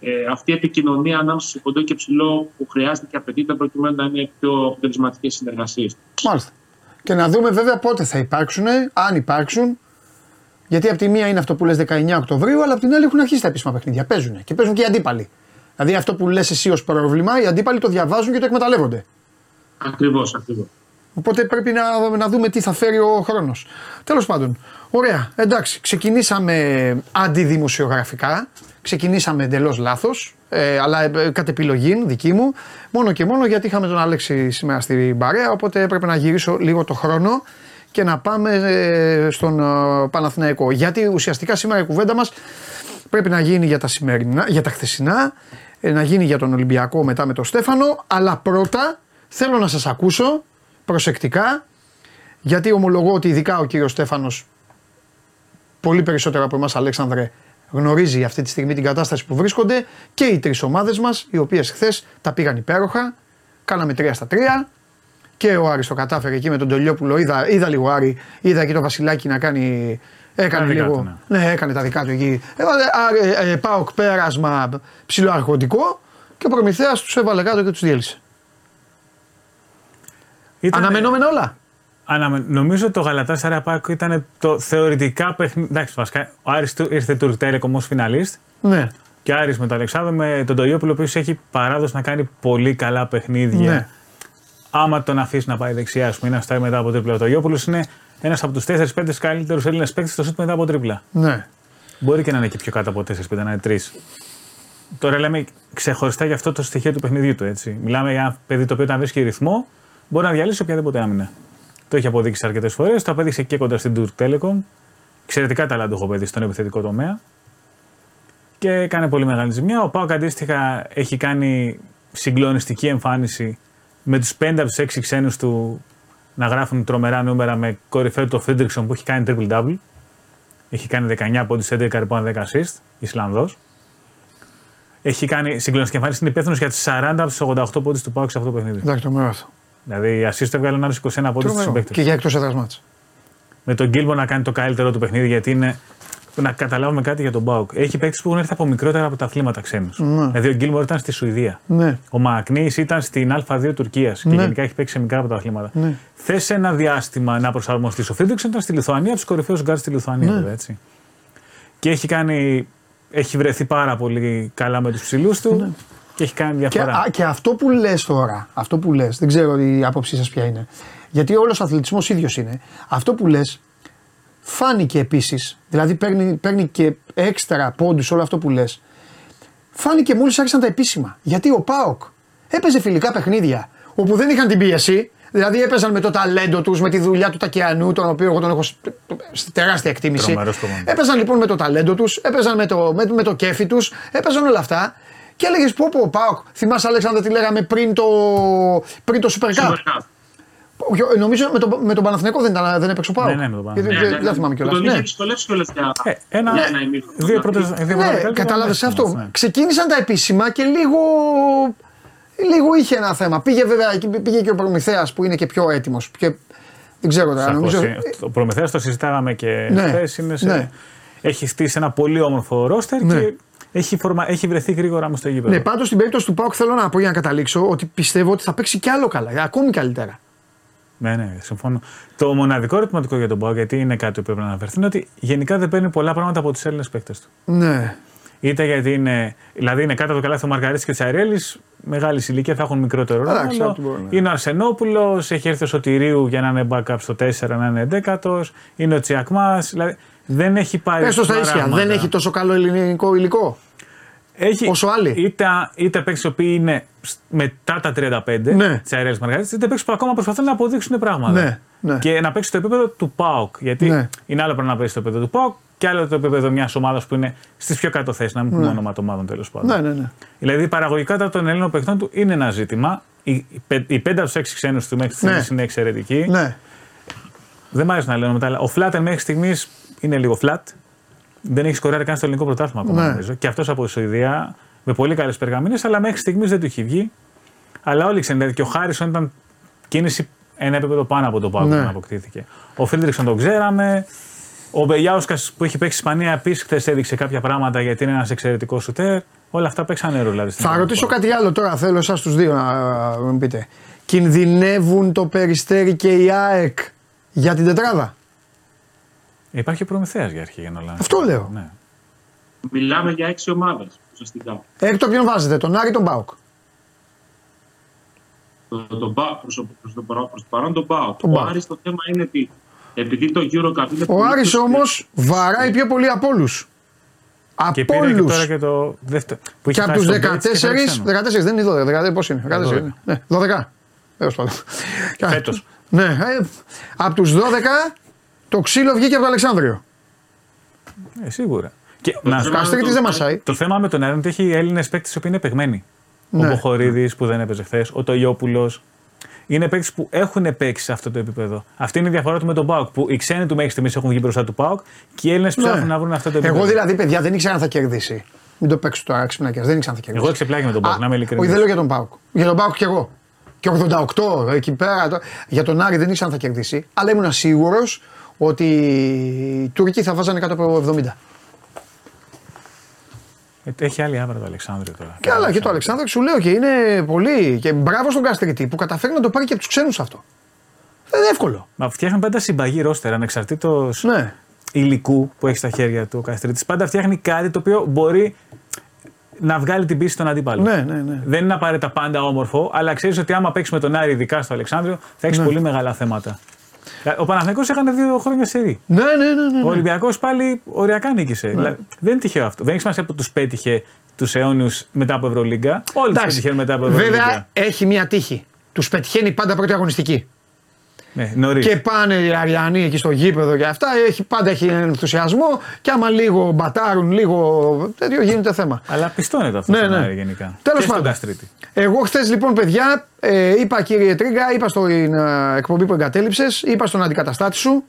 ε, αυτή η επικοινωνία ανάμεσα σε κοντό και ψηλό που χρειάζεται και απαιτείται προκειμένου να είναι πιο αποτελεσματικές συνεργασίες. Μάλιστα. Και να δούμε βέβαια πότε θα υπάρξουν, αν υπάρξουν. Γιατί από τη μία είναι αυτό που λες 19 Οκτωβρίου, αλλά από την άλλη έχουν αρχίσει τα επίσημα παιχνίδια. Παίζουν και παίζουν και οι αντίπαλοι. Δηλαδή αυτό που λες εσύ ως πρόβλημα, οι αντίπαλοι το διαβάζουν και το εκμεταλλεύονται. Ακριβώς, ακριβώς. Οπότε πρέπει να, να δούμε τι θα φέρει ο χρόνος. Τέλος πάντων, ωραία, εντάξει, ξεκινήσαμε αντιδημοσιογραφικά. Ξεκινήσαμε εντελώς λάθος, ε, αλλά ε, κατ' επιλογή δική μου. Μόνο και μόνο γιατί είχαμε τον Αλέξη σήμερα στην παρέα. Οπότε έπρεπε να γυρίσω λίγο το χρόνο και να πάμε ε, στον ε, Παναθηναϊκό. Γιατί ουσιαστικά σήμερα η κουβέντα μας πρέπει να γίνει για τα, σημερινά, για τα χθεσινά, ε, να γίνει για τον Ολυμπιακό μετά με τον Στέφανο. Αλλά πρώτα θέλω να σας ακούσω προσεκτικά γιατί ομολογώ ότι ειδικά ο κύριος Στέφανος πολύ περισσότερο από εμάς Αλέξανδρε γνωρίζει αυτή τη στιγμή την κατάσταση που βρίσκονται και οι τρεις ομάδες μας οι οποίες χθες τα πήγαν υπέροχα κάναμε 3 στα 3 και ο Άρης το κατάφερε εκεί με τον Τελειόπουλο είδα, είδα λίγο Άρη, είδα και το Βασιλάκι να κάνει Έκανε Τα δικά λίγο. του, ναι. έκανε τα δικά του εκεί. Έβαλε α, ε, ε, πάοκ πέρασμα ψηλοαρχοντικό και ο Προμηθέας τους έβαλε κάτω και τους διέλυσε. Ήταν- Αναμενόμενα όλα. Αναμε... Νομίζω το Γαλατάς Σαραπάκο ήταν το θεωρητικά παιχνίδι. Εντάξει, βασικά ο Άρης του ήρθε του Telecom ως φιναλίστ Ναι. και ο Άρης με τον Αλεξάνδρο με τον Τογιόπουλο, ο οποίος έχει παράδοση να κάνει πολύ καλά παιχνίδια. Ναι. Άμα τον αφήσει να πάει δεξιά, ας πούμε, ή να στάει μετά από τρίπλα. Ο Τογιόπουλος είναι ένας από τους 4-5 καλύτερους Έλληνες παίκτες στο σουτ μετά από τρίπλα. Ναι. Μπορεί και να είναι και πιο κάτω από 4-5, να είναι 3. Τώρα λέμε ξεχωριστά για αυτό το στοιχείο του παιχνιδιού του. Έτσι. Μιλάμε για ένα παιδί το οποίο όταν βρίσκει ρυθμό μπορεί να διαλύσει οποιαδήποτε άμυνα. Το έχει αποδείξει αρκετές φορές. Το απέδειξε και κοντά στην Turk Telecom. Εξαιρετικά ταλαντούχο παιδί στον επιθετικό τομέα. Και έκανε πολύ μεγάλη ζημιά. Ο Πάοκ αντίστοιχα έχει κάνει συγκλονιστική εμφάνιση με τους 5 από τους 6 ξένους του να γράφουν τρομερά νούμερα με κορυφαίο το Φίντριξον που έχει κάνει triple-double. Έχει κάνει 19 πόντους, 11 ριμπάουντ, 10 assist, Ισλανδός. Έχει κάνει συγκλονιστική εμφάνιση. Είναι υπεύθυνος για τους 40 από τους 88 πόντους του ΠΑΟΚ σε αυτό το παιχνίδι. Εντάξει, τρομερό αυτό. Δηλαδή, η assist έβγαλε ένα 21 πόντους στους Τρομερό. συμπαίκτες. Και για εκτός έδρας ματς. Με τον Γκίλμπορ να κάνει το καλύτερο του παιχνίδι, γιατί είναι. Να καταλάβουμε κάτι για τον ΠΑΟΚ. Έχει παίκτες που έχουν έρθει από μικρότερα πρωταθλήματα ξένους. Ναι. Δηλαδή, ο Γκίλμπορ ήταν στη Σουηδία. Ναι. Ο Μακνί ήταν στην Α2 Τουρκίας και Ναι. γενικά έχει παίξει σε μικρά πρωταθλήματα. Ναι. Θες ένα διάστημα να προσαρμοστείς. Ο Φρίντρικσον ήταν στη Λιθουανία, από τους κορυφαίους γκαρντ στη Λιθουανία, Ναι. βέβαια, έτσι. Και έχει κάνει. Έχει βρεθεί πάρα πολύ καλά με τους ψηλούς του και έχει κάνει Και, διαφορά. α, και αυτό που λες τώρα, αυτό που λες, δεν ξέρω η άποψή σας ποια είναι. Γιατί όλος ο αθλητισμός ίδιος είναι. Αυτό που λες φάνηκε επίσης, δηλαδή παίρνει, παίρνει και έξτρα πόντους όλο αυτό που λες. Φάνηκε μόλις άρχισαν τα επίσημα. Γιατί ο Πάοκ έπαιζε φιλικά παιχνίδια όπου δεν είχαν την πίεση. Δηλαδή έπαιζαν με το ταλέντο τους, με τη δουλειά του Τακιανού, τον οποίο εγώ τον έχω σ- στη τεράστια εκτίμηση. Τρομερός προπονητής. Έπαιζαν λοιπόν με το ταλέντο τους, έπαιζαν με το, με, με το κέφι τους, έπαιζαν όλα αυτά. Και έλεγες πω πω ο Πάοκ, θυμάσαι Αλέξανδρα τι λέγαμε πριν το, πριν το Super Cup; Super Cup. Ποιο- Νομίζω με, το, με τον Παναθηναϊκό δεν, ήταν, δεν έπαιξε ο Πάοκ. Ναι, ναι, με τον Γιατί Παναθηναϊκό. δεν- Δεν θυμάμαι κιόλας. Τον Ναι. είχε δυσκολεύσει κιόλας για Ε, ένα, Ναι, ναι, ημίχρονο. δύο πρώτες, δύο πρώτα Ναι, δεκάλεπτα κατάλαβες ήταν αυτό. εύκολο, ναι. Ξεκίνησαν τα επίσημα και λίγο, λίγο είχε ένα θέμα. Πήγε βέβαια εκεί πήγε και ο Προμηθέας που είναι και πιο έτοιμος. Δεν ξέρω τώρα. Σαφώς, Νομίζω, ε, Το Προμηθέας το συζητάγαμε και Ναι, χθες, είναι σε- ναι. Έχει στήσει ένα πολύ όμορφο ρόστερ Ναι. και έχει, φορμα... έχει βρεθεί γρήγορα με στο γήπεδο. ναι, πάντως στην περίπτωση του Πάοκ θέλω να πω για να καταλήξω ότι πιστεύω ότι θα παίξει κι άλλο καλά. Ακόμη καλύτερα. Ναι, ναι, συμφωνώ. Το μοναδικό ερωτηματικό για τον Πάο, γιατί είναι κάτι που πρέπει να αναφερθεί, είναι ότι γενικά δεν παίρνει πολλά πράγματα από τους Έλληνες παίκτες του. Ναι. Είτε γιατί είναι, δηλαδή είναι κάτω από το καλάθι ο Μαργαρίτης και ο Τσαρέλη, μεγάλη ηλικία θα έχουν μικρότερο Εντάξει, ρόλο. ό,τι μπορεί, ναι. Είναι ο Αρσενόπουλος, έχει έρθει ο Σωτηρίου για να είναι backup στο 4, να είναι 11ο. Είναι ο Τσιακμάς. Δηλαδή δεν έχει πάρει. Πες το στα ίσια. πράγματα. Δεν έχει τόσο καλό ελληνικό υλικό. Έχει, όσο άλλοι. Είτε, είτε παίξεις οι οποίοι είναι σ- μετά τα 35, Ναι. Τσαρέλη Μαργαρίτης, είτε παίξεις που ακόμα προσπαθούν να αποδείξουν πράγματα. Ναι, ναι. Και να παίξεις στο επίπεδο του ΠΑΟΚ. Γιατί Ναι. είναι άλλο πρέπει να παίξεις στο επίπεδο του ΠΑΟΚ και άλλο το επίπεδο μιας ομάδας που είναι στις πιο κάτω θέσεις, να μην πούμε όνομα των ομάδων τέλος πάντων. Ναι, ναι, ναι. Δηλαδή η παραγωγικότητα των Ελλήνων παιχτών του είναι ένα ζήτημα. Οι, οι, πε- οι πέντε από τους έξι ξένους του μέχρι στιγμής Ναι. είναι εξαιρετικοί. ναι. Δεν μ' αρέσει να λέω μετά, αλλά ο Φλάτερ μέχρι στιγμής είναι λίγο flat. Δεν έχει σκοράρει καν στο ελληνικό πρωτάθλημα ακόμα, Ναι. νομίζω. Και αυτός από τη Σουηδία με πολύ καλές περγαμίνε, αλλά μέχρι στιγμής δεν του έχει βγει. Αλλά όλοι ξέρουν, δηλαδή και ο Χάρισον ήταν κίνηση ένα επίπεδο πάνω από το Πάο Ναι. που αποκτήθηκε. Ο Φίλτριξον τον ξέραμε. Ο Μπεγιάουσκας που έχει παίξει Ισπανία επίσης χθες έδειξε κάποια πράγματα γιατί είναι ένας εξαιρετικός σουτέρ. Όλα αυτά παίξαν ρόλο. Δηλαδή, στην Θα ομάδα του ρωτήσω Πάου. κάτι άλλο τώρα. Θέλω εσάς τους δύο να μου πείτε. Κινδυνεύουν το περιστέρι και η ΑΕΚ για την τετράδα; Υπάρχει προμηθέας για αρχή για να λέμε. Αυτό λέω. Ναι. Μιλάμε για έξι ομάδες ουσιαστικά. Έκτο ποιον βάζετε, τον Άρη ή τον Μπάουκ. Το, το, Μπα- προς, το, προς, το, παρά- προς το παρόν τον Πάο. Τον Ο Πάο. Άρης το θέμα είναι ότι επειδή το Eurocup είναι Ο πολύ Άρης πιο όμως σκληρό, βαράει πιο πολύ από όλους. Και Από πήρε και όλους. τώρα και το δεύτερο. Που Και είχε από χάσει τους τον Bates και φέρει 14, ξένο. 14 δεν είναι 12, 14 πώς είναι. 14 12. είναι. Ναι, 12. Τέλος πάντων. Φέτος. Ναι, ε, από τους 12 το ξύλο βγήκε από το Αλεξάνδριο. Ε, σίγουρα. Και, να, θέμα- Το Καστρίτη δεν μασάει. το θέμα με τον Άρη είναι ότι έχει Έλληνες παίκτες που είναι παιγμένοι. Ναι. Ο Μποχορίδης που δεν έπαιζε χθες, ο Τοιόπουλο. Είναι παίκτες που έχουν παίξει σε αυτό το επίπεδο. Αυτή είναι η διαφορά του με τον Πάοκ. Που οι ξένοι του μέχρι στιγμής έχουν βγει μπροστά του Πάοκ και οι Έλληνες ψάχνουν να βρουν αυτό το επίπεδο. Ναι. Εγώ δηλαδή, παιδιά, δεν ήξερα αν θα κερδίσει. Μην το παίξω τώρα ξυπνάκια. Δεν ήξερα αν θα κερδίσει. Εγώ εξεπλάγει με τον Πάοκ, Α, να είμαι ειλικρινής. Όχι, δεν λέω για τον Πάοκ. Για τον Πάοκ κι εγώ. Και 88 εκεί πέρα. το- Για τον Άρη δεν ήξερα αν θα κερδίσει. Αλλά ήμουν σίγουρος ότι οι Τούρκοι θα βάζανε κάτω από 70. Ε, Έχει άλλη άβρα το Αλεξάνδριο τώρα. Και άλλα και το Αλεξάνδρου σου λέω και είναι πολύ. Και μπράβο στον Καστρίτη που καταφέρει να το πάρει και από τους ξένους αυτό. Δεν είναι εύκολο. Μα φτιάχνει πάντα συμπαγή ρόστερ ανεξαρτήτως Ναι. υλικού που έχει στα χέρια του ο Καστρίτη. Πάντα φτιάχνει κάτι το οποίο μπορεί να βγάλει την πίστη στον αντίπαλο. Ναι, ναι, ναι. Δεν είναι απαραίτητα πάντα όμορφο, αλλά ξέρεις ότι άμα παίξεις με τον Άρη, ειδικά στο Αλεξάνδριο, θα έχεις Ναι. πολύ μεγάλα θέματα. Ο Παναθηναϊκός έκανε δύο χρόνια σερή. Ναι, ναι, ναι. ναι, Ο ναι. Ολυμπιακός πάλι οριακά νίκησε. Δηλαδή, δεν είναι τυχαίο αυτό. Δεν έχει σημασία που τους πέτυχε τους αιώνιους μετά από Ευρωλίγκα. Όλοι του Εντάξει, πετυχαίνουν μετά από Ευρωλίγκα. Βέβαια έχει μία τύχη. Τους πετυχαίνει πάντα πρώτη αγωνιστική. Ναι, νωρίς. Και πάνε οι Αριανοί εκεί στο γήπεδο και αυτά. Έχει, πάντα έχει ενθουσιασμό. Και άμα λίγο μπατάρουν, λίγο τέτοιο γίνεται θέμα. Αλλά πιστώνεται αυτό Ναι, στον ναι. Άρη γενικά. Τέλος και στον πάντων. Καστρίτη. Εγώ χθες λοιπόν, παιδιά, ε, είπα κύριε Τρίγκα, είπα στην ε, εκπομπή που εγκατέλειψες, είπα στον αντικαταστάτη σου,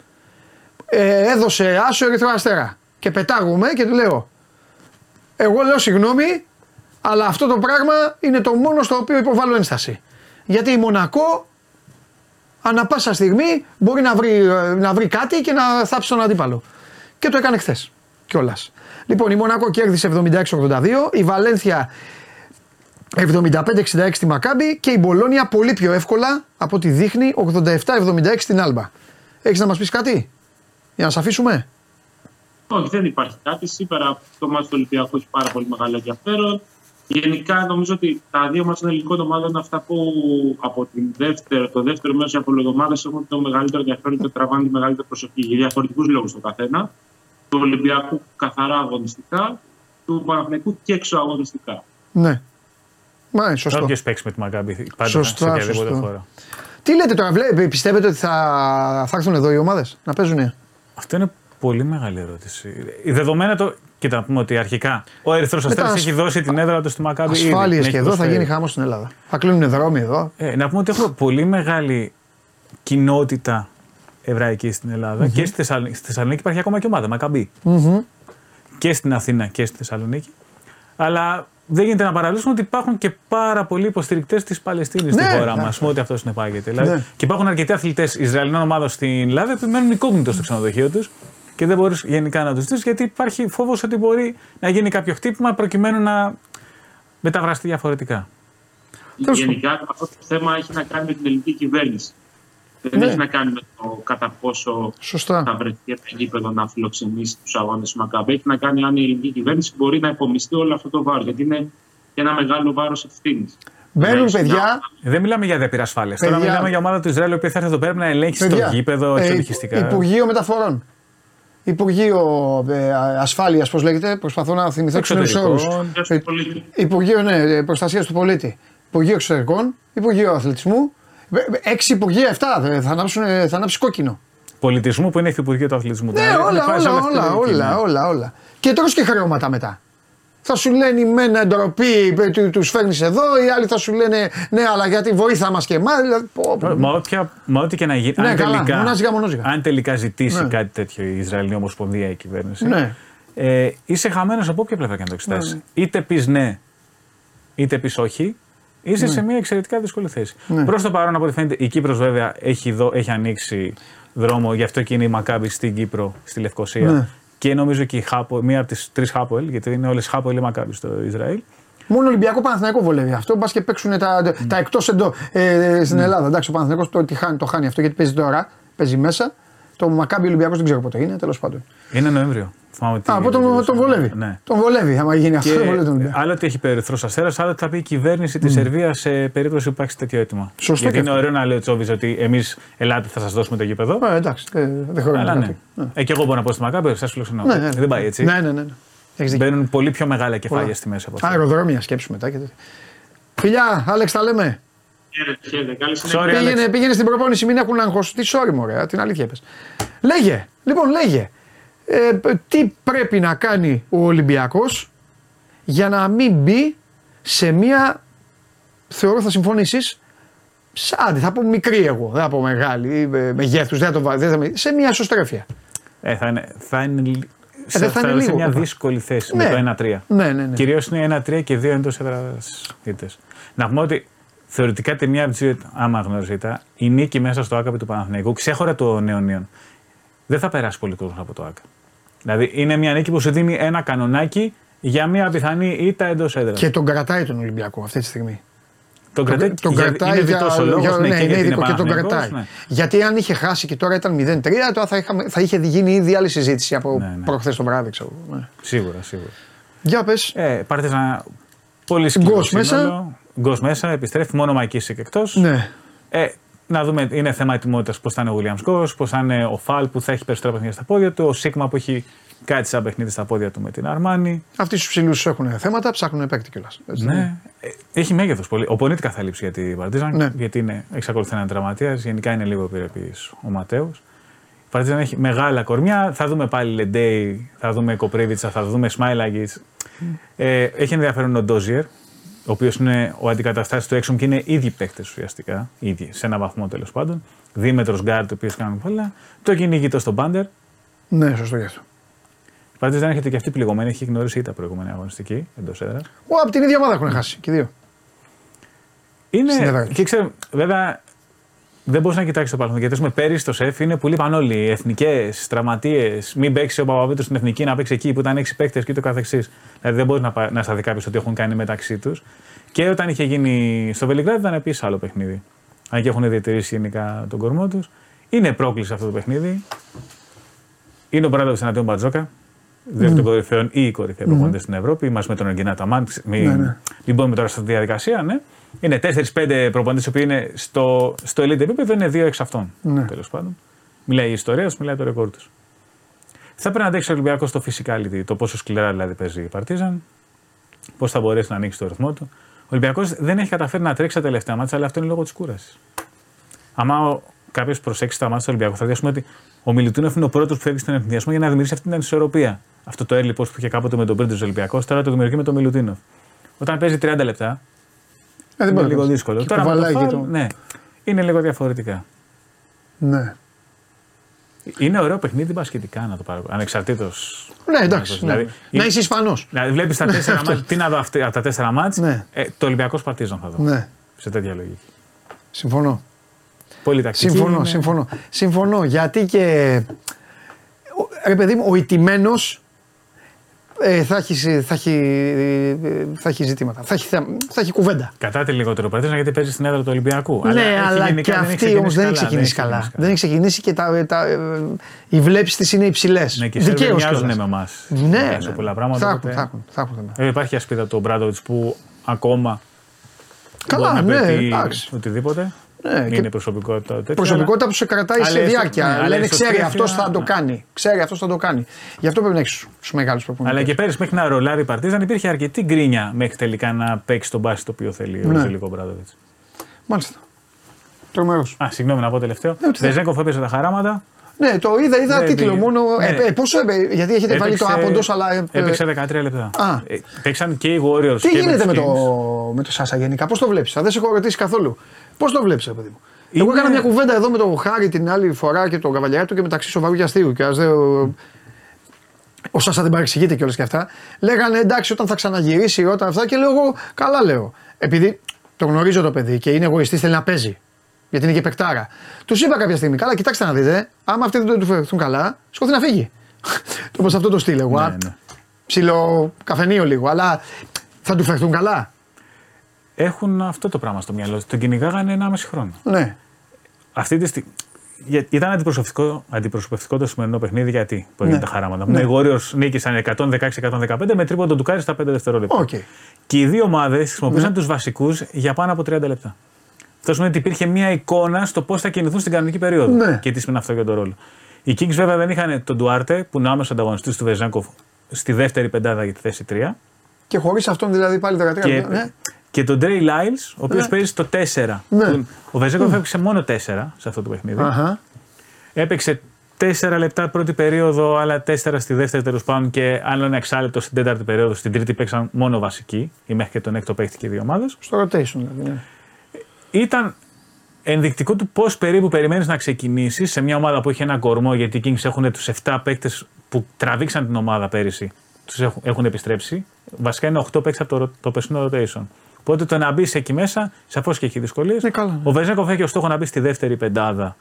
ε, έδωσε άσο ερυθρό αστέρα. Και πετάγουμε και του λέω, εγώ λέω συγγνώμη, αλλά αυτό το πράγμα είναι το μόνο στο οποίο υποβάλλω ένσταση. Γιατί η Μονακό ανά πάσα στιγμή μπορεί να βρει, ε, να βρει κάτι και να θάψει τον αντίπαλο. Και το έκανε χθες κιόλας. Λοιπόν, η Μονακό κέρδισε 76-82, η Βαλένθια 75-66 στη Μακάμπη και η Μπολόνια πολύ πιο εύκολα από ό,τι δείχνει 87-76 στην Άλμπα. Έχεις να μας πεις κάτι για να σε αφήσουμε; Όχι, δεν υπάρχει κάτι. Σήμερα το μάτι του Ολυμπιακού έχει πάρα πολύ μεγάλο ενδιαφέρον. Γενικά νομίζω ότι τα δύο μάτια των ελληνικών ομάδων είναι αυτά που από την δεύτερη, το δεύτερο μέρος της απολυδομάδα έχουν το μεγαλύτερο ενδιαφέρον και τραβάνε τη μεγαλύτερη προσοχή για διαφορετικούς λόγους το καθένα. Του Ολυμπιακού καθαρά αγωνιστικά, του Παναθηναϊκού και εξωαγωνιστικά. Ναι. Μα είναι σωστό. Όποιο παίξει με τη Μακάμπη, πάντα Σωστά, σε οποιαδήποτε σωστό. χώρα. Τι λέτε τώρα, βλέ- πιστεύετε ότι θα, θα έρθουν εδώ οι ομάδες να παίζουν. Αυτό είναι πολύ μεγάλη ερώτηση. Η δεδομένα το. Κοίτα, να πούμε ότι αρχικά ο Ερυθρός τα Αστέρας ασ- έχει δώσει την έδρα του στη Μακάμπη. ήδη. Ασφάλειες Την και έχει εδώ θα προσφέρει. γίνει χάμος στην Ελλάδα. Θα κλείνουν δρόμοι εδώ. Ε, να πούμε ότι έχουμε πολύ μεγάλη κοινότητα εβραϊκή στην ελλαδα και στη Θεσσαλονίκη. Στη Θεσσαλονίκη υπάρχει ακόμα και ομάδα, Μακαμπή. Και στην Αθήνα και στη Θεσσαλονίκη. Αλλά δεν γίνεται να παραλύσουμε ότι υπάρχουν και πάρα πολλοί υποστηρικτές της Παλαιστίνης Ναι, στη χώρα ναι. μας, με ό,τι αυτό συνεπάγεται. Δηλαδή, Ναι. Και υπάρχουν αρκετοί αθλητές Ισραηλινών ομάδων στην Ελλάδα που μένουν οικόγνητο στο ξενοδοχείο τους και δεν μπορείς γενικά να τους δεις γιατί υπάρχει φόβος ότι μπορεί να γίνει κάποιο χτύπημα προκειμένου να μεταφραστεί διαφορετικά. Τέλος Γενικά αυτό το θέμα έχει να κάνει με την ελληνική κυβέρνηση. Δεν Ναι. έχει να κάνει με το κατά πόσο Σωστά. θα βρεθεί ένα γήπεδο να φιλοξενήσει τους αγώνες του Μακάμπη. Έχει να κάνει αν η ελληνική κυβέρνηση μπορεί να υπομειστεί όλο αυτό το βάρος. Γιατί είναι και ένα μεγάλο βάρος ευθύνης. Μπαίνουν παιδιά. Δεν μιλάμε για διαπηρασφάλεια. Τώρα Παιδιά. μιλάμε για ομάδα του Ισραήλ που θα έρθει εδώ πέρα να ελέγχει παιδιά στο γήπεδο ε, εξοπλιστικά. Υπουργείο Μεταφορών. Υπουργείο ε, Ασφάλειας, πώς λέγεται, προσπαθώ να θυμηθώ τους νέους Εξωτερικών. όρους. Υπουργείο ναι, Προστασίας του Πολίτη. Υπουργείο Εξωτερικών. Υπουργείο Αθλητισμού. Ε, ε, Έξι υπουργεία, εφτά. ε, Θα, ανάψουν, ε, θα ανάψει κόκκινο. Πολιτισμού που είναι υφυπουργείο του αθλητισμού. Ναι, Δηλαδή, όλα, πάει σε όλα, αυτή τη όλα, λογική, όλα, ναι. όλα, όλα. Και τρως και χρεώματα μετά. Θα σου λένε η μένα ντροπή, του τους φέρνεις εδώ, οι άλλοι θα σου λένε ναι, αλλά γιατί βοήθα μας και εμάς. Δηλαδή, πω, πω. Μα, όποια, μα ό,τι και να γίνει. Ναι, αν, καλά, τελικά, μονάζιγα, μονάζιγα. αν τελικά ζητήσει Ναι. κάτι τέτοιο η Ισραηλινή Ομοσπονδία ή η κυβέρνηση. Ναι. Ε, είσαι χαμένος από όποια πλευρά και να το εξετάσεις. Είτε πεις ναι, είτε πεις όχι, είσαι σε μια εξαιρετικά δύσκολη θέση. Ναι. Προς το παρόν, από ό,τι φαίνεται, η Κύπρος βέβαια έχει, δω, έχει ανοίξει δρόμο, γι' αυτό και είναι η Μακάμπη στην Κύπρο, στη Λευκοσία. Ναι. Και νομίζω και η Χάπο, μία από τις τρεις Χάποελ, γιατί είναι όλες Χάποελ ή Μακάμπης στο Ισραήλ. Μόνο Ολυμπιακό Παναθηναϊκό βολεύει αυτό. Μπας και παίξουν τα, τα εκτός εντό ε, στην Ελλάδα. Εντάξει, ο Παναθηναϊκός το, τι χάνει, το χάνει αυτό γιατί παίζει τώρα, παίζει μέσα. Το Μακάμπι Ολυμπιακός δεν ξέρω πότε είναι, τέλος πάντων. Είναι Νοέμβριο. Θυμάμαι ότι Α, από τον, τον βολεύει. Ναι. Τον βολεύει, άμα γίνει αυτό. Και τον βολεύει τον Ολυμπιακό. άλλο ότι έχει περιθρό αστέρας, άλλο ότι θα πει η κυβέρνηση της Σερβίας σε περίπτωση που υπάρξει τέτοιο αίτημα. Σωστό Γιατί και είναι αυτό. ωραίο να λέει ο Τσόβι ότι εμείς ελάτε, θα σας δώσουμε το γήπεδο. Ε, εντάξει, ε, δεν χρειάζεται Αλλά κάτι. ναι. Ε, και εγώ μπορώ να πω στη Μακάμπη, σας φιλοξενώ. Ναι, ναι, ναι. Δεν πάει έτσι. Ναι, ναι, ναι. ναι. Έχεις δίκιο. Μπαίνουν πολύ πιο μεγάλα κεφάλια Πολλά. στη μέση από αυτό. Αεροδρόμια σκέψου μετά και τέτοια. Φιλιά, Άλεξ, τα λέμε. Χαίρετε, χαίρετε. Καλή συνέχεια. Sorry, Πήγαινε, Άλεξ. πήγαινε στην προπόνηση, μην έχουν άγχος. Τι sorry, μωρέ, την αλήθεια είπες. Λέγε, λοιπόν, λέγε. Ε, τι πρέπει να κάνει ο Ολυμπιακός για να μην μπει σε μία, θεωρώ θα συμφωνήσεις, σε- άντε θα πω μικρή εγώ, δεν θα πω μεγάλη, ή με- μεγέθους, δεν θα το βάλω, δεν θα με- σε μία ισοστρέφεια. Ε, θα είναι, θα είναι, λι- Ε, δεν θα είναι είναι σε λίγο, μια παπά. δύσκολη θέση Ναι. με το 1-3. Ναι, ναι, ναι. Κυρίως είναι 1-3 και δύο εντός έδρας ήττε. Να πούμε ότι θεωρητικά τη μία από τις δύο, άμα γνωρίζετε, η νίκη μέσα στο άκαπη του Παναθηναϊκού, ξέχωρα το Νεωνίων, δεν θα περάσει πολύ κόσμο από το ΑΚΑ. Δηλαδή είναι μια νίκη που σου δίνει ένα κανονάκι για μια πιθανή ήττα εντός έδρας. Και τον κρατάει τον Ολυμπιακό αυτή τη στιγμή. Τον κρατάει, τον για- κρατάει είναι για, διτός ο λόγος, για- ναι, ναι, και είναι γιατί ειδικό και τον Παναθηναϊκός, κρατάει. ναι. Γιατί αν είχε χάσει και τώρα ήταν 0-3, τώρα θα, είχαμε, θα είχε γίνει ήδη άλλη συζήτηση από Ναι, ναι. προχθές το βράδυ. Ξέρω. εγώ. Ναι. Σίγουρα, σίγουρα. Για πες. Ε, Παρτίζαν πολύ σκληρό Γκος μέσα. σύνολο. Γκος μέσα, επιστρέφει μόνο Μακίσικ εκτός. Ναι. Ε, να δούμε, είναι θέμα ετοιμότητας πώς θα είναι ο Williams Γκος, πώς θα είναι ο Φαλ που θα έχει περισσότερα παιχνίδια στα πόδια του, ο Σίγμα που έχει κάτι σαν παιχνίδι στα πόδια του με την Αρμάνη. Αυτοί στους ψηλούς έχουν θέματα, ψάχνουν παίκτη κιόλας. Ναι. Ε, Έχει μέγεθος πολύ. Ο Πονίτκα θα λείψει για την Παρτίζαν, Ναι. γιατί είναι, εξακολουθεί να είναι τραυματίας. Γενικά είναι λίγο επιρρεπής ο Ματέους. Η Παρτίζαν έχει μεγάλα κορμιά. Θα δούμε πάλι Λεντέι, θα δούμε Κοπρίβιτσα, θα δούμε Σμαΐλαγκιτς. Ε, έχει ενδιαφέρον ο Ντόζιερ, ο οποίος είναι ο αντικαταστάτης του Έξουμ και είναι ίδιοι παίκτες ουσιαστικά. Ίδιοι, σε ένα βαθμό τέλος πάντων. Δίμετρο γκαρντ, ο οποίος κάνουν πολλά. Το κυνηγητό στον Πάντερ. Ναι, σωστό γι' αυτό. Η Παρτίζαν έρχεται και αυτή πληγωμένη, έχει γνωρίσει τα προηγούμενη αγωνιστική εντός έδρας. Ω, από την ίδια ομάδα έχουν χάσει και οι δύο. Στην έδρα Είναι. τους. Και ξέρω, βέβαια, δεν μπορεί να κοιτάξει το παρελθόν. Γιατί πούμε, πέρυσι το σεφ είναι που λείπαν όλοι. Εθνικές, τραυματίες. Μην παίξει ο Παπαβίτρου στην εθνική, να παίξει εκεί που ήταν έξι παίκτες και το καθεξής. Δηλαδή δεν μπορείς να, πα- να σταθεί κάποιος ότι έχουν κάνει μεταξύ τους. Και όταν είχε γίνει στο Βελιγράδι ήταν επίσης άλλο παιχνίδι. Αν και έχουν διατηρήσει γενικά τον κορμό τους. Είναι πρόκληση αυτό το παιχνίδι. Είναι ο Μπράντοβιτ εναντίον Μπατζόκα. Δύο εκ των κορυφαίων ή οι κορυφαίοι προπονητέ στην Ευρώπη, μαζί με τον Οργινά Ταμάν. Μην, Ναι, ναι. μην μπούμε τώρα στη διαδικασία, ναι. Είναι 4-5 προπονητές που είναι στο, στο elite επίπεδο, είναι δύο εξ αυτών. Ναι. Τέλος πάντων. Μιλάει η ιστορία τους, μιλάει το ρεκόρ τους. Θα πρέπει να αντέξει ο Ολυμπιακός το physicality, το πόσο σκληρά δηλαδή παίζει η Παρτίζαν, πώς θα μπορέσει να ανοίξει το ρυθμό του. Ο Ολυμπιακός δεν έχει καταφέρει να τρέξει τα τελευταία μάτια, αλλά αυτό είναι λόγω της κούρασης. Άμα κάποιος προσέξει τα μάτια του Ολυμπιακού, θα δει ας πούμε, ότι ο Μιλουτίνοφ είναι ο πρώτος που φεύγει στον ευθυνδιασμό για να δημιουργήσει αυτή την ανισορροπία. Αυτό το early post που είχε κάποτε με τον Πρίντο Ολυμπιακός, τώρα το δημιουργεί με τον Μιλουτίνοφ. Όταν παίζει 30 λεπτά, Ε, δεν είναι μπορεί να λίγο το- δύσκολο. και Τώρα με το κουβαλάει και φάουλ, το- ναι, είναι λίγο διαφορετικά. Ναι. Είναι ωραίο παιχνίδι μπασκετικά να το πάρω. Ανεξαρτήτως. Ναι, εντάξει. Δηλαδή, ναι. Να είσαι Ισπανός. Δηλαδή, βλέπεις τα τέσσερα Αυτό. μάτς, τι να δω αυτή- από τα τέσσερα μάτς, Ναι. ε, το Ολυμπιακός Παρτίζαν θα δω. Ναι. Σε τέτοια λογική. Συμφωνώ. Πολύ τακτική. Συμφωνώ, είναι. συμφωνώ. Συμφωνώ. Γιατί και. ο- Ρε παιδί μου, ο ηττημένος ε, θα, έχεις, θα, έχει, ε, θα έχει ζητήματα. Θα έχει, θα, θα έχει κουβέντα. Κατά τη λιγότερο Παρτίζαν γιατί παίζεις στην έδρα του Ολυμπιακού. ναι, έχει αλλά γενικά και δεν έχει αυτή όμως δεν έχει ξεκινήσει δεν καλά. Δεν έχει ξεκινήσει και τα, τα, ε, οι βλέψεις της είναι υψηλές. Ναι, και οι Σέρβοι μοιάζουν με εμάς. Ναι, σε ναι. πολλά πράγματα. Θα οπότε- έχουν, θα έχουν, θα έχουν θέμα. Ε, υπάρχει ασπίδα του Μπράντοβιτς που ακόμα Καλά, μπορεί να ναι, πετύχει εντάξει. οτιδήποτε. Ναι, είναι και προσωπικότητα τέτοια. Προσωπικότητα που σε κρατάει αλλά σε έστω- διάρκεια. ναι, αλλά Λένε έστω ξέρει στρέφει αυτός θα ένα- το ναι. κάνει. Ξέρει αυτός θα το κάνει. Γι' αυτό πρέπει να έχεις τους μεγάλους προπονητές. Αλλά και πέρυσι μέχρι να ρολάρει η Παρτίζαν υπήρχε αρκετή γκρίνια μέχρι τελικά να παίξει τον μπάση το οποίο θέλει ο Ναι. Ζελικό Μπράντοβιτ. Μάλιστα. Τρομερός. Α, συγγνώμη να πω τελευταίο. Ε, τι θες. Δεζέκοφ έπαιζε τα χαράματα. Ναι, το είδα, είδα Δεν τίτλο πήγε. μόνο. Ναι. Ε, ε, πόσο έπαι, γιατί έχετε βάλει το Έπαιξε- άποντος, αλλά. ε, Έπαιξε 13 λεπτά. Α. Ε, παίξαν και οι Warriors Τι και γίνεται με τους το, Kings. με το Σάσα γενικά, πώς το βλέπεις. Δεν σε έχω ρωτήσει καθόλου. Πώς το βλέπεις, παιδί μου; Εγώ Είναι- έκανα μια κουβέντα εδώ με τον Χάρη την άλλη φορά και τον Καβαλιά του και μεταξύ σοβαρού και αστείου. Και ας δεν- ο, ο Σάσα δεν παρεξηγείται κιόλας και αυτά. Λέγανε εντάξει, όταν θα ξαναγυρίσει, όταν αυτά. Και λέω εγώ, καλά λέω. Επειδή το γνωρίζω το παιδί και είναι εγωιστής, θέλει να παίζει. Γιατί είναι και παικτάρα. Τους είπα κάποια στιγμή, καλά, κοιτάξτε να δείτε, άμα αυτοί δεν του φερθούν καλά, σκοθεί να φύγει. το πως αυτό το στυλ εγώ. Ναι, α, ναι. Ψιλο καφενείο λίγο, αλλά θα του φερθούν καλά. Έχουν αυτό το πράγμα στο μυαλό τους. Τον κυνηγάγανε 1,5 χρόνο. Ναι. Αυτή τη στιγμή. Για- Ήταν αντιπροσωπευτικό, αντιπροσωπευτικό το σημερινό παιχνίδι γιατί που έγινε Ναι. τα χαράματα. Ναι. Οι Warriors νίκησαν 116-115 με τρίποντο του Κάρι στα 5 δευτερόλεπτα. Οκ. Και οι δύο ομάδες χρησιμοποίησαν Ναι. τους βασικούς για πάνω από 30 λεπτά. Αυτό σημαίνει ότι υπήρχε μια εικόνα στο πώς θα κινηθούν στην κανονική περίοδο. Ναι. Και τι σημαίνει αυτό για τον ρόλο. Οι Kings βέβαια δεν είχαν τον Ντουάρτε που είναι ο άμεσος ανταγωνιστής του Βεζέγκοφ στη δεύτερη πεντάδα για τη θέση 3. Και χωρίς αυτόν δηλαδή πάλι 13 Και, λεπτά. Ναι. Και τον Τρέι Λάιλς, ο οποίος Ναι. παίζει στο 4. Ναι. Που- Ο Βεζέγκοφ έπαιξε μόνο 4 σε αυτό το παιχνίδι. Αχα. Έπαιξε 4 λεπτά πρώτη περίοδο, άλλα 4 στη δεύτερη τέλος πάντων και άλλο ένα εξάλεπτο στην τέταρτη περίοδο. Στην τρίτη παίξαν μόνο βασικοί, ή μέχρι και τον έκτο παίχτηκε οι δύο ομάδες. Στο rotation δηλαδή. Ναι. Ήταν ενδεικτικό του πώς περίπου περιμένεις να ξεκινήσεις σε μια ομάδα που έχει ένα κορμό, γιατί οι Kings έχουν τους 7 παίκτες που τραβήξαν την ομάδα πέρυσι. Τους έχουν, έχουν επιστρέψει. Βασικά είναι 8 παίκτες από το, το περσινό rotation. Οπότε το να μπεις εκεί μέσα, σαφώς και έχει δυσκολίες. Ναι, καλά, ναι. Ο Βεζέκοφ έχει ως στόχο να μπει στη δεύτερη πεντάδα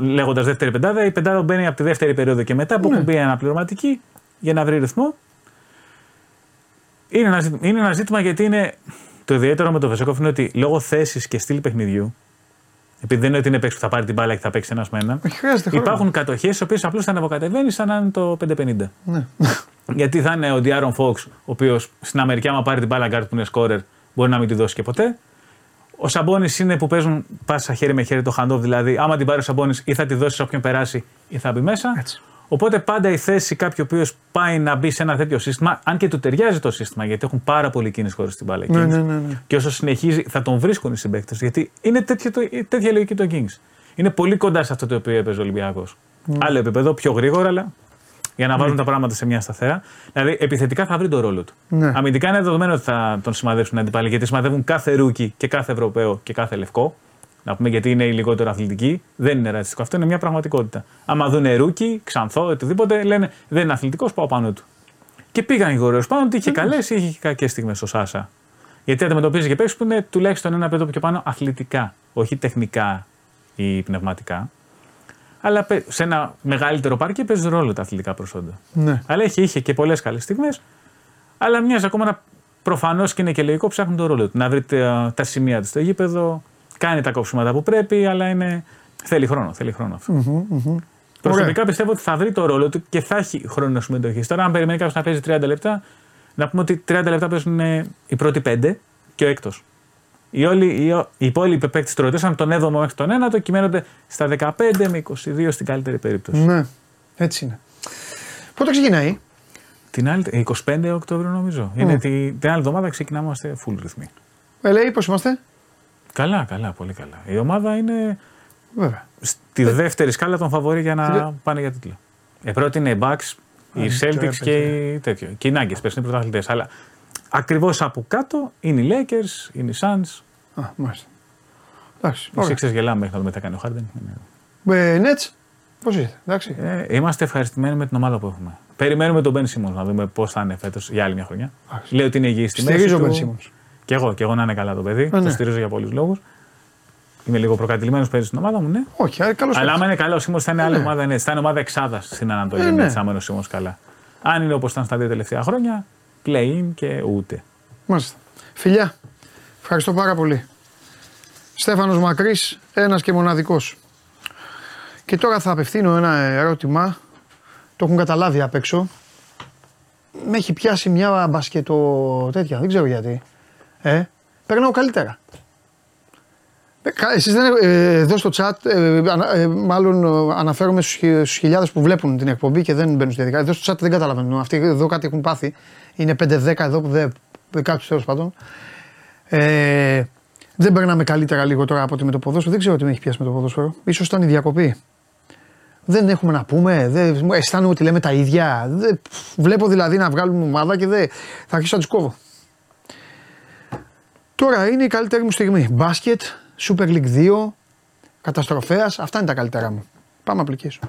λέγοντας δεύτερη πεντάδα, η πεντάδα μπαίνει από τη δεύτερη περίοδο και μετά που Ναι. έχουν μπει αναπληρωματική για να βρει ρυθμό. Είναι ένα, ζήτημα, είναι ένα ζήτημα γιατί είναι. Το ιδιαίτερο με τον Βεζένκοφ είναι ότι λόγω θέσης και στυλ παιχνιδιού, επειδή δεν είναι ότι είναι παίκτης που θα πάρει την μπάλα και θα παίξει ένας με έναν, Όχι, χρειάζεται χρόνο. υπάρχουν κατοχές οι οποίες απλώς θα ανεβοκατεβαίνει σαν να είναι το 550. Ναι. Γιατί θα είναι ο Ντιάρον Φοξ, ο οποίος στην Αμερική, άμα πάρει την μπάλα γκαρντ που είναι σκόρερ, μπορεί να μην τη δώσει και ποτέ. Ο Σαμπόνις είναι που παίζουν πάσα χέρι με χέρι το handoff, δηλαδή άμα την πάρει ο Σαμπόνις ή θα τη δώσει σε όποιον περάσει ή θα μπει μέσα. Έτσι. Οπότε πάντα η θέση κάποιου ο οποίος πάει να μπει σε ένα τέτοιο σύστημα, αν και του ταιριάζει το σύστημα, γιατί έχουν πάρα πολύ κίνηση χωρίς την μπάλα. οι Ναι, Kings. ναι, ναι, ναι. Και όσο συνεχίζει, θα τον βρίσκουν οι συμπαίκτες. Γιατί είναι τέτοια, το- τέτοια λογική το Kings. Είναι πολύ κοντά σε αυτό το οποίο έπαιζε ο Ολυμπιακός. Ναι. Άλλο επίπεδο, πιο γρήγορα, αλλά για να βάλουν τα πράγματα σε μια σταθερά. Δηλαδή, επιθετικά θα βρει τον ρόλο του. Ναι. Αμυντικά είναι δεδομένο ότι θα τον σημαδέψουν οι αντιπάλοι, γιατί σημαδεύουν κάθε rookie και κάθε Ευρωπαίο και κάθε λευκό. Να πούμε γιατί είναι οι λιγότερο αθλητικοί. Δεν είναι ρατσιστικό. Αυτό είναι μια πραγματικότητα. Άμα δουν rookie, ξανθό, οτιδήποτε, λένε δεν είναι αθλητικός, πάω πάνω του. Και πήγαν οι γορέου πάνω ότι είχε καλές ή είχε κακές στιγμές ο Σάσα. Γιατί αντιμετωπίζει και παίξει που είναι τουλάχιστον ένα πέτο πιο πάνω αθλητικά, όχι τεχνικά ή πνευματικά. Αλλά παι- σε ένα μεγαλύτερο πάρκι παίζουν ρόλο τα αθλητικά προσόντα. Ναι. Αλλά είχε, είχε και πολλές καλές στιγμές. Αλλά μοιάζει ακόμα να προφανώς και είναι και λογικό ψάχνουν τον ρόλο του. Να βρει τα, τα σημεία του στο γήπεδο, κάνει τα κόψιματα που πρέπει, αλλά είναι, θέλει χρόνο. Θέλει χρόνο αυτό. Προσωπικά πιστεύω ότι θα βρει το ρόλο του και θα έχει χρόνο συμμετοχή. Τώρα, αν περιμένει κάποιος να παίζει 30 λεπτά, να πούμε ότι 30 λεπτά παίζουν ε, οι πρώτοι 5 και ο έκτος. Οι, όλοι, οι, οι υπόλοιποι παίκτες του ρωτήσαν από τον 7ο μέχρι τον 9ο κυμαίνονται στα 15 με 22 στην καλύτερη περίπτωση. Ναι, έτσι είναι. Πότε ξεκινάει; Την άλλη, ε, 25 Οκτώβριο νομίζω. Είναι τη, την άλλη εβδομάδα ξεκινάμε είμαστε full ρυθμοί. Ε, λέει, πώς είμαστε; Καλά, καλά, πολύ καλά. Η ομάδα είναι Βέβαια. στη δεύτερη σκάλα των φαβορή για να πάνε για τίτλο. Ε, πρώτη είναι οι Bucks, οι Celtics τώρα, και οι, τέτοιο, και οι Nuggets, πες είναι πρωταθλητές. Αλλά ακριβώς από κάτω είναι οι Lakers, είναι οι Suns. Α, μάλιστα. Εντάξει. Οι ωραία. Sixers γελάμε μέχρι να δούμε τι θα κάνει ο Harden. Ε, Νέτς, πώς είστε, εντάξει. Ε, είμαστε ευχαριστημένοι με την ομάδα που έχουμε. Περιμένουμε τον Ben Simmons να δούμε πώς θα είναι φέτος για άλλη μια χρονιά. Εντάξει. Λέει ότι είναι υγιής στη μέση. Στηρίζω του. Ben Simmons. Και εγώ, και εγώ να είναι καλά το παιδί. Ε, Το ναι. στηρίζω για πολλούς λόγους. Είμαι λίγο προκατηλημένος παίζει στην ομάδα μου, ναι. Όχι, καλός Αλλά άμα είναι καλό, ο Σίμω θα είναι άλλη ναι. ομάδα. Ναι, θα είναι ομάδα εξάδας στην Ανατολή. Ε, Ε, ναι. ναι. άμα είναι ο Σίμω καλά. Αν είναι όπως ήταν στα δύο τελευταία χρόνια, play-in και ούτε. Μάλιστα. Φιλιά, ευχαριστώ πάρα πολύ. Στέφανος Μακρύς, ένας και μοναδικός. Και τώρα θα απευθύνω ένα ερώτημα, το έχουν καταλάβει απ' έξω. Με έχει πιάσει μια μπασκετο τέτοια, δεν ξέρω γιατί. Ε, περνάω καλύτερα. Ε, κα- Εσείς δεν, ε, εδώ στο chat, ε, ανα- ε, μάλλον ε, αναφέρομαι στους, χι- στους χιλιάδες που βλέπουν την εκπομπή και δεν μπαίνουν στη διαδικασία. Εδώ στο chat δεν καταλαβαίνουν. Αυτοί εδώ κάτι έχουν πάθει. Είναι 5-10 εδώ που δεν. Κάποιου τέλος πάντων. Ε, δεν περνάμε καλύτερα λίγο τώρα από ότι με το ποδόσφαιρο. Δεν ξέρω τι με έχει πιάσει με το ποδόσφαιρο. Ίσως ήταν η διακοπή. Δεν έχουμε να πούμε. Δεν, μου αισθάνομαι ότι λέμε τα ίδια. Δεν, βλέπω δηλαδή να βγάλουμε ομάδα και δεν, θα αρχίσω να τους κόβω. Τώρα είναι η καλύτερη μου στιγμή. Μπάσκετ, Super League 2, καταστροφέας. Αυτά είναι τα καλύτερά μου. Πάμε application.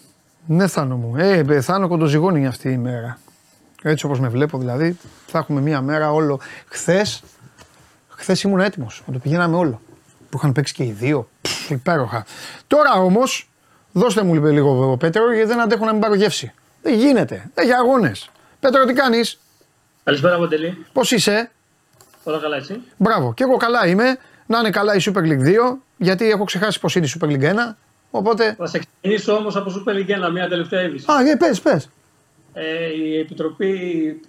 ναι Θάνο μου. Ε, ε, Θάνο κοντοζυγώνει αυτή η μέρα. Έτσι όπως με βλέπω δηλαδή, θα έχουμε μία μέρα όλο. Χθες, χθες ήμουν έτοιμος, να το πηγαίναμε όλο. Που είχαν παίξει και οι δύο. Πφ, υπέροχα. Τώρα όμως, δώστε μου λίγο Πέτρο, γιατί δεν αντέχω να μην πάρω γεύση. Δεν γίνεται, δεν έχει αγώνες. Πέτρο, τι κάνεις, Καλησπέρα, Μοντελή. πώς είσαι; Όλα καλά, εσύ; Μπράβο, και εγώ καλά είμαι. Να είναι καλά η Super League 2, γιατί έχω ξεχάσει πώς είναι η Super League 1. Οπότε. Θα σε ξεκινήσω όμως από Super League 1, μια τελευταία είδηση. Α, ε, πες, πες. Ε, η Επιτροπή,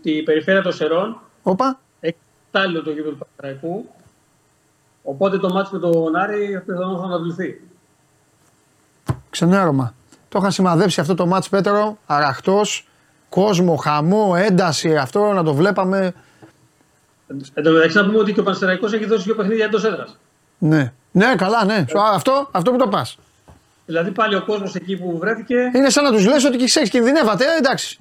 η Περιφέρεια των Σερών, Όπα. έχει κατάλληλο το γήπεδο του Παναγιακού. Οπότε το μάτι με τον Άρη πιθανόν θα αναβληθεί. Ξενέρωμα. Το είχα σημαδέψει αυτό το μάτς Πέτρο, αραχτός, κόσμο, χαμό, ένταση, αυτό να το βλέπαμε. Εν τω μεταξύ, να πούμε ότι και ο Πανσεραϊκός έχει δώσει δύο παιχνίδια εντός έδρας. Ναι. Ναι, καλά, ναι. Σου- α, Αυτό, αυτό που το πας. Δηλαδή πάλι ο κόσμος εκεί που βρέθηκε. Είναι σαν να τους λες ότι ξέρεις, κινδυνεύατε, ε, εντάξει.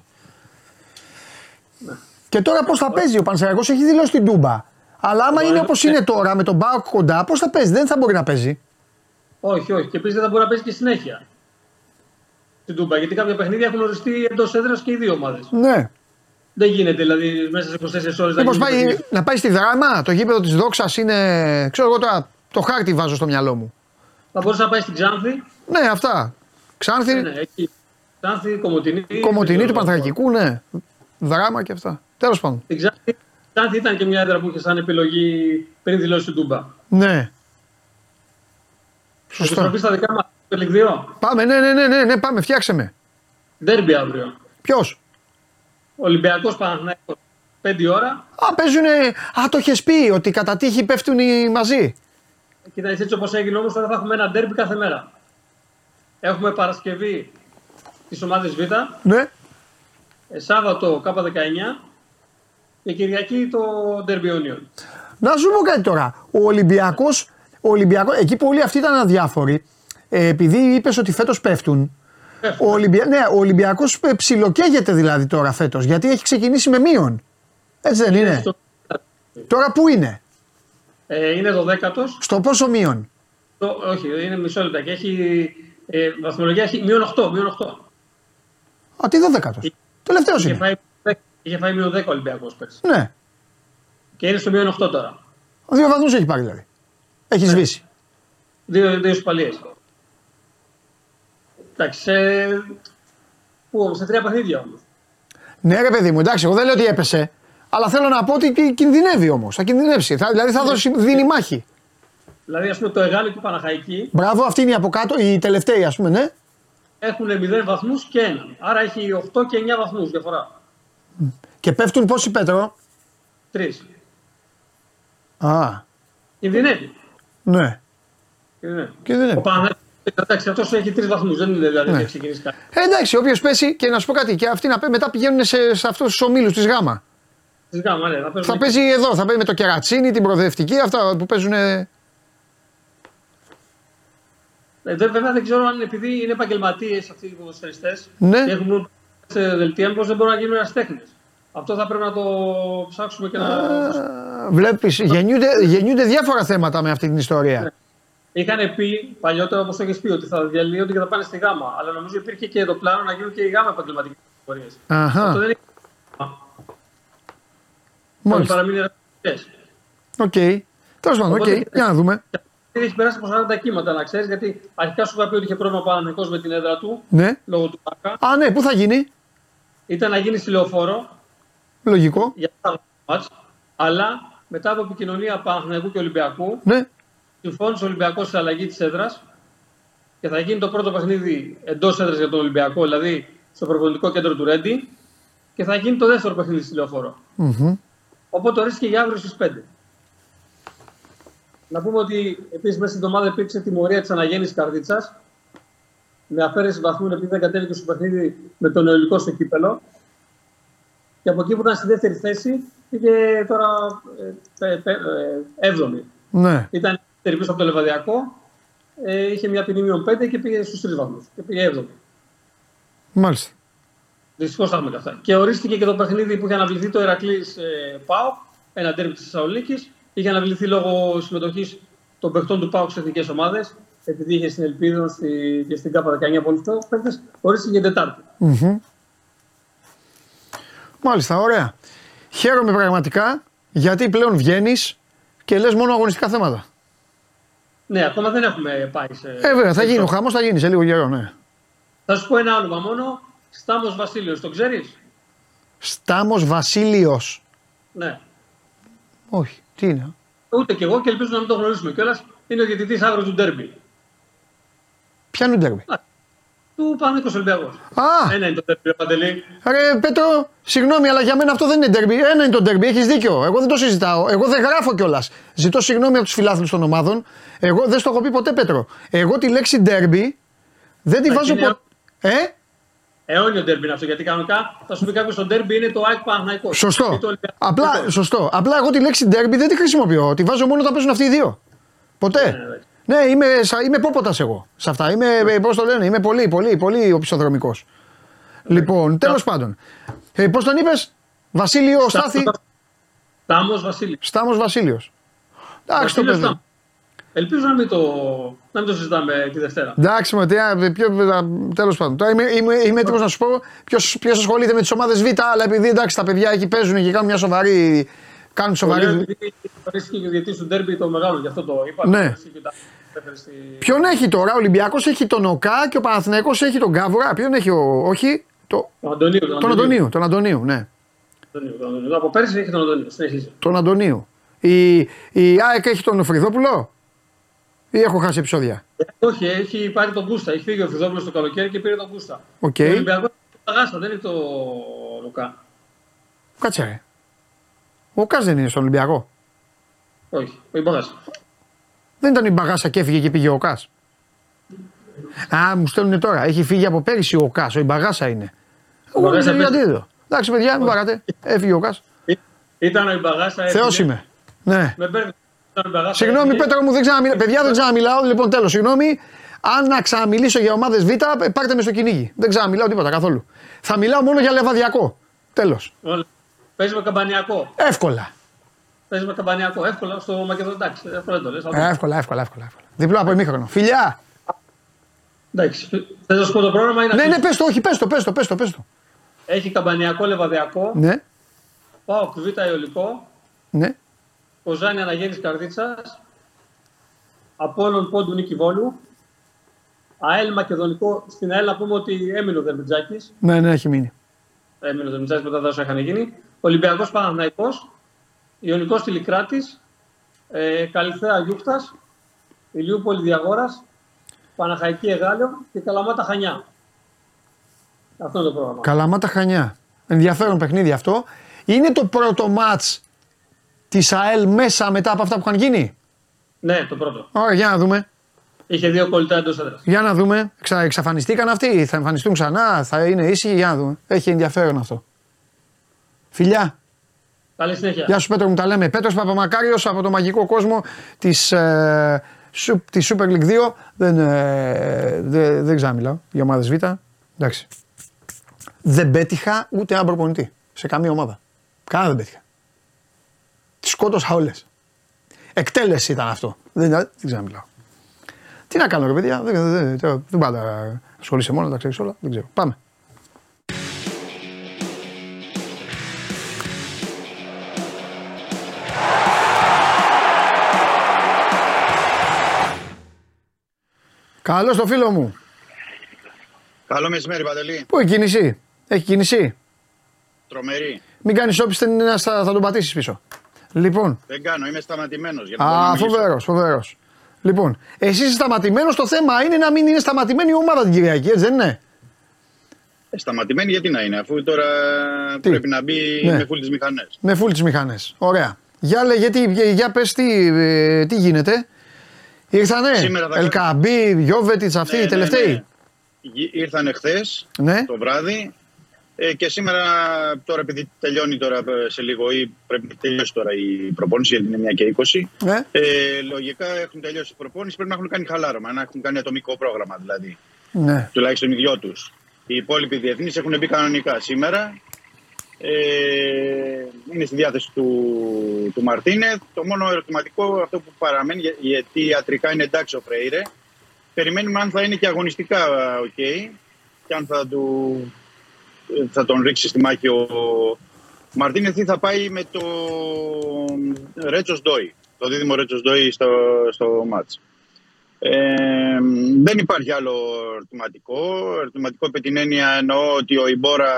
Και τώρα πώς θα παίζει ο Πανσεραϊκός έχει δηλώσει την Τούμπα. Αλλά άμα είναι όπως είναι τώρα με τον Μπάουκ κοντά, πώς θα παίζει, δεν θα μπορεί να παίζει. Όχι, όχι. Και επίσης δεν θα μπορεί να παίζει και συνέχεια. Στην Τούμπα. Γιατί κάποια παιχνίδια έχουν οριστεί εντός έδρας και οι δύο ομάδες. Ναι. Δεν γίνεται δηλαδή μέσα σε 24 ώρες να Μήπως γίνει. πάει, παιχνίδι. να πάει στη δράμα, το γήπεδο της Δόξας είναι. ξέρω εγώ τώρα, το χάρτη βάζω στο μυαλό μου. Θα μπορούσε να πάει στην Ξάνθη. Ναι, αυτά. Ξάνθη, Ναι, ναι, εκεί. Ξάνθη, Κομωτινή. Κομωτινή δεν του ξέρω. Πανθρακικού, ναι. Δράμα και αυτά. Τέλος πάντων. Στην Ξάνθη, Ξάνθη ήταν και μια έδρα που είχε σαν επιλογή πριν δηλώσει την Τούμπα. Ναι. Θα Σωστά. πει στα δικά μας το League 2. Πάμε, ναι, ναι, ναι, ναι, ναι, πάμε, φτιάξε με. Ντέρμπι αύριο. Ποιος; Ολυμπιακός Παναθηναϊκός. 5 ώρα. Α, παίζουνε. Α, το είχες πει ότι κατά τύχη πέφτουν οι μαζί. Κοίτα, έτσι όπως έγινε όμως, τώρα θα έχουμε ένα ντέρμπι κάθε μέρα. Έχουμε Παρασκευή τι ομάδε Β, Ναι. ε, Σάββατο K19 και Κυριακή το ντέρμπι Union. Να σου πω κάτι τώρα. Ο Ολυμπιακός, ο Ολυμπιακός, εκεί που όλοι αυτοί ήταν αδιάφοροι, ε, επειδή είπες ότι φέτος πέφτουν. Πέφτουν. Ο, Ολυμπια... ναι, ο Ολυμπιακός ψιλοκαίγεται δηλαδή τώρα φέτος γιατί έχει ξεκινήσει με μείον. Έτσι δεν είναι. Στο- Τώρα πού είναι, ε, είναι 12ο. στο πόσο μείον; Όχι, είναι μισό λεπτό. Και έχει ε, βαθμολογία έχει μείον 8. Μείον 8. Α, τι 12ο. Τελευταίος Είχε είναι. φάει, είχε φάει μείον 10 ο Ολυμπιακός πέρσι. Ναι. Και είναι στο μείον 8 τώρα. Δύο βαθμούς έχει πάρει δηλαδή. Έχει σβήσει. Δύο, δύο ισοπαλίε. Εντάξει, σε, πού, σε τρία παιχνίδια όμως. Ναι, ρε παιδί μου, εντάξει, εγώ δεν λέω ότι έπεσε. Αλλά θέλω να πω ότι κι- κινδυνεύει όμως. Θα κινδυνεύσει. Θα, δηλαδή θα δώσει, δίνει μάχη. Δηλαδή, ας πούμε, το Εγάλο και η Παναχαϊκή Μπράβο, αυτή είναι η από κάτω, η τελευταία, ας πούμε, ναι. έχουν 0 βαθμούς και 1. Άρα έχει 8 και 9 βαθμούς διαφορά. Και πέφτουν πόσοι πέτρο; 3. Α, Κινδυνεύει. ναι. Κινδυνεύει. Κινδυνεύει. Ο Παναχαϊκή, εντάξει, αυτός έχει 3 βαθμούς. Δεν είναι δηλαδή Ναι. ότι έχει ξεκινήσει κάτι. Ε, εντάξει, όποιος πέσει και να σου πω κάτι, και αυτοί να, πέ- μετά πηγαίνουν σε, σε αυτούς τους ομίλους της ΓΑΜΑ. Της γάμα, ναι, θα παίζουν Θα εκεί. παίζει εδώ, θα παίζει με το κερατσίνι, την προοδευτική, αυτά που παίζουν. Ε, δε- βέβαια δεν ξέρω αν επειδή είναι επαγγελματίες αυτοί οι ποδοσφαιριστές Ναι. και έχουν σε δελτία, μήπως δεν μπορούν να γίνουν ερασιτέχνε. Αυτό θα πρέπει να το ψάξουμε και να. Βλέπεις, γεννιούνται, γεννιούνται διάφορα θέματα με αυτή την ιστορία. Είχαν πει παλιότερα, όπως το έχεις πει, ότι θα διαλύονται και θα πάνε στη γάμα. Αλλά νομίζω υπήρχε και το πλάνο να γίνουν και οι γάμα επαγγελματικές πορείε. Αυτό Αχα, δεν είναι. Θα μάλιστα. παραμείνει ερασιτέχνε. Οκ. Τέλος πάντων, οκ, Οπότε- για να δούμε. Έχει περάσει από 40 κύματα, να ξέρεις, γιατί αρχικά σου είχα πει ότι είχε πρόβλημα Παναθηναϊκός με την έδρα του Ναι. λόγω του Πάκα. Α, ναι, πού θα γίνει; Ήταν να γίνει στη λεωφόρο Λογικό. για τα ματς, αλλά μετά από επικοινωνία Παναθηναϊκού και Ολυμπιακού, Ναι. συμφώνησε ο Ολυμπιακός σε αλλαγή της έδρας και θα γίνει το πρώτο παιχνίδι εντός έδρας για τον Ολυμπιακό, δηλαδή στο προπονητικό κέντρο του Ρέντι, και θα γίνει το δεύτερο παιχνίδι στη λεωφόρο. Μμμ. Οπότε ορίστηκε για αύριο στις 5. Να πούμε ότι επίσης μέσα στην εβδομάδα υπήρξε τιμωρία της αναγέννησης Καρδίτσας με αφαίρεση βαθμού επειδή δεν κατέβηκε στο παιχνίδι με τον Νεολικό στο κύπελο. Και από εκεί που ήταν στη δεύτερη θέση πήγε τώρα ε, ε, ε, ε, έβδομη. Ναι. Ήταν δεύτερη πίσω από το Λεβαδιακό, ε, είχε μια ποινή μείον 5 και πήγε στους τρεις βαθμούς. Και πήγε έβδομη. Μάλιστα. Δυστυχώς θα έχουμε και αυτά. Και ορίστηκε και το παιχνίδι που είχε αναβληθεί το Ερακλής ε, ΠΑΟΚ, ένα τέρμι της Θεσσαλονίκης. Είχε αναβληθεί λόγω συμμετοχής των παιχτών του ΠΑΟΚ σε εθνικές ομάδες. Επειδή είχε στην Ελπίδα στη, και στην ΚΑΠΑ 19 πολλού παίκτες, ορίστηκε για Τετάρτη. Μμμ. Μάλιστα, ωραία. Χαίρομαι πραγματικά γιατί πλέον βγαίνεις και λες μόνο αγωνιστικά θέματα. Ναι, ακόμα δεν έχουμε πάει σε. Ε, βέβαια, θα γίνει ο χαμός, θα γίνει σε λίγο καιρό, ναι. Θα σου πω ένα όνομα μόνο. Στάμος Βασίλειος, το ξέρεις; Στάμος Βασίλειος. Ναι. Όχι, τι είναι; Ούτε κι εγώ και ελπίζω να μην το γνωρίσουμε κιόλας. Είναι ο διαιτητής αύριο του Ντέρμπι. Πιάνουν τέρμι. Του Πανίκο Ολυμπιακός. Α, Ένα είναι το Ντέρμπι, Παντελή. ρε Πέτρο, συγγνώμη, αλλά για μένα αυτό δεν είναι ντέρμπι. Ένα είναι το ντέρμπι, έχεις δίκιο. Εγώ δεν το συζητάω. Εγώ δεν γράφω κιόλας. Ζητώ συγγνώμη από τους φιλάθλους των ομάδων. Εγώ δεν στο έχω πει ποτέ, Πέτρο. Εγώ τη λέξη ντέρμπι δεν τη Α, βάζω είναι- ποτέ. Ε, Αιώνιο ντέρμπι είναι αυτό. Γιατί κανονικά θα σου πει κάποιος το ντέρμπι είναι το ΑΕΚ Παναγικός. Σωστό. Απλά, σωστό. Απλά εγώ τη λέξη ντέρμπι δεν τη χρησιμοποιώ. Τη βάζω μόνο όταν παίζουν αυτοί οι δύο. Ποτέ. Ναι, Ναι, είμαι, σα- είμαι πόποτας εγώ σε αυτά. Είμαι, πώς το λένε, είμαι πολύ, πολύ, πολύ οπισθοδρομικός. Λοιπόν, τέλος πάντων. Ε, πώς τον είπες, Βασίλειο Στάθη. Τάμο Βασίλη. Στάμος Βασίλειος. Εντάξει το Βασίλειος παιδί. Τάμος. Ελπίζω να μην το, να μην το συζητάμε τη Δευτέρα. Εντάξει, με τέλος πάντων. Τώρα είμαι, είμαι, είμαι έτοιμος να σου πω ποιο ασχολείται με τις ομάδες Β, αλλά επειδή εντάξει τα παιδιά εκεί παίζουν και κάνουν μια σοβαρή. Κάνουν Το λέω σοβαρή. επειδή ορίστηκε και ο διαιτητής του ντέρμπι το μεγάλο, γι' αυτό το είπα. Ναι. Εσύ και τα- έφερε στη- Ποιον έχει τώρα, ο Ολυμπιακός έχει τον Οκά και ο Παναθηναϊκός έχει τον Κάβουρα. Ποιον έχει ο. Όχι, το, Τον Αντωνίου. Τον τον Αντωνίου. Τον Αντωνίου, ναι. Αντωνίου, τον Αντωνίου. Από πέρσι έχει τον Αντωνίου. Συνεχίζει. Τον Αντωνίου. Η, η ΑΕΚ έχει τον Φρυδόπουλο; Ή έχω χάσει επεισόδια; Όχι, έχει πάρει τον Κούστα. Έχει φύγει ο Φιδόπουλο το καλοκαίρι και πήρε τον Κούστα. Οκ. Ο Ολυμπιακός τα γάστα, δεν είναι το Λουκά. Κάτσε ρε. Ο Κάς δεν είναι στον Ολυμπιακό. Όχι, ο Ιμπαγάς. Δεν ήταν η Μπαγάσα και έφυγε και πήγε ο Κάς. Α, μου στέλνουν τώρα. Έχει φύγει από πέρυσι ο Κάς. Ο Ιμπαγάσα είναι. Εγώ Μπαγάσα δεν πέρυσι. γιατί εδώ. Εντάξει, παιδιά, μην παράτε. Έφυγε ο Κάς. Ήταν ο Ιμπαγάσα. Θεός έφυγε. είμαι. Ναι. Με παίρνει. Ήταν ο Ιμπαγάσα, Συγγνώμη, έφυγε. Πέτρο μου, δεν ξαναμιλάω. Παιδιά, δεν ξαναμιλάω. Λοιπόν, τέλος, συγγνώμη. Αν να ξαναμιλήσω για ομάδες Β, ε, πάρτε με στο κυνήγι. Δεν ξαναμιλάω τίποτα καθόλου. Θα μιλάω μόνο για λεβαδιακό. Τέλος. Όλα. Παίζει με καμπανιακό. Εύκολα. Παίζει με καμπανιακό. Εύκολα στο Μακεδονό. Εντάξει, εύκολα δεν το λες. Ε, εύκολα, εύκολα, εύκολα. εύκολα. Διπλό από ημίχρονο. Φιλιά! Εντάξει. Θες να σου πω το πρόγραμμα ή να Ναι, πεις; ναι, πες το, όχι, πες το, πες το, πες το, πες το. Έχει καμπανιακό λεβαδιακό. Ναι, Πάω Β Ιωλικό. ναι. Κοζάνη Αναγέννης Καρδίτσας. Απόλλων Πόντου Νίκη Βόλου. ΑΕΛ Μακεδονικό. Στην ΑΕΛ να πούμε ότι έμεινε ο Δερμιτζάκης. Ναι, ναι, έχει μείνει. Έμεινε ο Δερμιτζάκης μετά τα όσα είχαν γίνει. Ολυμπιακός Παναθηναϊκός. Ιωνικός Τηλικράτης. Ε, Καλυθέα Γιούχτας. Ηλιούπολη Διαγόρας. Παναχαϊκή Εγάλιο και Καλαμάτα Χανιά. Αυτό είναι το πρόγραμμα. Καλαμάτα Χανιά. Ενδιαφέρον παιχνίδι αυτό. Είναι το πρώτο μάτς της ΑΕΛ μέσα μετά από αυτά που είχαν γίνει; Ναι, το πρώτο. Ωραία, για να δούμε. Είχε δύο κολλητά εντός έδρας. Για να δούμε. Ξα, εξαφανιστήκαν αυτοί, θα εμφανιστούν ξανά, θα είναι ήσυχοι. Για να δούμε. Έχει ενδιαφέρον αυτό. Φιλιά. Καλή συνέχεια. Γεια σου Πέτρο μου τα λέμε. Πέτρος Παπαμακάριος από το μαγικό κόσμο της, ε, σου, της Super League 2. Δεν, ε, δεν, δεν ξαναμιλάω για ομάδες Β. Εντάξει. Δεν πέτυχα ούτε έναν προπονητή σε καμία ομάδα. Κανένα δεν πέτυχα. Τις σκότωσα όλες. Εκτέλεση ήταν αυτό. Δεν, δεν ξαναμιλάω. Τι να κάνω ρε παιδιά, δεν, δεν, δεν, δεν πάντα ασχολείσαι μόνος, τα ξέρεις όλα, δεν ξέρω. Πάμε. Καλώς το φίλο μου. Καλό μεσημέρι, Παντελή. Πού η κίνηση, έχει κίνηση; Τρομερή. Μην κάνεις όπισθεν είναι να στα- θα τον πατήσεις πίσω. Λοιπόν, Δεν κάνω, είμαι σταματημένος. Για να μπορώ να α, μιλήσω. φοβερός, φοβερός. Λοιπόν, εσύ είσαι σταματημένος, το θέμα είναι να μην είναι σταματημένη η ομάδα την Κυριακή, έτσι δεν είναι; Ε, σταματημένη γιατί να είναι, αφού τώρα Τι; πρέπει να μπει Ναι. με φούλ τις μηχανές. Με φούλ τις μηχανές. Ωραία. Για λέγε, τι, για, για πες τι, ε, τι γίνεται. Ήρθανε, Σήμερα θα Ελκαμπή, Γιώβετιτς αυτοί οι τελευταίοι; Ήρθαν εχθέ Ναι. το βράδυ ε, και σήμερα, τώρα επειδή τελειώνει τώρα ε, σε λίγο ή πρέπει να τελειώσει τώρα η προπόνηση γιατί είναι 1 και 20. Ναι. Ε, λογικά έχουν τελειώσει η προπόνηση, πρέπει να έχουν κάνει χαλάρωμα, να έχουν κάνει ατομικό πρόγραμμα δηλαδή. Ναι. τουλάχιστον οι δυο τους. Οι υπόλοιποι διεθνείς έχουν μπει κανονικά σήμερα. Ε, είναι στη διάθεση του, του Μαρτίνεθ. Το μόνο ερωτηματικό αυτό που παραμένει, για- γιατί ιατρικά είναι εντάξει ο Φρέιρε, περιμένουμε αν θα είναι και αγωνιστικά οκ και αν θα, του, θα τον ρίξει στη μάχη ο Μαρτίνεθ ή θα πάει με το Ρέτσος Ντόι, το δίδυμο Ρέτσος Ντόι στο, στο ματς. Ε, δεν υπάρχει άλλο ερωτηματικό. Ερωτηματικό επί την έννοια εννοώ ότι ο Ιμπόρα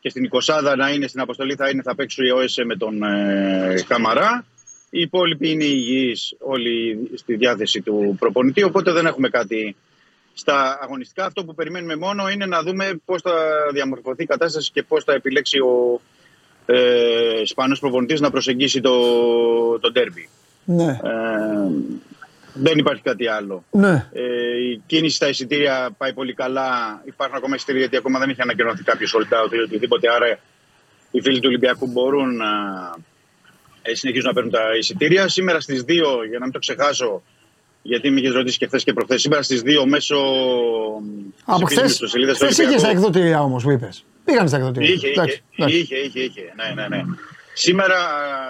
και στην 20 να είναι στην αποστολή θα είναι θα παίξει ο ΕΣΕ με τον ε, Καμαρά. Οι υπόλοιποι είναι υγιείς όλοι στη διάθεση του προπονητή, οπότε δεν έχουμε κάτι στα αγωνιστικά. Αυτό που περιμένουμε μόνο είναι να δούμε πώς θα διαμορφωθεί η κατάσταση και πώς θα επιλέξει ο ε, Ισπανός προπονητής να προσεγγίσει το, το ντέρμπι. Ναι. Ε, δεν υπάρχει κάτι άλλο. Ναι. Ε, η κίνηση στα εισιτήρια πάει πολύ καλά. Υπάρχουν ακόμα εισιτήρια γιατί ακόμα δεν έχει ανακοινωθεί κάποιος sold out ή οτιδήποτε. Άρα οι φίλοι του Ολυμπιακού μπορούν να ε, συνεχίζουν να παίρνουν τα εισιτήρια. Σήμερα στις 2, για να μην το ξεχάσω, Γιατί με είχες ρωτήσει και χθες και προχθές. Σήμερα στις 2 μέσω. Από χθε. Χθες είχες στα εκδοτήρια όμως που είπες. Πήγαν στα εκδοτήρια. Είχε, είχε, είχε, είχε, είχε. Ναι, ναι, ναι. Σήμερα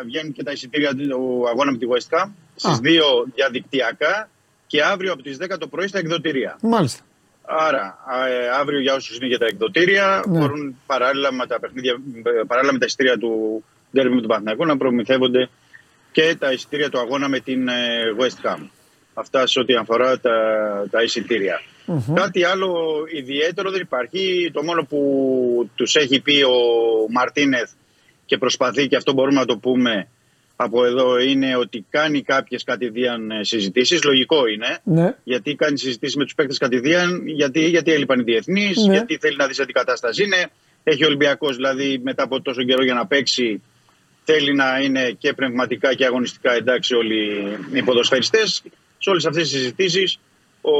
βγαίνουν και τα εισιτήρια του αγώνα με τη West Ham στις 2 διαδικτυακά και αύριο από τις 10 το πρωί στα εκδοτήρια. Μάλιστα. Άρα, ε, αύριο για όσους είναι για τα εκδοτήρια, ναι. μπορούν παράλληλα με τα, παιχνίδια, παράλληλα με τα εισιτήρια του Ντέρμπι του Παναθηναϊκού να προμηθεύονται και τα εισιτήρια του αγώνα με την ε, West Ham. Αυτά σε ό,τι αφορά τα, τα εισιτηρια Κάτι άλλο ιδιαίτερο δεν υπάρχει. Το μόνο που τους έχει πει ο Μαρτίνεθ και προσπαθεί και αυτό μπορούμε να το πούμε από εδώ είναι ότι κάνει κάποιες κατηδίαν ε, συζητήσεις. Λογικό είναι. Ναι. Γιατί κάνει συζητήσεις με τους παίκτες κατηδίαν, γιατί, γιατί έλειπαν οι διεθνείς, ναι. γιατί θέλει να δεις σε τι κατάσταση είναι. Έχει ο Ολυμπιακός δηλαδή μετά από τόσο καιρό για να παίξει. Θέλει να είναι και πνευματικά και αγωνιστικά εντάξει όλοι οι ποδοσφαιριστές. Σε όλες αυτές τις συζητήσεις ο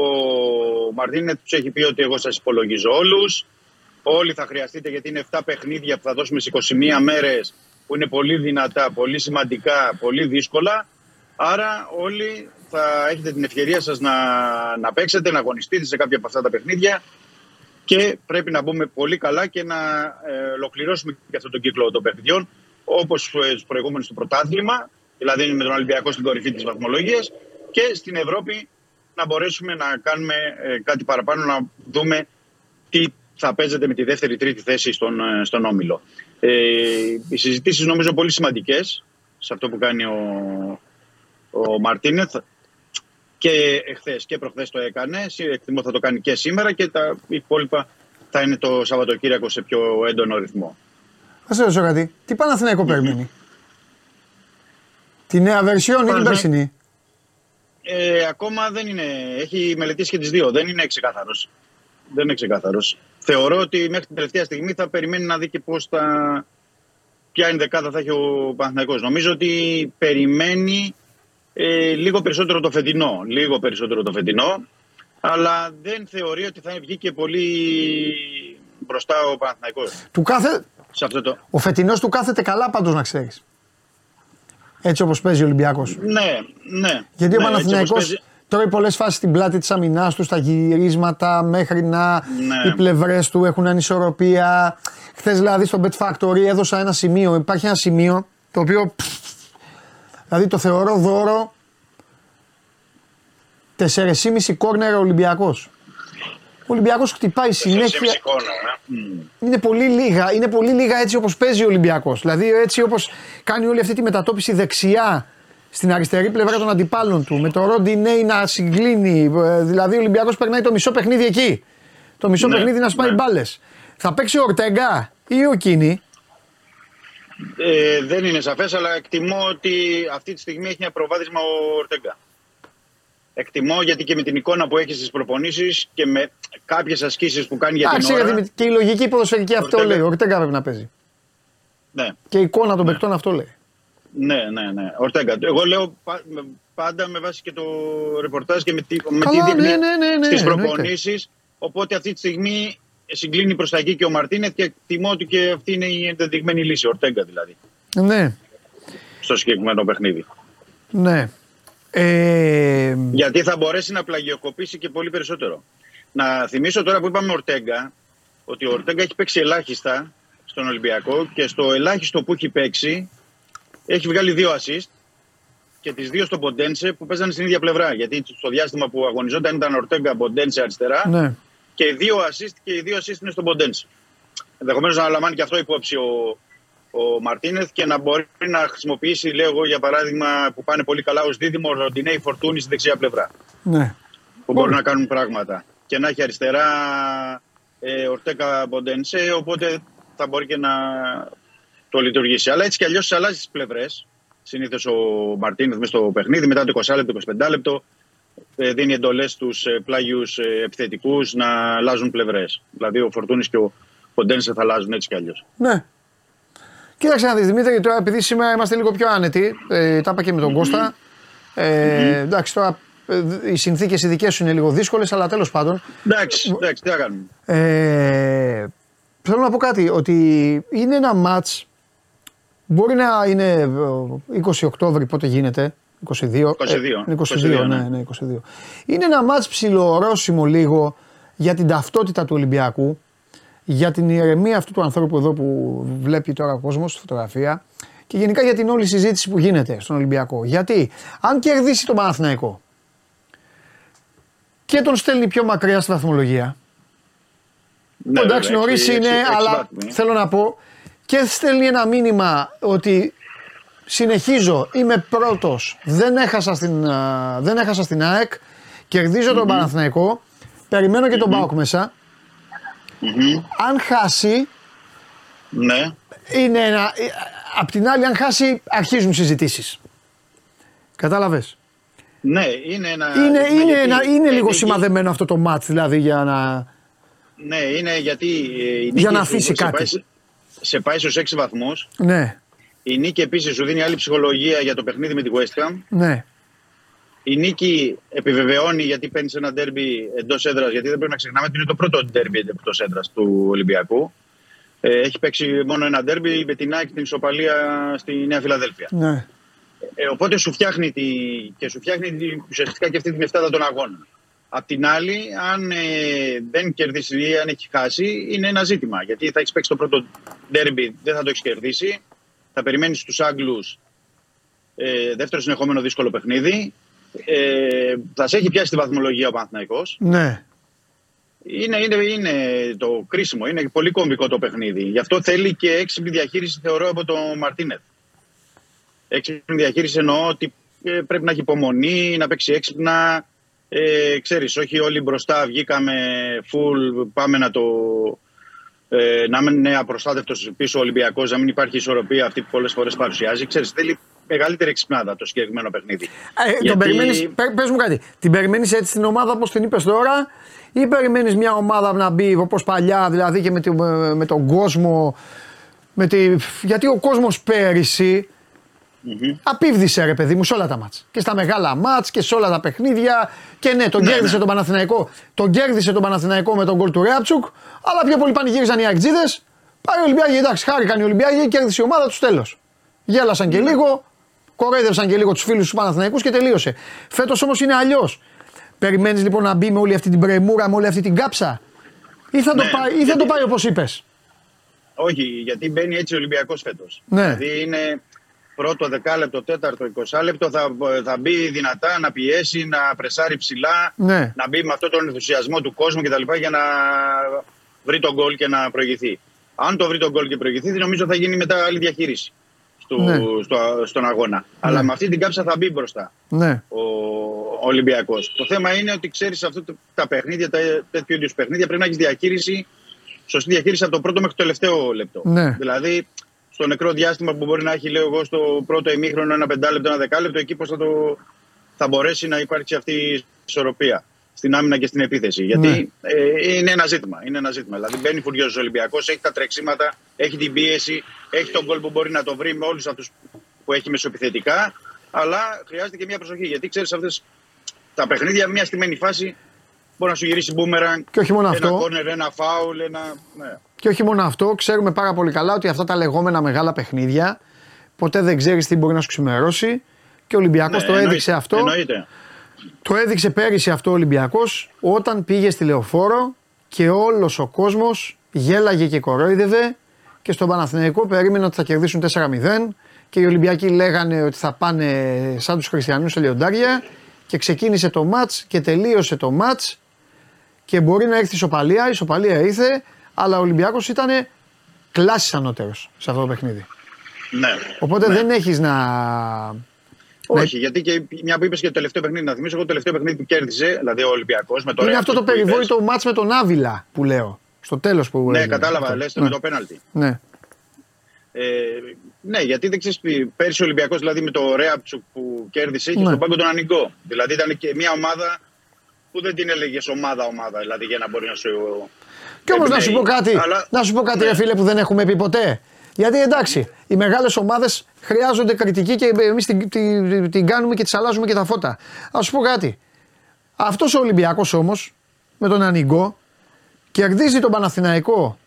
Μαρτίνετ τους έχει πει ότι εγώ σας υπολογίζω όλους. Όλοι θα χρειαστείτε γιατί είναι 7 παιχνίδια που θα δώσουμε σε 21 μέρες που είναι πολύ δυνατά, πολύ σημαντικά, πολύ δύσκολα. Άρα όλοι θα έχετε την ευκαιρία σας να, να παίξετε, να αγωνιστείτε σε κάποια από αυτά τα παιχνίδια και πρέπει να μπούμε πολύ καλά και να ε, ολοκληρώσουμε και αυτόν τον κύκλο των παιχνιδιών όπως ε, στους προηγούμενους του πρωτάθλημα, δηλαδή με τον Ολυμπιακό στην κορυφή της βαθμολογίας και στην Ευρώπη να μπορέσουμε να κάνουμε ε, κάτι παραπάνω, να δούμε τι θα παίζεται με τη δεύτερη τρίτη θέση στον, ε, στον Όμιλο. Ε, οι συζητήσεις νομίζω πολύ σημαντικές σε αυτό που κάνει ο, ο Μαρτίνεθ και εχθές και προχθές το έκανε. Εκτιμώ θα το κάνει και σήμερα και τα υπόλοιπα θα είναι το Σαββατοκύριακο σε πιο έντονο ρυθμό. Θα σε ρωτήσω κάτι. Τι Παναθηναϊκό περιμένει; Τη νέα βερσιόν ή την περσινή; Ε, ακόμα δεν είναι. Έχει μελετήσει και τις δύο. Δεν είναι ξεκάθαρος. Δεν είναι ξεκάθαρος θεωρώ ότι μέχρι την τελευταία στιγμή θα περιμένει να δει και πώς θα... ποια είναι δεκάδα θα έχει ο Παναθηναϊκός. Νομίζω ότι περιμένει ε, λίγο περισσότερο το φετινό. Λίγο περισσότερο το φετινό. Αλλά δεν θεωρεί ότι θα βγει και πολύ μπροστά ο Παναθηναϊκός. Του κάθε... Σε αυτό το... Ο φετινός του κάθεται καλά πάντως να ξέρεις. Έτσι όπως παίζει ο Ολυμπιακός. Ναι, ναι. Γιατί ναι, ο Παναθηναϊκός τρώει πολλές φάσεις στην πλάτη της αμυνάς του, στα γυρίσματα, μέχρι να ναι. οι πλευρές του έχουν ανισορροπία. Χθες δηλαδή στο Bet Factory έδωσα ένα σημείο. Υπάρχει ένα σημείο το οποίο. Δηλαδή το θεωρώ δώρο 4,5 κόρνερ Ολυμπιακός. Ο Ολυμπιακός χτυπάει συνέχεια. Ε. Είναι πολύ λίγα, είναι πολύ λίγα έτσι όπως παίζει ο Ολυμπιακός. Δηλαδή έτσι όπως κάνει όλη αυτή τη μετατόπιση δεξιά στην αριστερή πλευρά των αντιπάλων του, με το Ρόντι να συγκλίνει. Ε, δηλαδή ο Ολυμπιακός περνάει το μισό παιχνίδι εκεί. Το μισό ναι, παιχνίδι να σπάει ναι. μπάλες. Θα παίξει ο Ορτέγκα ή ο Κίνη; Ε, δεν είναι σαφές, αλλά εκτιμώ ότι αυτή τη στιγμή έχει ένα προβάδισμα ο Ορτέγκα. Εκτιμώ γιατί και με την εικόνα που έχεις στις προπονήσεις και με κάποιες ασκήσεις που κάνει για την ώρα. Γιατί και η λογική ποδοσφαιρική αυτό λέει. Ο Ορτέγκα πρέπει να παίζει. Ναι. Και η εικόνα των ναι. παιχτών αυτό λέει. Ναι, ναι, ναι. Ορτέγκα. Εγώ λέω πάντα με βάση και το ρεπορτάζ και με τι, με τι δείχνει ναι, ναι, ναι, ναι στις προπονήσεις. Οπότε αυτή τη στιγμή συγκλίνει προς τα εκεί και ο Μαρτίνετ και εκτιμώ ότι και αυτή είναι η ενδεδειγμένη λύση. Ορτέγκα δηλαδή. Ναι. Στο συγκεκριμένο παιχνίδι. Ναι. Ε... Γιατί θα μπορέσει να πλαγιοκοπήσει και πολύ περισσότερο. Να θυμίσω τώρα που είπαμε Ορτέγκα, ότι ο Ορτέγκα έχει παίξει ελάχιστα στον Ολυμπιακό και στο ελάχιστο που έχει παίξει έχει βγάλει δύο assist και τις δύο στο Ποντένσε που παίζανε στην ίδια πλευρά. Γιατί στο διάστημα που αγωνιζόταν ήταν Ορτέγκα Ποντένσε αριστερά. Ναι. Και οι δύο assist και οι δύο assist είναι στο Ποντένσε. Ενδεχομένως να λαμβάνει και αυτό υπόψη ο, ο Μαρτίνεθ και να μπορεί να χρησιμοποιήσει, λέω εγώ για παράδειγμα, που πάνε πολύ καλά ως δίδυμο Ροντινέη Φορτούνη στη δεξιά πλευρά. Ναι. Που μπορούν να κάνουν πράγματα. Και να έχει αριστερά ε, Ορτέκα Ποντένσε, οπότε θα μπορεί και να το λειτουργήσει. Αλλά έτσι κι αλλιώς αλλάζεις τις πλευρές. Συνήθως ο Μαρτίνεθ μέσα στο παιχνίδι, μετά το 20 λεπτό, 25 λεπτό, ε, δίνει εντολές στου ε, πλάγιους ε, επιθετικούς να αλλάζουν πλευρές. Δηλαδή ο Φορτούνης και ο Ποντένσε θα αλλάζουν έτσι κι αλλιώς. Ναι. Κοίταξε να δεις Δημήτρη, τώρα επειδή σήμερα είμαστε λίγο πιο άνετοι, ε, τα είπα και με τον Κώστα. Ε, Εντάξει, τώρα οι συνθήκες οι δικές σου είναι λίγο δύσκολες, αλλά τέλος πάντων. Εντάξει, εντάξει, τι θα κάνουμε. Ε, θέλω να πω κάτι, ότι είναι ένα match Μπορεί να είναι 20 ε, Οκτώβρη πότε γίνεται, 22. 22, Ε, 22, 22, ναι, ναι. ναι, 22. Είναι ένα μάτς ψιλορώσιμο λίγο για την ταυτότητα του Ολυμπιακού, για την ηρεμία αυτού του ανθρώπου εδώ που βλέπει τώρα ο κόσμος στη φωτογραφία και γενικά για την όλη συζήτηση που γίνεται στον Ολυμπιακό. Γιατί αν κερδίσει το Παναθηναϊκό και τον στέλνει πιο μακριά στη βαθμολογία, Ναι, εντάξει, βέβαια, νωρίς έξι- είναι, έξι- έξι αλλά βάθμοι. θέλω να πω και στέλνει ένα μήνυμα ότι συνεχίζω, είμαι πρώτος, δεν, έχασα στην, α, δεν έχασα στην ΑΕΚ, κερδίζω τον Παναθηναϊκό, περιμένω και τον ΠΑΟΚ μέσα. Αν χάσει, Ναι. είναι ένα. ε, Απ' την άλλη, αν χάσει, αρχίζουν συζητήσεις. Κατάλαβες; Ναι, είναι ένα. Είναι, ναι, είναι, γιατί ένα, είναι ε, λίγο νίκη- σημαδεμένο αυτό το μάτς, δηλαδή για να. Ναι, είναι γιατί. ε, η Για νίκη να σου αφήσει σε κάτι. πάει σε- Σε πάει στους 6 βαθμούς. Ναι, Η νίκη επίσης σου δίνει άλλη ψυχολογία για το παιχνίδι με τη West Ham. ναι. Η νίκη επιβεβαιώνει γιατί παίρνεις ένα ντέρμπι εντός έδρας. Γιατί δεν πρέπει να ξεχνάμε ότι είναι το πρώτο ντέρμπι εντός έδρας του Ολυμπιακού. Ε, έχει παίξει μόνο ένα ντέρμπι με την ΑΕΚ την ισοπαλία στη Νέα Φιλαδέλφια. ναι. Ε, οπότε σου φτιάχνει τη, και σου φτιάχνει τη, ουσιαστικά και αυτή την εφτάδα των αγώνων. Απ' την άλλη, αν ε, δεν κερδίσει ή αν έχει χάσει, είναι ένα ζήτημα. Γιατί θα έχεις παίξει το πρώτο ντέρμπι, δεν θα το έχεις κερδίσει. Θα περιμένεις τους Άγγλους ε, δεύτερο συνεχόμενο δύσκολο παιχνίδι. Ε, θα σε έχει πιάσει τη βαθμολογία ο Παναθηναϊκός. ναι. Είναι, είναι, είναι το κρίσιμο, είναι πολύ κομβικό το παιχνίδι. Γι' αυτό θέλει και έξυπνη διαχείριση, θεωρώ, από τον Μαρτίνεθ. Έξυπνη διαχείριση εννοώ ότι ε, πρέπει να έχει υπομονή, να παίξει έξυπνα. Ε, ξέρεις, όχι όλοι μπροστά βγήκαμε full, πάμε να το... Ε, να μην είναι απροστάτευτος πίσω ο Ολυμπιακός, να μην υπάρχει ισορροπία αυτή που πολλές φορές παρουσιάζει. Ξέρεις, θέλει μεγαλύτερη εξυπνάδα το συγκεκριμένο παιχνίδι. Ε, Γιατί- τον περιμένεις, πε, πες μου κάτι, την περιμένεις έτσι την ομάδα όπως την είπες τώρα ή περιμένεις μια ομάδα να μπει όπως παλιά δηλαδή και με, τη- με τον κόσμο με τη, γιατί ο κόσμος πέρυσι απίβδησε ρε παιδί μου σε όλα τα μάτς. Και στα μεγάλα μάτς και σε όλα τα παιχνίδια. Και ναι τον Ναι, κέρδισε ναι. τον Παναθηναϊκό τον κέρδισε τον Παναθηναϊκό με τον γκολ του Ρέατσουκ αλλά πιο πολύ πανηγύριζαν οι Αγτζίδες πάει ο Ολυμπιάγη εντάξει χάρηκαν οι Ολυμπιάγοι κέρδισε η ομάδα τους τέλος. Γέλασαν και λίγο κορέδευσαν και λίγο τους φίλους τους Παναθηναϊκούς και τελείωσε. Φέτος όμως είναι αλλιώς. Περιμένεις λοιπόν να μπει με όλη αυτή την πρεμούρα, με όλη αυτή την κάψα, ή θα το Ναι, πάει, ή θα γιατί- το πάει όπως είπες; Όχι, γιατί μπαίνει έτσι ο Ολυμπιακός φέτος. Ναι. Δηλαδή είναι πρώτο δεκάλεπτο, τέταρτο, εικοσάλεπτο, θα, θα μπει δυνατά, να πιέσει, να πρεσάρει ψηλά, Ναι. να μπει με αυτόν τον ενθουσιασμό του κόσμου κτλ. για να βρει τον γκολ και να προηγηθεί. Αν το βρει τον γκολ και προηγηθεί, νομίζω θα γίνει μετά άλλη διαχείριση στο, Ναι. στο, στον αγώνα. Αλλά με αυτή την κάψα θα μπει μπροστά Ναι. ο, ο Ολυμπιακός. Το θέμα είναι ότι ξέρεις αυτά τα παιχνίδια, τα, τέτοιου είδους παιχνίδια, πρέπει να έχεις διαχείριση, σωστή διαχείριση από το πρώτο μέχρι το τελευταίο λεπτό. Ναι. Δηλαδή, στο νεκρό διάστημα που μπορεί να έχει, λέω εγώ, στο πρώτο ημίχρονο ένα πεντάλεπτο, ένα δεκάλεπτο, εκεί πώς θα, το, θα μπορέσει να υπάρξει αυτή η ισορροπία στην άμυνα και στην επίθεση. Γιατί Ναι. ε, είναι ένα ζήτημα. Είναι ένα ζήτημα. Δηλαδή, μπαίνει φουριόζο ο Ολυμπιακός, έχει τα τρεξίματα, έχει την πίεση, έχει τον γκολ που μπορεί να το βρει με όλους αυτούς που έχει μεσοπιθετικά. Αλλά χρειάζεται και μια προσοχή. Γιατί ξέρεις, αυτές τα παιχνίδια, μια στημένη φάση μπορεί να σου γυρίσει μπούμεραν. Και όχι μόνο ένα αυτό. κόρνερ, ένα φάουλ, ένα. Ναι. Και όχι μόνο αυτό, ξέρουμε πάρα πολύ καλά ότι αυτά τα λεγόμενα μεγάλα παιχνίδια ποτέ δεν ξέρεις τι μπορεί να σου ξημερώσει. Και ο Ολυμπιακός Ναι, το εννοείται, έδειξε αυτό. Εννοείται. Το έδειξε πέρυσι αυτό ο Ολυμπιακός όταν πήγε στη λεωφόρο και όλος ο κόσμος γέλαγε και κορόιδευε και στον Παναθηναϊκό περίμενε ότι θα κερδίσουν 4-0 και οι Ολυμπιακοί λέγανε ότι θα πάνε σαν τους χριστιανούς σε λιοντάρια και ξεκίνησε το μάτς και τελείωσε το μάτς και μπορεί να έρθει η ισοπαλία, η ισοπαλία ήρθε αλλά ο Ολυμπιακός ήταν κλάσης ανώτερος σε αυτό το παιχνίδι. Ναι. Οπότε Ναι. δεν έχεις να... Όχι, γιατί και μια που είπες και το τελευταίο παιχνίδι, να θυμίσω εγώ το τελευταίο παιχνίδι που κέρδισε, δηλαδή ο Ολυμπιακός με το Είναι Real αυτό το που είπες. περιβόητο μάτς με τον Άβυλα που λέω. Στο τέλος που Ναι, έγινε. κατάλαβα, Αυτό. λες Ναι. με το πέναλτι. Ναι. Ε, ναι, γιατί δεν ξέρεις, πέρσι ο Ολυμπιακός δηλαδή με το Ρέαπτσουκ που κέρδισε είχε Ναι. στον πάγκο τον Ανιγκό. Δηλαδή ήταν και μια ομάδα που δεν την έλεγες ομάδα-ομάδα, δηλαδή για να μπορεί να σου. Και όμως να σου πω εμπνέει. κάτι, Αλλά- να σου πω κάτι, ναι. ρε φίλε, που δεν έχουμε πει ποτέ. Γιατί εντάξει, οι μεγάλες ομάδες χρειάζονται κριτική και εμείς την, την, την κάνουμε και τις αλλάζουμε και τα φώτα. Α σου πω κάτι. Αυτός ο Ολυμπιακός όμως με τον Ανιγκό κερδίζει τον Παναθηναϊκό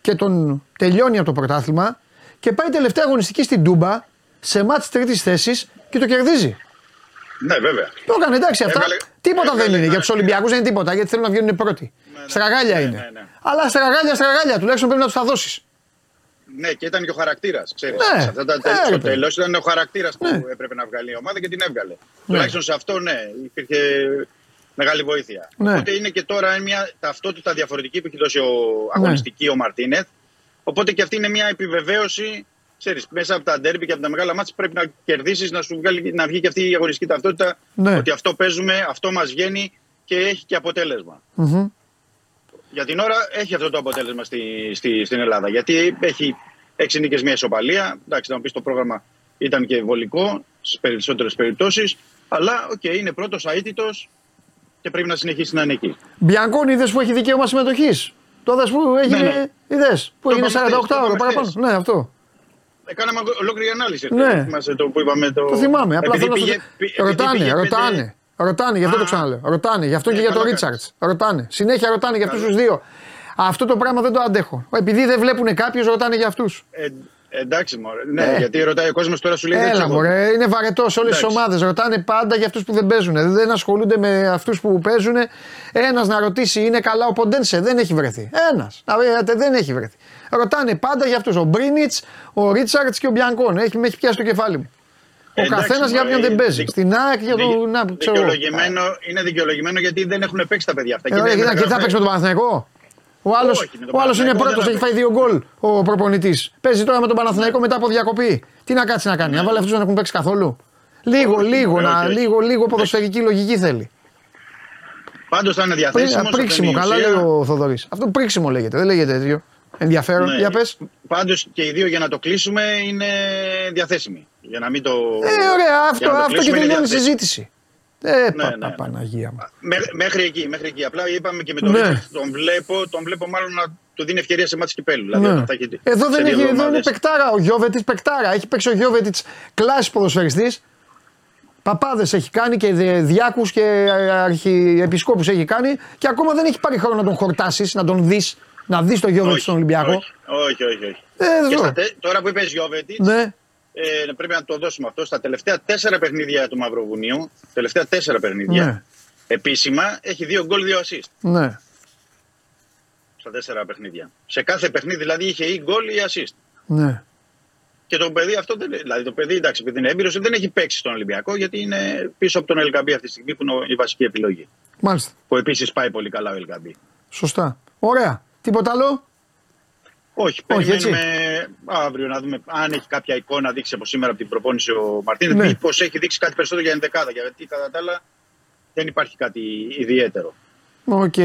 και τον τελειώνει από το πρωτάθλημα και πάει τελευταία αγωνιστική στην Τούμπα σε μάτς τρίτης θέσης και το κερδίζει. Ναι, βέβαια. Το έκανε εντάξει αυτά. Έβαλε- τίποτα έβαλε δεν είναι. ένα- Για τους Ολυμπιακούς δεν είναι τίποτα γιατί θέλουν να βγαίνουν πρώτοι. Στραγάλια είναι. ναι, ναι. Αλλά στραγάλια, στραγάλια τουλάχιστον πρέπει να τους τα δώσεις. Ναι, και ήταν και ο χαρακτήρας. Ξέρεις. Ναι. Σε αυτά τα Ε, ρε στο παιδί. τέλος ήταν ο χαρακτήρας Ναι. που έπρεπε να βγάλει η ομάδα και την έβγαλε. Τουλάχιστον σε αυτό, ναι, υπήρχε μεγάλη βοήθεια. Ναι. Οπότε είναι και τώρα μια ταυτότητα διαφορετική που έχει δώσει ο αγωνιστική ο Μαρτίνεθ. Οπότε και αυτή είναι μια επιβεβαίωση. Ξέρεις, μέσα από τα ντέρμπι και από τα μεγάλα μάτια πρέπει να κερδίσεις, να, σου βγάλει, να βγει και αυτή η αγωνιστική ταυτότητα. Ναι. Ότι αυτό παίζουμε, αυτό μας βγαίνει και έχει και αποτέλεσμα. Μμμ. Για την ώρα έχει αυτό το αποτέλεσμα στη, στη, στην Ελλάδα. Γιατί έχει έξι νίκες, μια ισοπαλία. Εντάξει, να μου πεις το πρόγραμμα ήταν και βολικό στις περισσότερες περιπτώσεις. Αλλά οκ, είναι πρώτος αήττητος και πρέπει να συνεχίσει να είναι εκεί. Μπιανκόν είδες που έχει δικαίωμα συμμετοχής; Το είδες που έγινε. Ναι, ναι. Είδες, που Το έγινε είπαμε 48 χθες, το ώρο είπαμε παραπάνω; χθες. Ναι, αυτό. Έκαναμε ολόκληρη ανάλυση. Ναι. Θυμάσαι το που είπαμε. Το, Το θυμάμαι. Απλά Επειδή θέλω να πήγε- σου- πη- επειδή Ρωτάνε, πήγε πέντε- ρωτάνε. Ρωτάνε, γι' αυτό το Α. ξαναλέω. Ρωτάνε, γι' αυτό Ναι, και για τον καλά Ρίτσαρτ. Ρωτάνε. Συνέχεια ρωτάνε για αυτούς τους δύο. Αυτό το πράγμα δεν το αντέχω. Επειδή δεν βλέπουν κάποιους, ρωτάνε για αυτούς. Ε, εντάξει, μωρέ. Ναι, Ε. γιατί ρωτάει ο κόσμος τώρα σου λέει δεν Έλα, ξέρω. μωρέ, είναι βαρετός σε όλες τις Εντάξει. ομάδες. Ρωτάνε πάντα για αυτούς που δεν παίζουν. Δεν ασχολούνται με αυτούς που παίζουν. Ένας να ρωτήσει, είναι καλά ο Ποντένσε. Δεν έχει βρεθεί. Ένας. Δεν έχει βρεθεί. Ρωτάνε πάντα για αυτούς. Ο Μπρίνιτς, ο Ρίτσαρτς και ο Μπιανκόν. Έχει, με έχει πιάσει το κεφάλι μου. Ο Εντάξει, καθένας για μωρέ, όποιον δεν παίζει. δικ- Στην ΑΕΚ για Δικαι- τον. Να, ξέρω. εγώ. δικαιολογημένο, είναι δικαιολογημένο γιατί δεν έχουν παίξει τα παιδιά αυτά. Ε, ωραία, δεν και θα- και θα μεταγράφει- παίξει με τον Παναθηναϊκό. Ο άλλο Όχι, με τον ο άλλος είναι Παναθηναϊκό πρώτος, δεν έχει θα φάει δύο γκολ ο προπονητής. Παίζει τώρα με τον Παναθηναϊκό μετά από διακοπή. Τι να κάτσει να κάνει, να βάλει αυτούς να έχουν παίξει καθόλου. Λίγο, λίγο, όχι, να, όχι. λίγο, λίγο ποδοσφαιρική λογική θέλει. Πάντως θα είναι Πρί- διαθέσιμος. Πρίξιμο, καλά λέει ο Θοδωρής. Αυτό πρίξιμο λέγεται, δεν λέγεται τέτοιο. Ενδιαφέρον, Ναι. για πες. Πάντως και οι δύο για να το κλείσουμε είναι διαθέσιμοι. Για να μην το. Ε, ωραία, αυτό, για να το αυτό και κλείσουμε είναι τελειώνει η διαθέσιμοι. συζήτηση. Ε, πα, ναι, πα- ναι. Παναγία μου. Μέ- Μέχρι εκεί, μέχρι εκεί. Απλά είπαμε και με τον Ναι. Ρίτσαρτ, τον βλέπω, τον βλέπω μάλλον να του δίνει ευκαιρία σε μάτς κυπέλου. Δηλαδή, Ναι. όταν θα έχει Εδώ σε δεν δύο έχει, εδώ είναι εβδομάδες. παικτάρα. Ο Γιώβετιτς παικτάρα. Έχει παίξει ο Γιώβετιτς κλάση ποδοσφαιριστής. Παπάδες έχει κάνει και διάκους και αρχιεπισκόπους έχει κάνει και ακόμα δεν έχει πάρει χρόνο να τον χορτάσεις, να τον δεις, να δεις τον Γιώβετιτ Όχι, στον Ολυμπιακό. Όχι, όχι, όχι. όχι. Ε, Και εδώ. στα τε- τώρα που είπες Γιώβετιτ, Ναι, ε, πρέπει να το δώσουμε αυτό. Στα τελευταία τέσσερα παιχνίδια του Μαυροβουνίου, τελευταία τέσσερα παιχνίδια, ναι, επίσημα έχει δύο γκολ, δύο assist ναι. στα τέσσερα παιχνίδια. Σε κάθε παιχνίδι δηλαδή είχε ή γκολ ή assist. ναι. Και το παιδί αυτό δεν Δηλαδή το παιδί, εντάξει, επειδή είναι έμπειρος, δεν έχει παίξει στον Ολυμπιακό γιατί είναι πίσω από τον Ελκαμπή αυτή τη στιγμή που είναι η βασική επιλογή. Μάλιστα. Που επίσης πάει πολύ καλά ο Ελκαμπή. Σωστά. Ωραία. Τίποτα άλλο; Όχι, Όχι, περιμένουμε αύριο να δούμε αν έχει κάποια εικόνα δείξει από σήμερα από την προπόνηση ο Μαρτίνεθ. Ναι. Μήπως έχει δείξει κάτι περισσότερο για ενδεκάδα. Γιατί κατά τα άλλα δεν υπάρχει κάτι ιδιαίτερο. Οκ.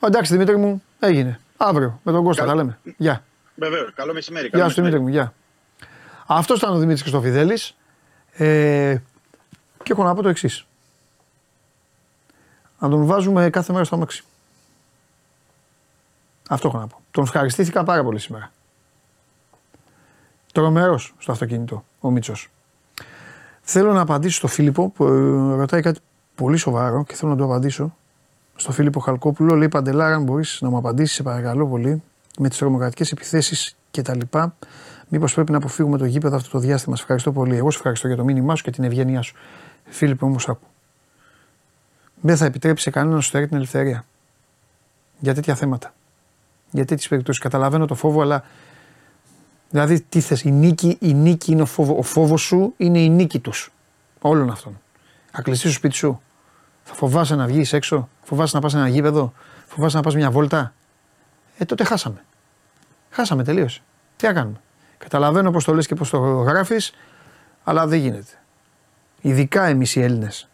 Εντάξει Δημήτρη μου, έγινε. Αύριο με τον Κώστα Καλό. τα λέμε. Γεια. Βεβαίως. Καλό μεσημέρι. Καλό Γεια σου μεσημέρι. Δημήτρη μου, γεια. Αυτός ήταν ο Δημήτρης Χριστοφιδέλης. Ε, και έχω να πω το εξής. Να τον βάζουμε κάθε μέρα στο αμάξι. Αυτό έχω να πω. Τον ευχαριστήθηκα πάρα πολύ σήμερα. Τρομερός στο αυτοκίνητο ο Μίτσος. Θέλω να απαντήσω στο Φίλιππο που ε, ρωτάει κάτι πολύ σοβαρό και θέλω να του απαντήσω. Στο Φίλιππο Χαλκόπουλο λέει Παντελάρα, αν μπορείς να μου απαντήσεις, σε παρακαλώ πολύ, με τις τρομοκρατικές επιθέσεις κτλ. Μήπως πρέπει να αποφύγουμε το γήπεδο αυτό το διάστημα. Σε ευχαριστώ πολύ. Εγώ σε ευχαριστώ για το μήνυμά σου και την ευγένειά σου. Φίλιππο, όμως άκου. Δεν θα επιτρέψει σε κανέναν να σου φέρει την ελευθερία. Για τέτοια θέματα. Για τέτοιε περιπτώσεις. Καταλαβαίνω το φόβο, αλλά. Δηλαδή, τι θες, η νίκη, η νίκη είναι ο φόβο. Ο φόβος σου είναι η νίκη τους. Όλων αυτών. Θα κλειστείς στο σπίτι σου. Θα φοβάσαι να βγεις έξω. Φοβάσαι να πας σε ένα γήπεδο. Φοβάσαι να πας μια βόλτα. Ε, τότε χάσαμε. Χάσαμε, τελείωσε. Τι να κάνουμε. Καταλαβαίνω πώς το λες και πώς το γράφεις, αλλά δεν γίνεται. Ειδικά εμείς οι Έλληνες.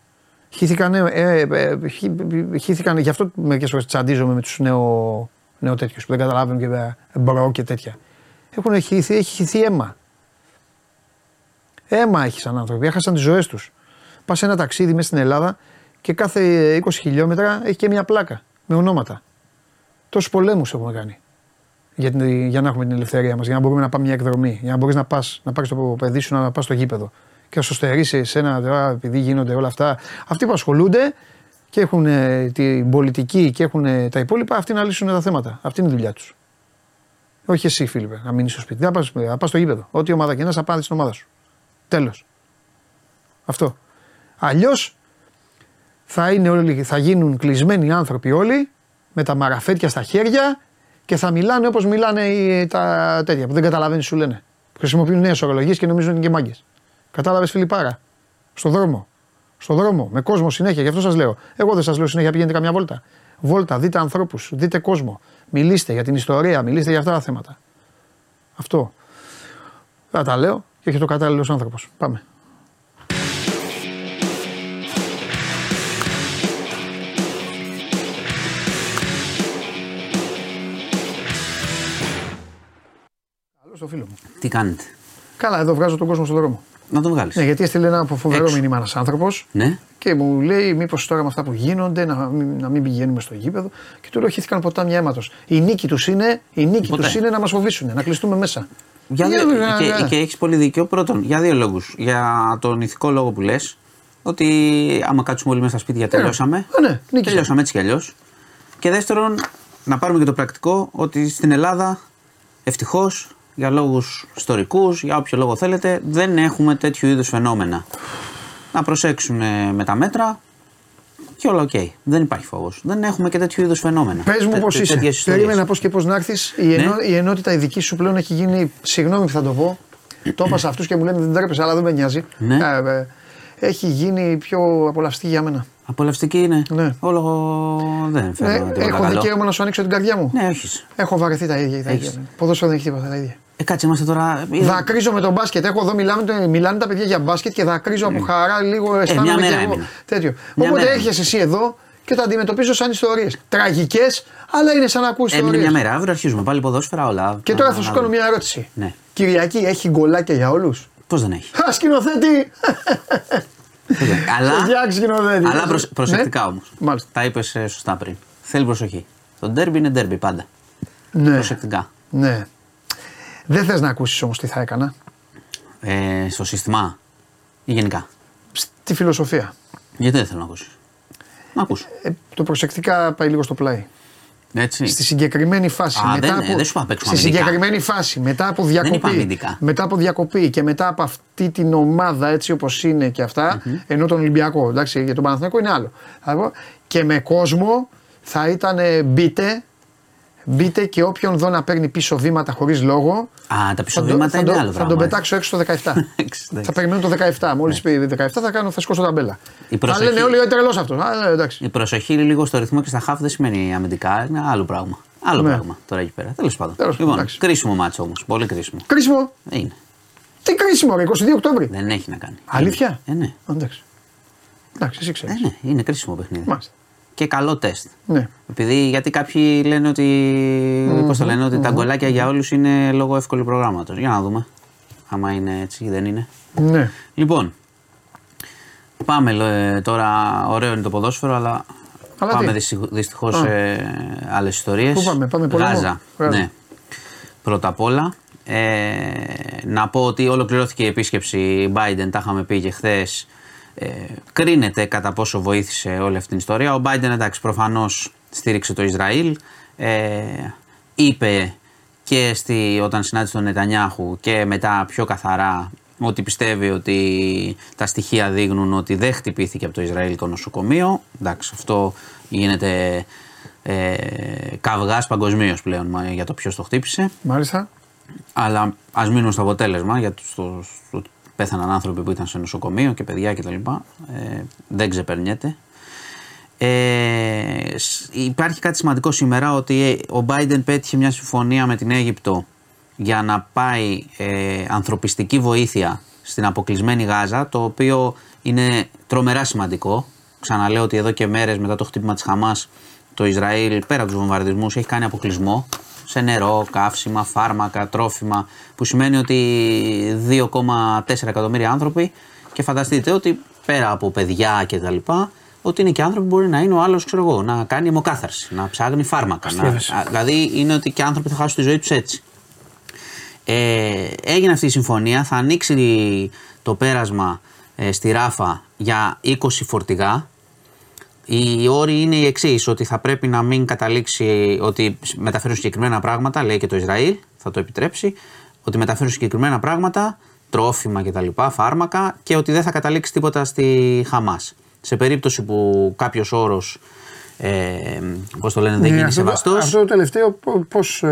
Χύθηκαν, ε, ε, ε, χύ- χύθηκαν, γι' αυτό μερικές φορές τσαντίζομαι με τους νέους, νέους τέτοιους που δεν καταλαβαίνουν και ε, bro και τέτοια. Έχουν χυθεί, έχει χυθεί αίμα. Αίμα έχει σαν άνθρωποι, έχασαν τις ζωές τους. Πας σε ένα ταξίδι μέσα στην Ελλάδα και κάθε 20 χιλιόμετρα έχει και μια πλάκα με ονόματα. Τόσους πολέμους έχουμε κάνει για, την, για να έχουμε την ελευθερία μας, για να μπορούμε να πάμε μια εκδρομή, για να μπορείς να πας να πάρεις το παιδί σου να πας στο γήπεδο. Και να σου στερήσει εσένα, τώρα, επειδή γίνονται όλα αυτά. Αυτοί που ασχολούνται και έχουν ε, την πολιτική και έχουν ε, τα υπόλοιπα, αυτοί να λύσουν τα θέματα. Αυτή είναι η δουλειά τους. Όχι εσύ, Φίλιππε, να μείνεις στο σπίτι. Να πας να πας στο γήπεδο. Ό,τι ομάδα και να είσαι, απάντησε στην ομάδα σου. Τέλος. Αυτό. Αλλιώς θα, είναι όλοι, θα γίνουν κλεισμένοι άνθρωποι όλοι με τα μαραφέτια στα χέρια και θα μιλάνε όπως μιλάνε οι, τα τέτοια που δεν καταλαβαίνεις, σου λένε. Χρησιμοποιούν νέες ορολογίες και νομίζουν ότι είναι και μάγκες. Κατάλαβες, Φιλιπάρα. Στο δρόμο. Στο δρόμο. Με κόσμο συνέχεια. Γι' αυτό σας λέω. Εγώ δεν σας λέω συνέχεια πηγαίνετε καμιά βόλτα. Βόλτα, δείτε ανθρώπους, δείτε κόσμο. Μιλήστε για την ιστορία, μιλήστε για αυτά τα θέματα. Αυτό. Θα τα λέω και έχει το κατάλληλος άνθρωπος. Πάμε. Καλό στο φίλο μου. Τι κάνετε; Καλά, εδώ βγάζω τον κόσμο στον δρόμο. Να τον βγάλεις. Ναι, γιατί έστειλε ένα φοβερό Έξω. μήνυμα ένας άνθρωπος Ναι. και μου λέει: Μήπως τώρα με αυτά που γίνονται να μην, να μην πηγαίνουμε στο γήπεδο. Και του λέω: Χύθηκαν ποτάμια αίματο. Η νίκη τους είναι, η νίκη Ποτέ. τους είναι να μας φοβήσουν, να κλειστούμε μέσα. Για Για δύο, να- και, και έχεις πολύ δίκιο. Πρώτον, για δύο λόγους. Για τον ηθικό λόγο που λες, ότι άμα κάτσουμε όλοι μέσα στα σπίτια τελειώσαμε. Α, ναι, νίκησε. τελειώσαμε έτσι κι αλλιώς. Και δεύτερον, να πάρουμε και το πρακτικό ότι στην Ελλάδα ευτυχώς για λόγους ιστορικούς, για όποιο λόγο θέλετε, δεν έχουμε τέτοιου είδους φαινόμενα. Να προσέξουν ε, με τα μέτρα και όλα οκ. Δεν υπάρχει φόβος. Δεν έχουμε και τέτοιου είδους φαινόμενα. Πες μου Τε- πώς τε- είσαι. τέτοιες ιστορίες. Περίμενα πώς και πώς να έρθεις. Η, Ναι. ενό, η ενότητα η δική σου πλέον έχει γίνει. Συγγνώμη που θα το πω. το είπα σε αυτούς και μου λένε δεν τρέπεσαι, αλλά δεν με νοιάζει. Ναι. Ε, ε, έχει γίνει πιο απολαυστική για μένα. Απολαυστική είναι. Ναι. Όλο δεν φαίνεται Ε, τίποτα έχω καλό. δικαίωμα να σου ανοίξω την καρδιά μου. Ναι, έχεις. Έχω βαρεθεί τα ίδια. Τα Έχεις. ίδια. Ποδόσφαιρο δεν έχει τίποτα τα ίδια. Ε, κάτσε, είμαστε τώρα. ε, Δακρύζω με τον μπάσκετ. Έχω εδώ μιλάμε, μιλάνε τα παιδιά για μπάσκετ και δακρύζω από χαρά λίγο. Αισθάνομαι Ναι. μια μέρα και εγώ έμεινα. τέτοιο. Μια Οπότε μέρα έρχεσαι εσύ εδώ και τα αντιμετωπίζω σαν ιστορίες. Τραγικές, αλλά είναι σαν να ακούσει Έμεινε ιστορίες. μια μέρα. Αύριο αρχίζουμε πάλι ποδόσφαιρα όλα. Και τώρα θα σου κάνω μια ερώτηση. Ναι. Κυριακή έχει γκολάκια για όλους; Πώς δεν έχει; Α, σκηνοθέτη! Πώς δεν έχει. αλλά Σε φτιάξει σκηνοθέτη. αλλά προσε- προσεκτικά Ναι. όμως. Μάλιστα. Τα είπες σωστά πριν. Θέλει προσοχή. Το ντέρμπι είναι ντέρμπι πάντα. Ναι. Προσεκτικά. ναι. Δεν θες να ακούσεις όμως τι θα έκανα; Ε, στο σύστημα ή γενικά; Στη φιλοσοφία. Γιατί δεν θέλω να ακούσεις; Να ακούσω. Ε, το προσεκτικά πάει λίγο στο πλάι. Έτσι. Στη συγκεκριμένη φάση. Α, μετά δεν- από, δεν σου είπα να παίξουμε στη αμυντικά. συγκεκριμένη φάση, μετά από είπα διακοπή, αμυντικά. μετά από διακοπή και μετά από αυτή την ομάδα έτσι όπως είναι και αυτα ενώ τον Ολυμπιακό, εντάξει, για τον Παναθηναϊκό είναι άλλο. Θα πω, Και με κόσμο θα ήταν ε, μπείτε, μπείτε και όποιον δω να παίρνει πίσω βήματα χωρίς λόγο. Α, τα θα πίσω τον- βήματα θα είναι τον- άλλο Θα πράγμα. τον πετάξω έξω το 17. θα περιμένω το 17. Μόλις πει 17 θα, κάνω, θα σκόσω ταμπέλα. Η Θα προσοχή- λένε όλοι ότι τρελός αυτός. Α, ε, εντάξει. Η προσοχή λίγο στο ρυθμό και στα χάφ δεν σημαίνει αμυντικά. Είναι άλλο πράγμα. Άλλο Ναι. πράγμα τώρα εκεί πέρα. Τέλος πάντων. Τέλος πάντων, λοιπόν, εντάξει. κρίσιμο μάτσο όμως. Πολύ κρίσιμο. Κρίσιμο. Είναι. Τι κρίσιμο, ρε, 22 Οκτώβρη. Δεν έχει να κάνει. Αλήθεια; Ε, ναι. Α, Εντάξει. Εντάξει, εσύ ξέρεις. Ε, ναι. Είναι κρίσιμο παιχνίδι. Μάλιστα. Και καλό τεστ. Ναι. Επειδή γιατί κάποιοι λένε ότι. Πώς το λένε, ότι τα γκολάκια για όλους είναι λόγω εύκολου προγράμματος. Για να δούμε. Άμα είναι έτσι ή δεν είναι. Ναι. Λοιπόν. Πάμε ε, τώρα. Ωραίο είναι το ποδόσφαιρο, αλλά. Αλλά πάμε τι; δυστυχώς Α. σε άλλες ιστορίες. Πού πάμε, πάμε πόλεμο; Γάζα. Γάζα. Ναι. Πρώτα απ' όλα. Ε, να πω ότι ολοκληρώθηκε η επίσκεψη Biden, τα είχαμε πει και χθες. Ε, κρίνεται κατά πόσο βοήθησε όλη αυτή την ιστορία. Ο Biden, εντάξει, προφανώς στήριξε το Ισραήλ. Ε, είπε και στη, όταν συνάντησε τον Νετανιάχου και μετά πιο καθαρά ότι πιστεύει ότι τα στοιχεία δείχνουν ότι δεν χτυπήθηκε από το Ισραήλ νοσοκομείο. Εντάξει, αυτό γίνεται ε, καυγάς παγκοσμίως πλέον μα, για το ποιος το χτύπησε. Μάλιστα. Αλλά ας μείνουμε στο αποτέλεσμα για το, στο, στο ότι πέθαναν άνθρωποι που ήταν σε νοσοκομείο και παιδιά κτλ. Ε, δεν ξεπερνιέται. Ε, σ- υπάρχει κάτι σημαντικό σήμερα ότι ε, ο Biden πέτυχε μια συμφωνία με την Αίγυπτο για να πάει ε, ανθρωπιστική βοήθεια στην αποκλεισμένη Γάζα, το οποίο είναι τρομερά σημαντικό. Ξαναλέω ότι εδώ και μέρες μετά το χτύπημα της Χαμάς το Ισραήλ πέρα από τους βομβαρδισμούς έχει κάνει αποκλεισμό σε νερό, καύσιμα, φάρμακα, τρόφιμα που σημαίνει ότι 2,4 εκατομμύρια άνθρωποι και φανταστείτε ότι πέρα από παιδιά και τα λοιπά ότι είναι και άνθρωποι που μπορεί να είναι ο άλλος, ξέρω εγώ, να κάνει αιμοκάθαρση, να ψάχνει φάρμακα. Να, Αστείευεσαι. α, δηλαδή είναι ότι και άνθρωποι θα χάσουν τη ζωή τους έτσι. Ε, έγινε αυτή η συμφωνία, θα ανοίξει το πέρασμα ε, στη Ράφα για 20 φορτηγά. Οι όροι είναι οι εξής: Ότι θα πρέπει να μην καταλήξει ότι μεταφέρουν συγκεκριμένα πράγματα, λέει και το Ισραήλ, θα το επιτρέψει. Ότι μεταφέρουν συγκεκριμένα πράγματα τρόφιμα κτλ. φάρμακα και ότι δεν θα καταλήξει τίποτα στη Χαμάς. Σε περίπτωση που κάποιος όρος ε, πώς το λένε, δεν Ναι, γίνει αυτό το- σεβαστός, Αυτό το τελευταίο πώς.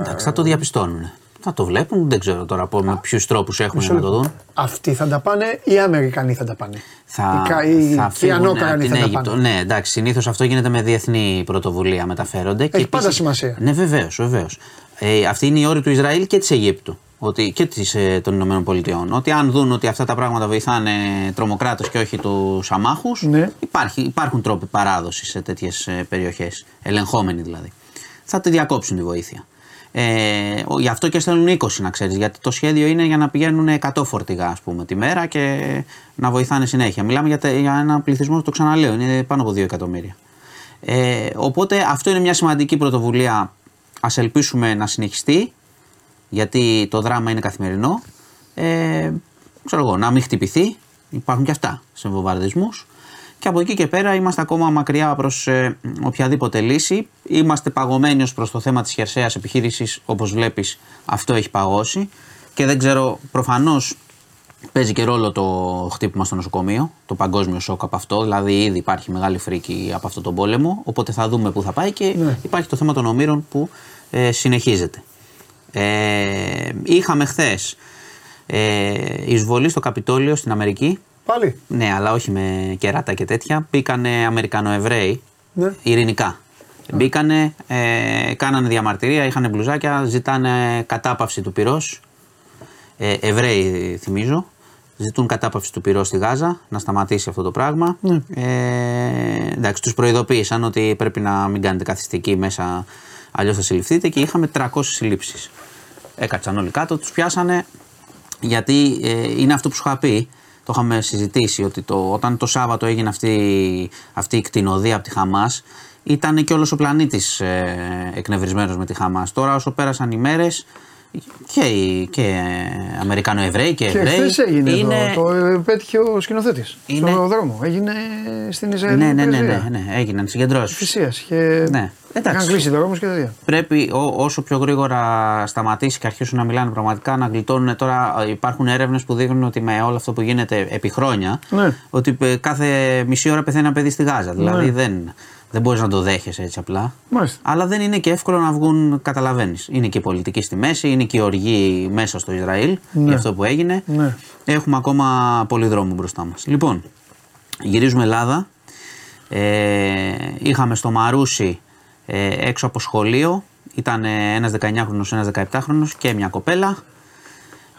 εντάξει, θα το διαπιστώνουν. Θα το βλέπουν, δεν ξέρω τώρα από με ποιους τρόπους έχουν Μισό να το λεπτό. δουν. Αυτοί θα τα πάνε ή οι Αμερικανοί θα τα πάνε. Θα, Οι κα- οι- θα και οι φύγουν από ανώκρανοι την θα τα Αίγυπτο. πάνε. Ναι, εντάξει, συνήθως αυτό γίνεται με διεθνή πρωτοβουλία, μεταφέρονται. Έχει πάντα επίσης- σημασία. Ναι, βεβαίως, βεβαίως. Ε, αυτή είναι η όρη του Ισραήλ και της Αιγύπτου. Ότι, και της, ε, των Ηνωμένων Πολιτειών. Ότι αν δουν ότι αυτά τα πράγματα βοηθάνε τρομοκράτες και όχι τους αμάχους, Ναι. υπάρχει, υπάρχουν τρόποι παράδοσης σε τέτοιες περιοχές. Ελεγχόμενοι δηλαδή. Θα τη διακόψουν τη βοήθεια. Ε, ο- γι' αυτό και στέλνουν 20 να ξέρεις. Γιατί το σχέδιο είναι για να πηγαίνουν 100 φορτηγά ας πούμε, τη μέρα και να βοηθάνε συνέχεια. Μιλάμε για, τε- για ένα πληθυσμό, το ξαναλέω, είναι πάνω από 2 εκατομμύρια. Ε, οπότε αυτό είναι μια σημαντική πρωτοβουλία. Α ελπίσουμε να συνεχιστεί, γιατί το δράμα είναι καθημερινό. Ε, ξέρω εγώ, να μην χτυπηθεί. Υπάρχουν και αυτά σε βομβαρδισμούς. Και από εκεί και πέρα είμαστε ακόμα μακριά προς οποιαδήποτε λύση. Είμαστε παγωμένοι ως προς το θέμα της χερσαίας επιχείρησης. Όπως βλέπεις, αυτό έχει παγώσει. Και δεν ξέρω, προφανώς Παίζει και ρόλο το χτύπημα στο νοσοκομείο, το παγκόσμιο σοκ από αυτό. Δηλαδή, ήδη υπάρχει μεγάλη φρίκη από αυτόν τον πόλεμο. Οπότε θα δούμε πού θα πάει και Ναι. υπάρχει το θέμα των ομήρων που ε, συνεχίζεται. Ε, είχαμε χθες ε, εισβολή στο Καπιτόλιο στην Αμερική. Πάλι. Ναι, αλλά όχι με κεράτα και τέτοια. Μπήκανε Αμερικανοεβραίοι Ναι. ειρηνικά. Μπήκανε, ε, κάνανε διαμαρτυρία, είχαν μπλουζάκια, ζητάνε κατάπαυση του πυρός. Ε, Εβραίοι θυμίζω. Ζητούν κατάπαυση του πυρός στη Γάζα, να σταματήσει αυτό το πράγμα. Ναι. Ε, εντάξει, τους προειδοποίησαν ότι πρέπει να μην κάνετε καθιστική μέσα, αλλιώς θα συλληφθείτε και είχαμε 300 συλλήψεις. Έκατσαν όλοι κάτω, τους πιάσανε γιατί ε, είναι αυτό που σου είχα πει, το είχαμε συζητήσει, ότι το, όταν το Σάββατο έγινε αυτή, αυτή η κτηνοδία από τη Χαμάς, ήταν και όλος ο πλανήτης ε, εκνευρισμένος με τη Χαμάς. Τώρα όσο πέρασαν οι μέρες, και, οι- και ε, Αμερικάνο-Εβραίοι και Και Εβραίοι. χθες έγινε είναι... εδώ. Το ε, πέτυχε ο σκηνοθέτης. Είναι- Στο δρόμο. Έγινε στην Ισραήλ. Ναι, ναι, ναι, ναι, ναι, έγιναν συγκεντρώσεις. Θυσία. Και... Ναι. Εντάξει. Είχαν κλείσει δρόμους και τέτοια. Πρέπει ό, όσο πιο γρήγορα σταματήσει και αρχίσουν να μιλάνε πραγματικά να γλιτώνουν. Τώρα ε, υπάρχουν έρευνες που δείχνουν ότι με όλο αυτό που γίνεται επί χρόνια, Ναι. ότι ε, κάθε μισή ώρα πεθαίνει ένα παιδί στη Γάζα. Δηλαδή Ναι. δεν, δεν μπορείς να το δέχεσαι έτσι απλά. Μάλιστα. Αλλά δεν είναι και εύκολο να βγουν, καταλαβαίνεις. Είναι και η πολιτική στη μέση, είναι και η οργή μέσα στο Ισραήλ Ναι. για αυτό που έγινε. Ναι. Έχουμε ακόμα πολύ δρόμο μπροστά μας. Λοιπόν, γυρίζουμε Ελλάδα. Ε, είχαμε στο Μαρούσι ε, έξω από σχολείο. Ήταν ένας 19χρονο, ένας 17χρονο και μια κοπέλα.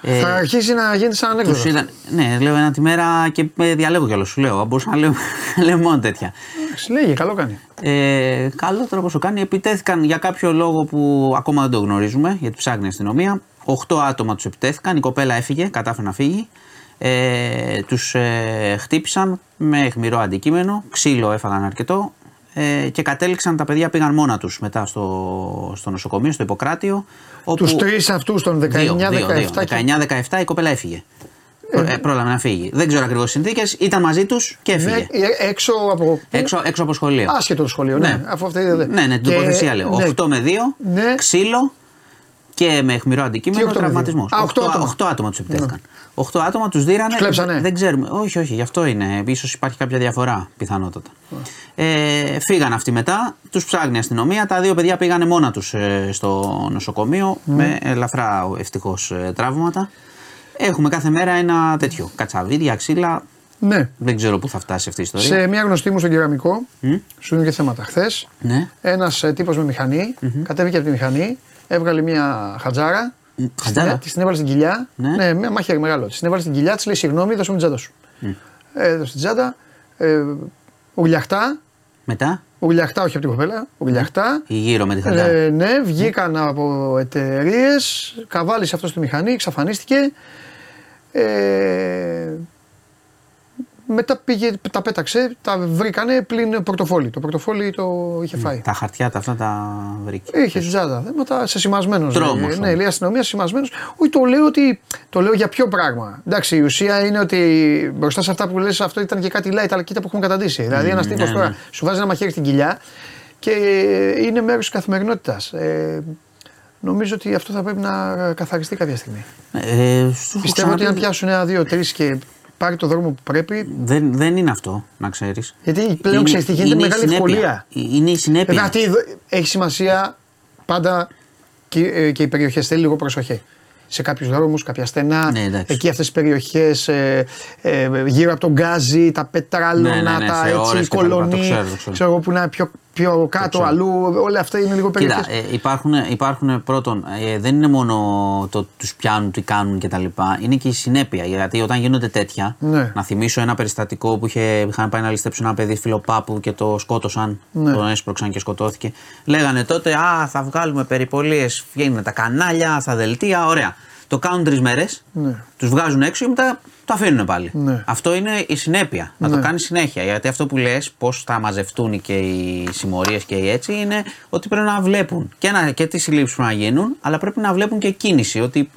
Ε, Θα αρχίσει να γίνεται σαν ανέκδοτο. τους είδαν, ναι, λέω ένα τη μέρα και ε, διαλέγω κιόλας. Σου λέω. Μπορούσα να λέω, λέω μόνο τέτοια. Εντάξει, Λέγε, καλό κάνει. Ε, καλό τώρα το κάνει. Επιτέθηκαν για κάποιο λόγο που ακόμα δεν το γνωρίζουμε, γιατί ψάχνει η αστυνομία. Οχτώ άτομα τους επιτέθηκαν. Η κοπέλα έφυγε, κατάφερε να φύγει. Ε, τους ε, χτύπησαν με αιχμηρό αντικείμενο. Ξύλο έφαγαν αρκετό. Ε, και κατέληξαν τα παιδιά πήγαν μόνα τους μετά στο, στο νοσοκομείο, στο Ιπποκράτιο. όπου- Τους τρεις αυτούς των 19-17 Δύο, δύο, δύο. και 19-17 η κοπέλα έφυγε. Ε, πρόλαβε να φύγει. Δεν ξέρω ακριβώς συνθήκες. Ήταν μαζί τους και έφυγε. Ναι, ε, έξω από. Έξω, έξω από σχολείο. Άσχετο το σχολείο, ναι. Ναι. Αφού αυτή δεν. Ναι, ναι, την τοποθεσία λέω. 8 με 2, Ναι. ξύλο και με αιχμηρό Τι αντικείμενο οκτώ με τραυματισμός. δύο; Α, οκτώ άτομα. Ναι. άτομα τους επιτέθηκαν. 8 άτομα τους δίρανε. Τους κλέψανε; Δεν ξέρουμε. Όχι, όχι, γι' αυτό είναι. σω υπάρχει κάποια διαφορά πιθανότατα. Ε, φύγαν αυτοί μετά, τους ψάχνει η αστυνομία. Τα δύο παιδιά πήγανε μόνα τους στο νοσοκομείο με ελαφρά ευτυχώς τραύματα. Έχουμε κάθε μέρα ένα τέτοιο. Κατσαβίδια, ξύλα. Ναι. Δεν ξέρω πού θα φτάσει αυτή η ιστορία. Σε μια γνωστή μου στον κεραμικό, σου είναι και θέματα. Χθες, Ναι. ένας τύπος με μηχανη κατέβηκε από τη μηχανή, έβγαλε μια χατζάρα. Χατζάρα; Τη την έβαλε στην κοιλιά. Ναι. Ναι, μια μαχαίρι μεγάλο. Τη την έβαλε στην κοιλιά, της λέει συγγνώμη, δώσε μου την τσάντα σου. Έδωσε την τσάντα. Ε, ουρλιαχτά, Μετά, ουρλιαχτά, όχι από την κοπέλα, ουρλιαχτά. η γύρω με τη χαντάρα. Ε, ναι, βγήκαν από εταιρείες, καβάλισε αυτός στη μηχανή, εξαφανίστηκε. Ε, μετά πήγε, τα πέταξε, τα βρήκανε πλην πορτοφόλι. Το πορτοφόλι το είχε φάει. Τα χαρτιά τα αυτά τα βρήκε. Είχε στην τσάντα. Θέματα σε σημασμένος. Τρόμος, Ναι, λέει η αστυνομία σημασμένος. Όχι, το λέω ότι. Το λέω για ποιο πράγμα. Εντάξει, η ουσία είναι ότι μπροστά σε αυτά που λες αυτό ήταν και κάτι light, αλλά κοίτα που έχουμε καταντήσει. Δηλαδή, ένας τύπος ναι, τώρα ναι. σου βάζει ένα μαχαίρι στην κοιλιά και είναι μέρος της καθημερινότητας. Ε, νομίζω ότι αυτό θα πρέπει να καθαριστεί κάποια στιγμή. Ε, σου έχω Πιστεύω ότι αν ξαναπεί, πιάσουν ένα, δύο, τρεις και πάρει το δρόμο που πρέπει. δεν, δεν είναι αυτό, να ξέρεις. Γιατί πλέον ξέρει τι γίνεται μεγάλη ευκολία. Είναι η συνέπεια. Βέβαια, αυτή εδώ- έχει σημασία πάντα και, ε, και οι περιοχές. Θέλει λίγο προσοχή. Σε κάποιους δρόμους, κάποια στενά. Ναι, εντάξει. εκεί αυτές τις περιοχές ε, ε, γύρω από τον γκάζι, τα πετράλωνα, Ναι, ναι, ναι, τα σε έτσι, ώρες και τα λοιπά, το κολονί. ξέρω, το ξέρω. Ξέρω εγώ που είναι πιο, πιο κάτω, ξέρω. αλλού. Όλα αυτά είναι λίγο περιοχέ. Κοίτα, ε, υπάρχουν, υπάρχουν πρώτον, ε, δεν είναι μόνο το τους πιάνουν, τι κάνουν κτλ. Είναι και η συνέπεια. Γιατί όταν γίνονται τέτοια, Ναι. να θυμίσω ένα περιστατικό που είχε, είχαν πάει να ληστέψουν ένα παιδί φιλοπάπου και το σκότωσαν, Ναι. τον έσπρωξαν και σκοτώθηκε. Λέγανε τότε, Α, θα βγάλουμε περιπολίες, βγαίνουν τα κανάλια, στα δελτία, ωραία. Το κάνουν τρεις μέρες, Ναι. τους βγάζουν έξω και μετά το αφήνουν πάλι. Ναι. Αυτό είναι η συνέπεια. Να Ναι. το κάνεις συνέχεια. Γιατί αυτό που λες, πώς θα μαζευτούν και οι συμμορίες και οι έτσι, είναι ότι πρέπει να βλέπουν και, να, και τις συλλήψεις που να γίνουν, αλλά πρέπει να βλέπουν και κίνηση. Ότι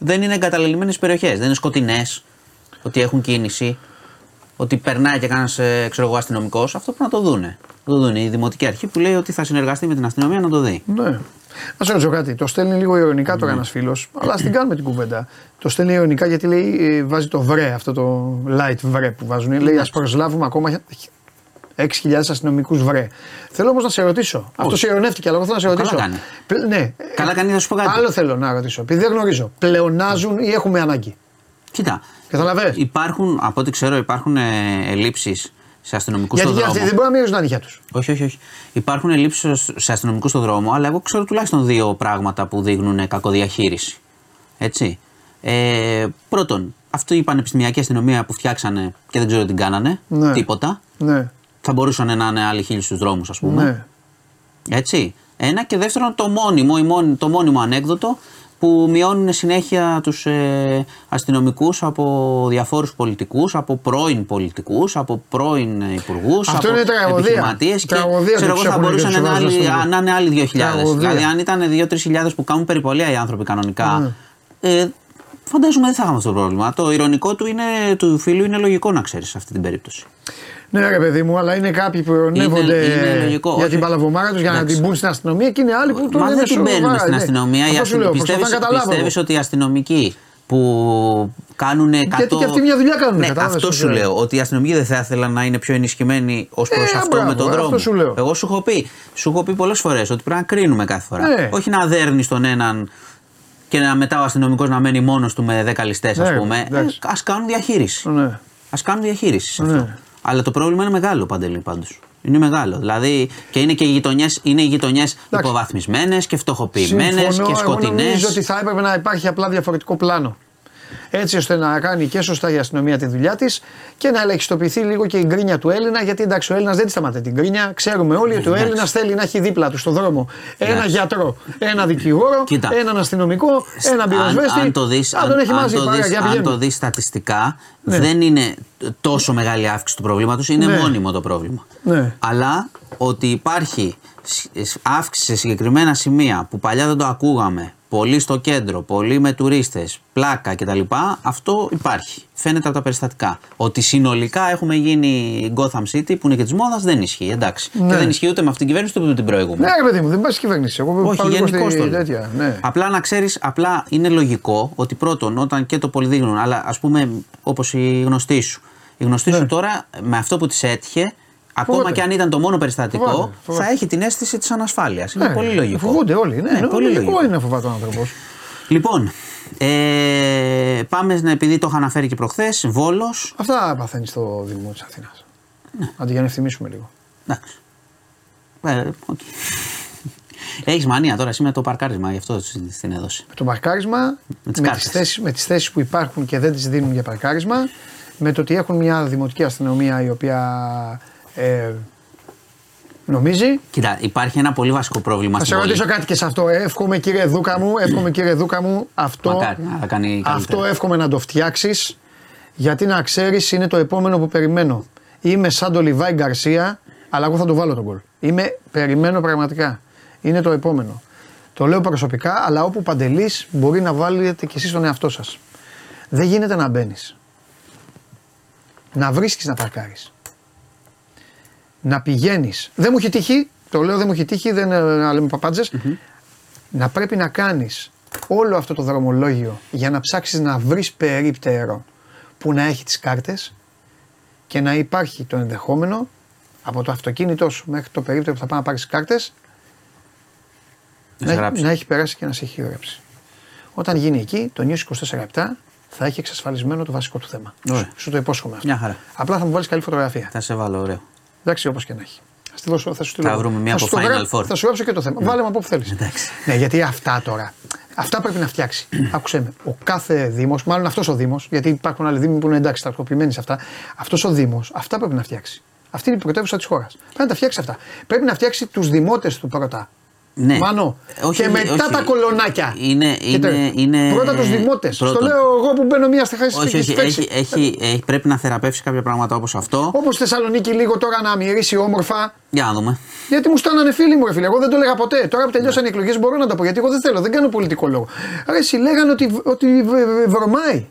δεν είναι εγκαταλελειμμένες περιοχές, δεν είναι σκοτεινές, ότι έχουν κίνηση, ότι περνάει και κανένας αστυνομικός. Αυτό πρέπει να το δούνε. Να το δούνε. Η δημοτική αρχή που λέει ότι θα συνεργαστεί με την αστυνομία να το δει. Ναι. Να σε ρωτήσω κάτι. Το στέλνει λίγο ειρωνικά τώρα ένας φίλος, αλλά ας την κάνουμε την κουβέντα. Το στέλνει ειρωνικά γιατί λέει, ε, βάζει το βρε, αυτό το light βρε που βάζουν. Λέει ας προσλάβουμε ακόμα 6.000 αστυνομικούς βρε. Θέλω όμως να σε ρωτήσω. Αυτός σε ειρωνεύτηκε, αλλά εγώ θέλω να σε Καλά ρωτήσω. κάνει. Πλε- ναι. Καλά κάνει να σου πω κάτι. Άλλο θέλω να ρωτήσω. Επειδή δεν γνωρίζω. Πλεονάζουν ή έχουμε ανάγκη; Κοίτα. Καταλαβες; Υπάρχουν, από ό,τι ξέρω, υπάρχουν ε, ελλείψεις σε αστυνομικούς Γιατί στον και δρόμο. αυτοί δεν μπορούν να μοιράζουν τα νύχια τους. Όχι, όχι, όχι. Υπάρχουν ελλείψεις σε αστυνομικούς στον δρόμο, αλλά εγώ ξέρω τουλάχιστον δύο πράγματα που δείχνουν κακοδιαχείριση. Έτσι. Ε, πρώτον, αυτή η πανεπιστημιακή αστυνομία που φτιάξανε και δεν ξέρω τι κάνανε, Ναι. τίποτα. Ναι. Θα μπορούσαν να είναι άλλοι χίλιοι στους δρόμους, ας πούμε. ναι. Έτσι. Ένα και δεύτερον, το μόνιμο, η μόνη- το μόνιμο ανέκδοτο που μειώνουν συνέχεια τους ε, αστυνομικούς από διαφόρους πολιτικούς, από πρώην πολιτικούς, από πρώην υπουργούς, Αυτό από είναι τραγωδία. επιχειρηματίες και Τραγωδία ξέρω που εγώ θα τους έχουν μπορούσαν και να τους είναι, βάζουν άλλοι, στο- να είναι άλλοι 2.000. Τραγωδία. Δηλαδή αν ήταν 2-3 που κάνουν περιπολία οι άνθρωποι κανονικά, Ναι. ε, φαντάζομαι δεν θα είχαμε αυτό το πρόβλημα. Το ηρωνικό του, είναι, του φίλου είναι λογικό να ξέρεις σε αυτή την περίπτωση. Ναι, ρε παιδί μου, αλλά είναι κάποιοι που ειρωνεύονται είναι λογικό, για όχι. την παλαβομάρα τους για να Εντάξει. την μπουν στην αστυνομία και είναι άλλοι που το Μα λένε δεν την σοβαρά, μπαίνουμε στην ναι. αστυνομία. Αυτό σου λέω, Πιστεύει προσπαθώ να καταλάβω. πιστεύεις ότι οι αστυνομικοί που κάνουν 100. Γιατί και αυτοί μια δουλειά κάνουν, Ναι, κατάλαβες αυτό τι σου σου λέω. λέω. Ότι οι αστυνομικοί δεν θα ήθελαν να είναι πιο ενισχυμένοι ως προς Ε, αυτό μπράβο, με τον ε, δρόμο. αυτό σου λέω. Εγώ σου έχω πει, σου έχω πει πολλές φορές ότι πρέπει να κρίνουμε κάθε φορά. Ναι. Όχι να δέρνεις τον έναν και να μετά ο αστυνομικός να μένει μόνος του με 10 ληστές, Ναι, α πούμε. εντάξει. Α κάνουν διαχείριση. Ναι. Α κάνουν διαχείριση σε Ναι. αυτό. Αλλά το πρόβλημα είναι μεγάλο παντελή πάντως. Είναι μεγάλο. Δηλαδή και είναι και οι γειτονιές είναι οι γειτονιές υποβαθμισμένες και φτωχοποιημένες Συμφωνώ, και εγώ σκοτεινές. νομίζω ότι θα έπρεπε να υπάρχει απλά διαφορετικό πλάνο. Έτσι ώστε να κάνει και σωστά η αστυνομία τη δουλειά της και να ελεγχιστοποιηθεί λίγο και η γκρίνια του Έλληνα. Γιατί εντάξει, ο Έλληνας δεν τη σταματάει την γκρίνια. Ξέρουμε όλοι ότι ο Εντάξει. Έλληνας θέλει να έχει δίπλα του στον δρόμο ένα Εντάξει. γιατρό, ένα δικηγόρο, Κοίτα. έναν αστυνομικό, έναν αν, πυροσβέστη. αν το δεις, Α, αν, τον έχει αν μαζί. το παρέα, δεις, για αν πηγαίνουμε. το δεις στατιστικά, Ναι. δεν είναι τόσο μεγάλη αύξηση του προβλήματος, είναι Ναι. μόνιμο το πρόβλημα. Ναι. Αλλά ότι υπάρχει σ- αύξηση σε συγκεκριμένα σημεία που παλιά δεν το ακούγαμε, πολύ στο κέντρο, πολύ με τουρίστες, πλάκα κτλ. Αυτό υπάρχει. Φαίνεται από τα περιστατικά. Ότι συνολικά έχουμε γίνει Gotham City που είναι και της μόδας δεν ισχύει. Εντάξει. Ναι. Και δεν ισχύει ούτε με αυτήν την κυβέρνηση ούτε με την προηγούμενη. Ναι, ρε παιδί μου, δεν πάει κυβέρνηση. Εγώ Όχι, πάω λίγο γενικώς στη το λέω. τέτοια. Ναι. Απλά να ξέρεις, απλά είναι λογικό ότι πρώτον, όταν και το πολυδείγνουν, αλλά ας πούμε όπως η γνωστή σου. Η γνωστή Ναι. σου τώρα με αυτό που της έτυχε, ακόμα Φοβάται. και αν ήταν το μόνο περιστατικό, Φοβάται, φοβάται. θα έχει την αίσθηση της ανασφάλειας. Είναι Ναι, πολύ λογικό. Φοβούνται όλοι. Ναι, Ναι, πολύ λογικό. είναι να φοβάται ο άνθρωπος. Λοιπόν, ε, πάμε να- επειδή το είχα αναφέρει και προχθές, Βόλος. Αυτά παθαίνει στο Δήμο της Αθήνας. Ναι. Αντί για να ευθυμίσουμε λίγο. Εντάξει. Ε, οκ. Έχεις μανία τώρα εσύ με το παρκάρισμα, γι' αυτό την έδωσε. Με το παρκάρισμα, Με με, τις τις κάρτες. θέσεις, με τις θέσεις που υπάρχουν και δεν τις δίνουν για παρκάρισμα, με το ότι έχουν μια δημοτική αστυνομία η οποία ε, νομίζει; Κοίτα, υπάρχει ένα πολύ βασικό πρόβλημα Θα σε στην πόλη. ρωτήσω κάτι και σε αυτό. Εύχομαι κύριε Δούκα μου, εύχομαι κύριε Δούκα μου αυτό, Μακάρι να κάνει καλύτερα. αυτό εύχομαι να το φτιάξεις. Γιατί να ξέρεις είναι το επόμενο που περιμένω. Είμαι σαν το Λιβάη Γκαρσία, αλλά εγώ θα το βάλω τον γκολ. Είμαι, περιμένω πραγματικά. Είναι το επόμενο. Το λέω προσωπικά, αλλά όπου παντελή μπορεί να βάλετε κι εσείς τον εαυτό σας. Δεν γίνεται να μπαίνεις. Να βρίσκεις να παρκάρεις. Να πηγαίνεις. Δεν μου έχει τύχει, το λέω δεν μου έχει τύχει, δεν ε, να λέμε παπάντζες. να πρέπει να κάνεις όλο αυτό το δρομολόγιο για να ψάξεις να βρεις περίπτερο που να έχει τις κάρτες και να υπάρχει το ενδεχόμενο από το αυτοκίνητό σου μέχρι το περίπτερο που θα πάει να πάρεις κάρτες Να σε να, γράψει. να έχει περάσει και να σε έχει γράψει. Όταν γίνει εκεί, το News 24 λεπτά θα έχει εξασφαλισμένο το βασικό του θέμα. Ωραία. Σου, σου το υπόσχομαι αυτό. Μια χαρά. Απλά θα μου βάλεις καλή φωτογραφία. Θα σε βάλω, ωραίο. Εντάξει, όπως και να έχει. Θα, στείλω, σου- θα σου στείλω. Θα βρούμε μία θα από σου το Final γράψω- Four. Θα σου γράψω και το θέμα. Βάλε με από όπου θέλεις. Ναι, γιατί αυτά τώρα. Αυτά πρέπει να φτιάξει. Άκουσε με. Ο κάθε Δήμος, μάλλον αυτός ο Δήμος, γιατί υπάρχουν άλλοι Δήμοι που είναι εντάξει, τακτοποιημένοι σε αυτά. Αυτός ο Δήμος, αυτά πρέπει να φτιάξει. Αυτή είναι η πρωτεύουσα της χώρας. Πρέπει να τα φτιάξει αυτά. Πρέπει να φτιάξει τους δημότες του πρώτα. Ναι. Μάνο. Όχι, και μετά όχι. τα κολονάκια. Είναι, Κοίτα, είναι, είναι... Πρώτα τους δημότες. Στο πρώτον. λέω εγώ που μπαίνω μία στη χάση Όχι, όχι, έχεις, έχει, έχει, πρέπει να θεραπεύσει κάποια πράγματα όπως αυτό. Όπως στη Θεσσαλονίκη λίγο τώρα να μυρίσει όμορφα. Για να δούμε. Γιατί μου στάνανε φίλοι μου, ρε φίλε. Εγώ δεν το έλεγα ποτέ. Τώρα που τελειώσαν οι εκλογές μπορώ να το πω. Γιατί εγώ δεν θέλω, δεν κάνω πολιτικό λόγο. Ρε, εσύ λέγανε ότι, ότι β- β- βρωμάει.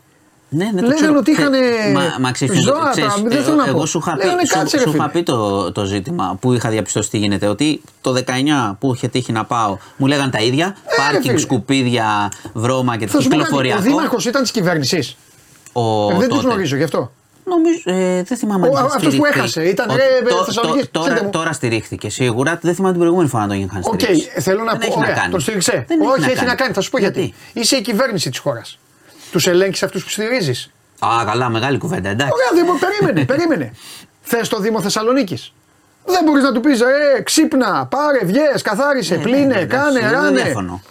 Ναι, ναι, το Λέγανε ξέρω. ότι είχαν. Θε- Μα, μα ξέρεις, ζώα, ξέρεις, τώρα, δεν ε, θέλω να εγώ πω. σου είχα πει, Λέγανε, σου, κάτσε, ρε σου είχα φίλε. πει το, το ζήτημα που είχα διαπιστώσει τι γίνεται. Ότι το 19 που είχε τύχει να πάω, μου λέγανε τα ίδια. πάρκινγκ, Ε, φίλε. σκουπίδια, βρώμα και Θα σου πω κάτι, ο κυκλοφοριακό. δήμαρχος ήταν της κυβέρνησης. Ο, δεν του τότε. γνωρίζω γι' αυτό. Νομίζω, ε, δεν θυμάμαι. Ο- αν είχε αυτός που στηριχθεί. έχασε, ήταν, Ο- ρε, το- Θεσσαλονίκης, το- στείλτε τώρα, μου. τώρα στηρίχθηκε σίγουρα. Δεν θυμάμαι την προηγούμενη φορά να τον είχαν Οκ, στηρίξει. θέλω να Δεν πω. έχει να Ωραία, κάνει. τον στήριξε. Δεν έχει Όχι, να έχει κάνει. να κάνει. Θα σου πω γιατί. Είσαι η κυβέρνηση της χώρας. Τους ελέγχει αυτούς που στηρίζεις. Α, καλά, μεγάλη κουβέντα, εντάξει. Ωραία, δεν μπο- περίμενε, περίμενε. Θες το Δήμο Θεσσαλονίκης. Δεν μπορείς να του πεις, ε, ξύπνα, πάρε, βγες, καθάρισε, Ναι, πλύνε, ναι, κάνε, εντάξει, ράνε. Δεν διαφωνώ.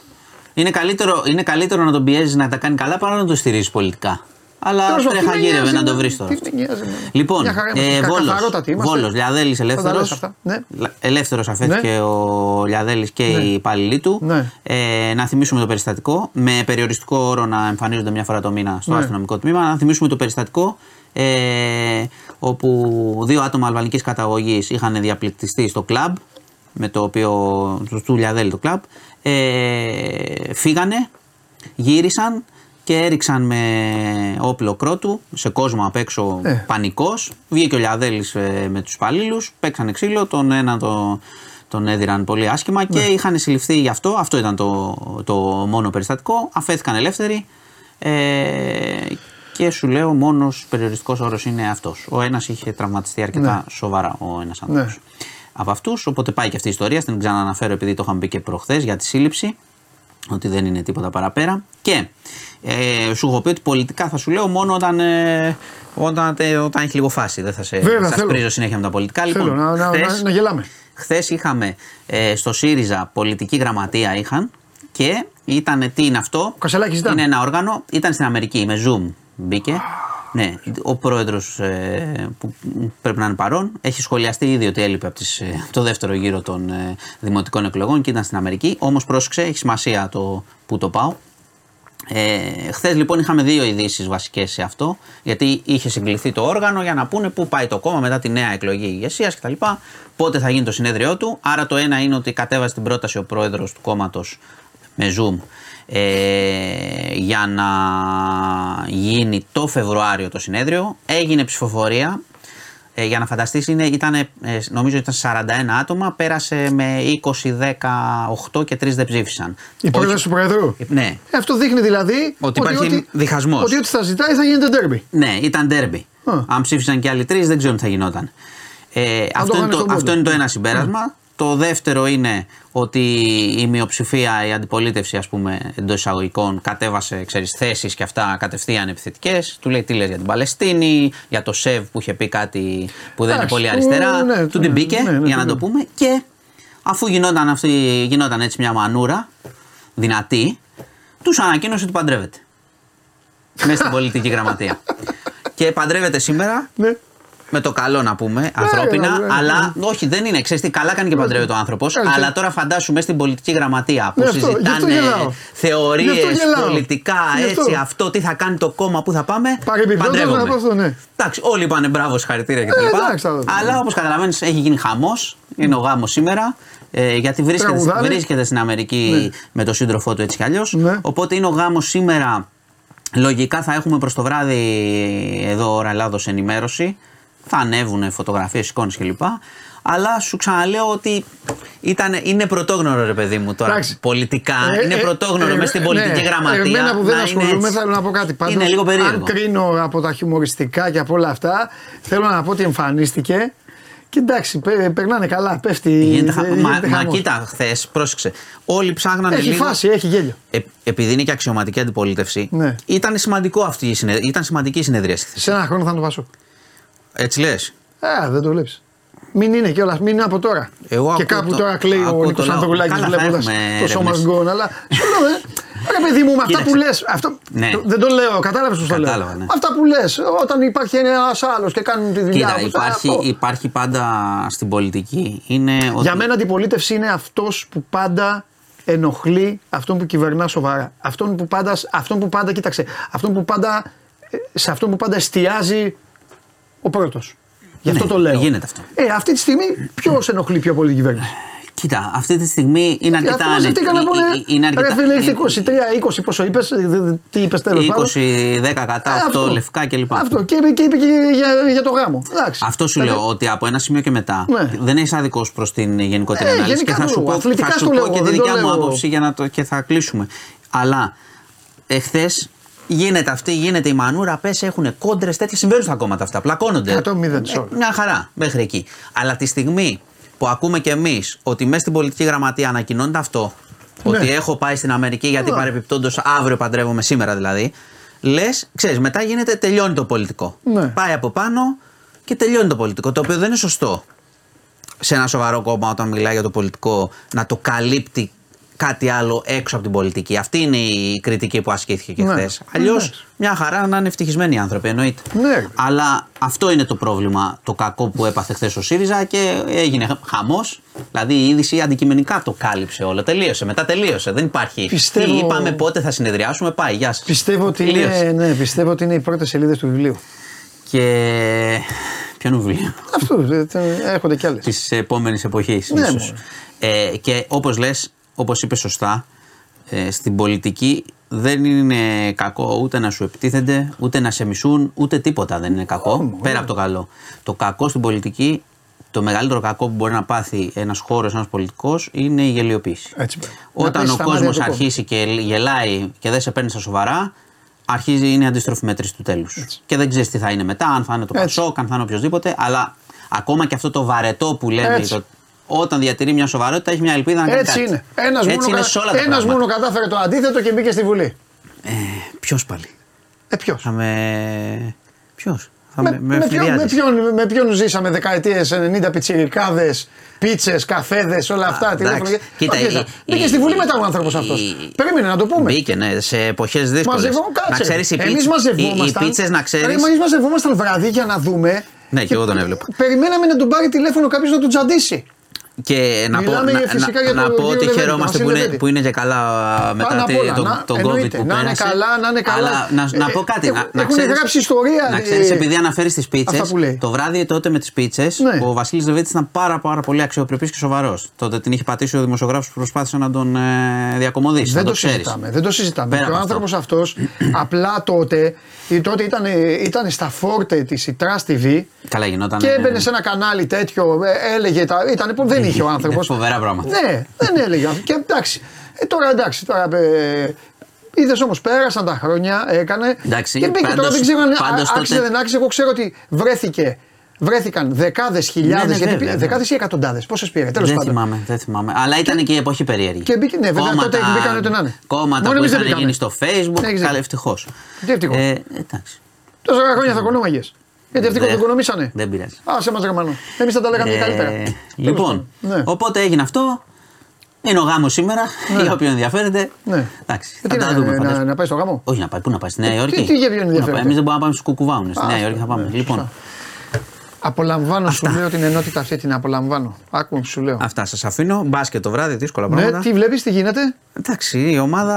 Είναι καλύτερο, είναι καλύτερο να τον πιέζεις να τα κάνει καλά παρά να τον στηρίζεις πολιτικά. Αλλά Τέλος πάντων, τρέχα τι με γύρευε νοιάζει, να το εμένα. βρεις τώρα. Τι με νοιάζει, εμένα. Λοιπόν, Μια χαρά είμαστε. ε, Κα- Βόλος, καθαρότατοι είμαστε. Βόλος, Λιαδέλης Θα τα λες ελεύθερος. αυτά. Ναι. Ελεύθερος αφέθηκε Ναι. ο Λιαδέλης και Ναι. οι υπάλληλοι του. Ναι. Ε, να θυμίσουμε το περιστατικό. Με περιοριστικό όρο να εμφανίζονται μια φορά το μήνα στο Ναι. αστυνομικό τμήμα. Να θυμίσουμε το περιστατικό. Ε, όπου δύο άτομα αλβανικής καταγωγής είχαν διαπληκτιστεί στο κλαμπ με το οποίο του- του Λιαδέλη το κλαμπ ε, φύγανε, γύρισαν και έριξαν με όπλο κρότου σε κόσμο απ' έξω Ε. πανικός. Βγήκε ο Λιαδέλης ε, με τους υπαλλήλους, παίξανε ξύλο, τον ένα το, τον έδιραν πολύ άσχημα και είχαν συλληφθεί γι' αυτό. Αυτό ήταν το, το μόνο περιστατικό. Αφέθηκαν ελεύθεροι ε, και σου λέω μόνος περιοριστικός όρος είναι αυτός. Ο ένας είχε τραυματιστεί αρκετά Ναι. σοβαρά ο ένας άνθρωπος. Ναι. Από αυτούς, οπότε πάει και αυτή η ιστορία, στην ξαναναφέρω επειδή το είχαμε πει και προχθές για τη σύλληψη ότι δεν είναι τίποτα παραπέρα. Και ε, σου έχω πει ότι πολιτικά θα σου λέω μόνο όταν, ε, όταν, ε, όταν έχει λίγο φάση. Δεν θα σε Βέβαια, θα θέλω. σπρίζω συνέχεια με τα πολιτικά. Θέλω λοιπόν, να, να, χθες- να, να γελάμε. Χθες είχαμε ε, στο ΣΥΡΙΖΑ πολιτική γραμματεία είχαν και ήταν τι είναι αυτό; Ο Κασελάκης ήταν. Είναι ένα όργανο, ήταν στην Αμερική με Zoom μπήκε. Ναι, ο πρόεδρος που πρέπει να είναι παρόν έχει σχολιαστεί ήδη ότι έλειπε από τις, ε, το δεύτερο γύρο των ε, δημοτικών εκλογών και ήταν στην Αμερική. Όμως πρόσεξε, έχει σημασία το που το πάω. Ε, Χθες λοιπόν είχαμε δύο ειδήσεις βασικές σε αυτό, γιατί είχε συγκληθεί το όργανο για να πούνε πού πάει το κόμμα μετά τη νέα εκλογή ηγεσίας κτλ. Πότε θα γίνει το συνέδριό του. Άρα το ένα είναι ότι κατέβασε την πρόταση ο πρόεδρος του κόμματος με Zoom ε, για να γίνει το Φεβρουάριο το συνέδριο. Έγινε ψηφοφορία. Ε, για να φανταστείς είναι, ήταν, ε, νομίζω ήταν 41 άτομα, πέρασε με 20-18 και 3 δεν ψήφισαν. Η πρόταση του Προεδρού. Ναι, Ε, Αυτό δείχνει δηλαδή Ότι υπάρχει διχασμός. Ότι ό,τι θα ζητάει θα γίνεται ντέρμπι. Ναι, ήταν ντέρμπι. Α. Αν ψήφισαν και άλλοι τρεις, δεν ξέρω τι θα γινόταν. Ε, αυτό, το είναι είχαν το, στον αυτό πόντο. είναι το ένα συμπέρασμα. Το δεύτερο είναι ότι η μειοψηφία, η αντιπολίτευση, ας πούμε, εντός εισαγωγικών, κατέβασε ξέρεις, θέσεις και αυτά κατευθείαν επιθετικές. Του λέει τι λες για την Παλαιστίνη, για το ΣΕΒ που είχε πει κάτι που δεν είναι Εντάξει, πολύ του- αριστερά. ναι, του ναι, την μπήκε, ναι, ναι, για να ναι. το πούμε. Και αφού γινόταν, αυτή, γινόταν έτσι μια μανούρα δυνατή, τους ανακοίνωσε ότι παντρεύεται μέσα στην πολιτική γραμματεία. και παντρεύεται σήμερα. Ναι. Με το καλό να πούμε, ανθρώπινα, ναι, ναι, αλλά όχι, δεν είναι. Ξέρεις τι, καλά κάνει και παντρεύεται ο άνθρωπος. Έτσι. Αλλά τώρα φαντάσου μέσα στην πολιτική γραμματεία που Ναι, αυτό, γι' αυτό συζητάνε γελάω. Γι' θεωρίε αυτό γελάω. πολιτικά, Γι' αυτό. έτσι, αυτό, τι θα κάνει το κόμμα, πού θα πάμε. Παρεμπιπτόντως Παντρεύομαι. να πω αυτό, ναι. Εντάξει, όλοι είπανε μπράβο, συγχαρητήρια κτλ. Ε, εντάξει, θα δούμε. Αλλά όπως καταλαβαίνεις, έχει γίνει χαμός. Είναι ο γάμος σήμερα. Ε, γιατί βρίσκεται, Τραγουδάνε. βρίσκεται στην Αμερική με τον σύντροφό του έτσι κι αλλιώς. Ναι. Οπότε είναι ο γάμος σήμερα. Λογικά θα έχουμε προς το βράδυ εδώ ώρα Ελλάδο ενημέρωση. Θα ανέβουν φωτογραφίες, εικόνες κλπ. Αλλά σου ξαναλέω ότι Ήταν, είναι πρωτόγνωρο ρε παιδί μου τώρα. Εντάξει. Πολιτικά. Ε, είναι ε, πρωτόγνωρο ε, μέσα στην ε, πολιτική ναι. γραμματεία. Εμένα που δεν να είναι ασχολούμαι έτσι. θέλω να πω κάτι. Πάντως, Είναι λίγο περίεργο. Αν κρίνω από τα χιουμοριστικά και από όλα αυτά, θέλω να πω ότι εμφανίστηκε και εντάξει, πε- περνάνε καλά. Πέφτει. Γίνεται χα- ε, Μα, γίνεται μα χαμός. κοίτα, χθες, πρόσεξε. Όλοι ψάχνανε Έχει λίγο. φάση, έχει γέλιο. Ε, επειδή είναι και αξιωματική αντιπολίτευση, Ναι. ήταν, σημαντικό αυτή η συνεδ... ήταν σημαντική η συνεδρίαση χθες. Σε ένα χρόνο θα είναι το Πασόκ. Έτσι λες; Ε, δεν το βλέπεις. Μην είναι κιόλας, μην είναι από τώρα. Εγώ και ακούω κάπου το- τώρα κλαίει ακούω ο το Νίκο λαό. Ανδρουλάκης Καλά, θα βλέποντας έχουμε το σώμα έρευνες. γκόν. Αλλά σου λέω, ε, ρε παιδί μου, με αυτά Κοίταξε. που λες. Αυτό, Ναι. το- δεν το λέω, κατάλαβες πώς το λέω. Κατάλαβα, ναι. Αυτά που λες, όταν υπάρχει ένας άλλος και κάνουν τη δουλειά Κοίτα, τους, υπάρχει, αυτό. υπάρχει πάντα στην πολιτική. Είναι ότι... Για μένα αντιπολίτευση είναι αυτός που πάντα ενοχλεί αυτόν που κυβερνά σοβαρά. Αυτόν που πάντα, αυτόν που πάντα κοίταξε, αυτόν που πάντα, ε, σε αυτόν που πάντα εστιάζει ο πρώτος. Γι' αυτό Ναι, το λέω. γίνεται αυτό. Ε, αυτή τη στιγμή ποιος ενοχλεί πιο πολύ την κυβέρνηση; Κοίτα, αυτή τη στιγμή είναι αρκετά Αυτό άνετη. μαζευτήκαν να πούνε. Ε, ε, Είναι Ρε αρκετά. φίλε, ήρθε 23-20 πόσο είπες, τι είπες τέλος πάντων. 20, 10 κατά, Ε, 8 αυτό. λευκά κλπ. Αυτό και είπε και, είπε και για, για το γάμο. Εντάξει. Αυτό σου λέω ότι από ένα σημείο και μετά Ναι. δεν έχει άδικο προς την γενικότερη Ε, ανάλυση. Και γενικά θα το σου λέω, πω, αθλητικά θα σου το πω λέω, και τη δεν το δικιά μου λέω. άποψη για να το, και θα κλείσουμε. Αλλά εχθές γίνεται αυτή, γίνεται η μανούρα, πες έχουν κόντρες τέτοιες. Συμβαίνουν στα κόμματα αυτά. Πλακώνονται. 100-0 σε όλα. Ε, Μια χαρά μέχρι εκεί. Αλλά τη στιγμή που ακούμε κι εμείς ότι μέσα στην πολιτική γραμματεία ανακοινώνεται αυτό, Ναι. ότι έχω πάει στην Αμερική γιατί Ναι. παρεμπιπτόντως αύριο παντρεύομαι σήμερα δηλαδή. Λες, ξέρεις, μετά γίνεται, τελειώνει το πολιτικό. Ναι. Πάει από πάνω και τελειώνει το πολιτικό. Το οποίο δεν είναι σωστό σε ένα σοβαρό κόμμα όταν μιλάει για το πολιτικό να το καλύπτει κάτι άλλο έξω από την πολιτική. Αυτή είναι η κριτική που ασκήθηκε και Ναι. χθες. Αλλιώς Εντάξει. μια χαρά να είναι ευτυχισμένοι οι άνθρωποι, εννοείται. Ναι. Αλλά αυτό είναι το πρόβλημα, το κακό που έπαθε χθες ο ΣΥΡΙΖΑ και έγινε χαμός. Δηλαδή η είδηση αντικειμενικά το κάλυψε όλο. Τελείωσε. Μετά τελείωσε. Δεν υπάρχει. Πιστεύω- Τι είπαμε πότε θα συνεδριάσουμε, πάει. Γεια σας. Πιστεύω ότι, Τελείωσε. είναι, ναι, πιστεύω ότι είναι οι πρώτες σελίδες του βιβλίου. Και. Ποιο βιβλίο. Αυτό ε, ε, έρχονται κι άλλες. της επόμενης εποχής. Ναι, ίσως. ε, και όπως λες, όπως είπες σωστά, ε, στην πολιτική δεν είναι κακό ούτε να σου επιτίθενται, ούτε να σε μισούν, ούτε τίποτα δεν είναι κακό. πέρα από το καλό. Το κακό στην πολιτική, το μεγαλύτερο κακό που μπορεί να πάθει ένας χώρος, ένας πολιτικός, είναι η γελιοποίηση. Έτσι πάει. Να Όταν πέσει ο στα μάτια κόσμος του κόσμου. αρχίσει και γελάει και δεν σε παίρνει στα σοβαρά, αρχίζει είναι η αντίστροφη μέτρηση του τέλους. Και δεν ξέρεις τι θα είναι μετά, αν θα είναι το Έτσι. Πασόκ, αν θα είναι οποιοδήποτε. Αλλά ακόμα και αυτό το βαρετό που λέμε, Έτσι. το, όταν διατηρεί μια σοβαρότητα, έχει μια ελπίδα να κάνει Έτσι κάτι. είναι. Ένας Έτσι μόνο, είναι κα- σε όλα τα ένας πράγματα. μόνο κατάφερε το αντίθετο και μπήκε στη Βουλή. Ποιος πάλι; Ε, ποιος; Θα με. Ποιος; Θα Με, με, με, με, ποιον, με, φλιάρεις. ποιον, με ποιον ζήσαμε δεκαετίες 90 πιτσιρικάδες, πίτσες, καφέδες, όλα αυτά. εντάξει. τηλέφωνα. Κοίτα, Οκ, η- Μπήκε η- στη Βουλή μετά ο άνθρωπος η- αυτός. Περίμενε να το πούμε. Μπήκε, ναι, σε εποχές δύσκολες. Μαζευόμ- κάτσε. Να ξέρεις, οι, Εμείς πίτσε- οι, οι μαζευόμασταν. πίτσες να ξέρεις. Ρε, Εμείς μαζευόμασταν βράδυ για να δούμε. Ναι, και εγώ τον έβλεπα. Περιμέναμε να τον πάρει τηλέφωνο κάποιος να τον τσαντίσει. Και να πω, Μιλάμε να, φυσικά να, για να τον πω κύριο ότι Λεβέντη, χαιρόμαστε τον που Βασίλη είναι, Λεβέντη. που είναι και καλά μετά Πάνω απ' τη- όλα, τον, να- τον εννοείται, COVID που να είναι πέρασε. καλά, να είναι καλά. Αλλά να, να Ε, πω κάτι. ε, να, να έχουν ξέρεις, γράψει ιστορία, Να ξέρεις, ε, επειδή αναφέρει τις πίτσες, αυτά που λέει. το βράδυ τότε με τις πίτσες, Ναι. ο Βασίλης Λεβέτη ήταν πάρα, πάρα πολύ αξιοπρεπής και σοβαρός. Τότε την είχε πατήσει ο δημοσιογράφος που προσπάθησε να τον ε, διακομωδήσει. Δεν να το, το ξέρεις. συζητάμε. Δεν το συζητάμε. Πέρα Και ο από άνθρωπος αυτός απλά τότε, ή τότε ήταν, ήταν στα φόρτε της η Trust TV Καλά γινόταν. και ε, έμπαινε σε ένα κανάλι τέτοιο, ε, έλεγε. Τα, ήταν, δεν είχε ο άνθρωπος. Φοβερά πράγματα. Ναι, δεν έλεγε. Και εντάξει. Ε, τώρα εντάξει, τώρα. Ε, Είδες όμως, πέρασαν τα χρόνια, έκανε. Εντάξει, και μπήκε τώρα. πάντως- Δεν ξέρω αν πάντως άξιζε τότε- δεν άξιζε. Εγώ ξέρω ότι βρέθηκε. Βρέθηκαν δεκάδες χιλιάδε. Ναι, ναι, γιατί βέβαια, βέβαια. δεκάδες ή εκατοντάδες. Πόσες πήρε, τέλος δεν πάντων. θυμάμαι, δεν θυμάμαι. Αλλά ήταν και η εποχή περίεργη. Και μπήκε, ναι, βέβαια τότε μπήκαν ό,τι να είναι. Κόμματα Μόνο που εμείς δεν είχαν μπήκαμε. γίνει στο facebook. Έχεις Καλά, δίκιο. ευτυχώς. Τι ευτυχώς. Ε, εντάξει. Τόσα χρόνια θα κονόμαγες. Γιατί αυτοί Δεν- το οικονομήσανε. Δεν πειράζει. Α, σε μας γραμμανό. Εμείς θα τα λέγαμε και καλύτερα. Ε, λοιπόν, Ναι. οπότε έγινε αυτό. Είναι ο γάμος σήμερα. Για όποιον ενδιαφέρεται. Ναι. Εντάξει, Ε, θα τι τα να, δούμε. να, φαντάζομαι. να πάει στο γάμο; Όχι να πάει, πού να πάει, στη Νέα Υόρκη. τι για ποιον ενδιαφέρεται; Εμείς δεν μπορούμε να πάμε στους κουκουβάουνες. Στη Α, Νέα αυτό, Υόρκη θα πάμε. ναι, Λοιπόν, σωστά. Απολαμβάνω, σου λέω την ενότητα αυτή, την απολαμβάνω. Άκου, σου λέω. αυτά σας αφήνω. Μπάσκετ το βράδυ, δύσκολα Ναι, πράγματα. τι βλέπεις, τι γίνεται; Εντάξει, η ομάδα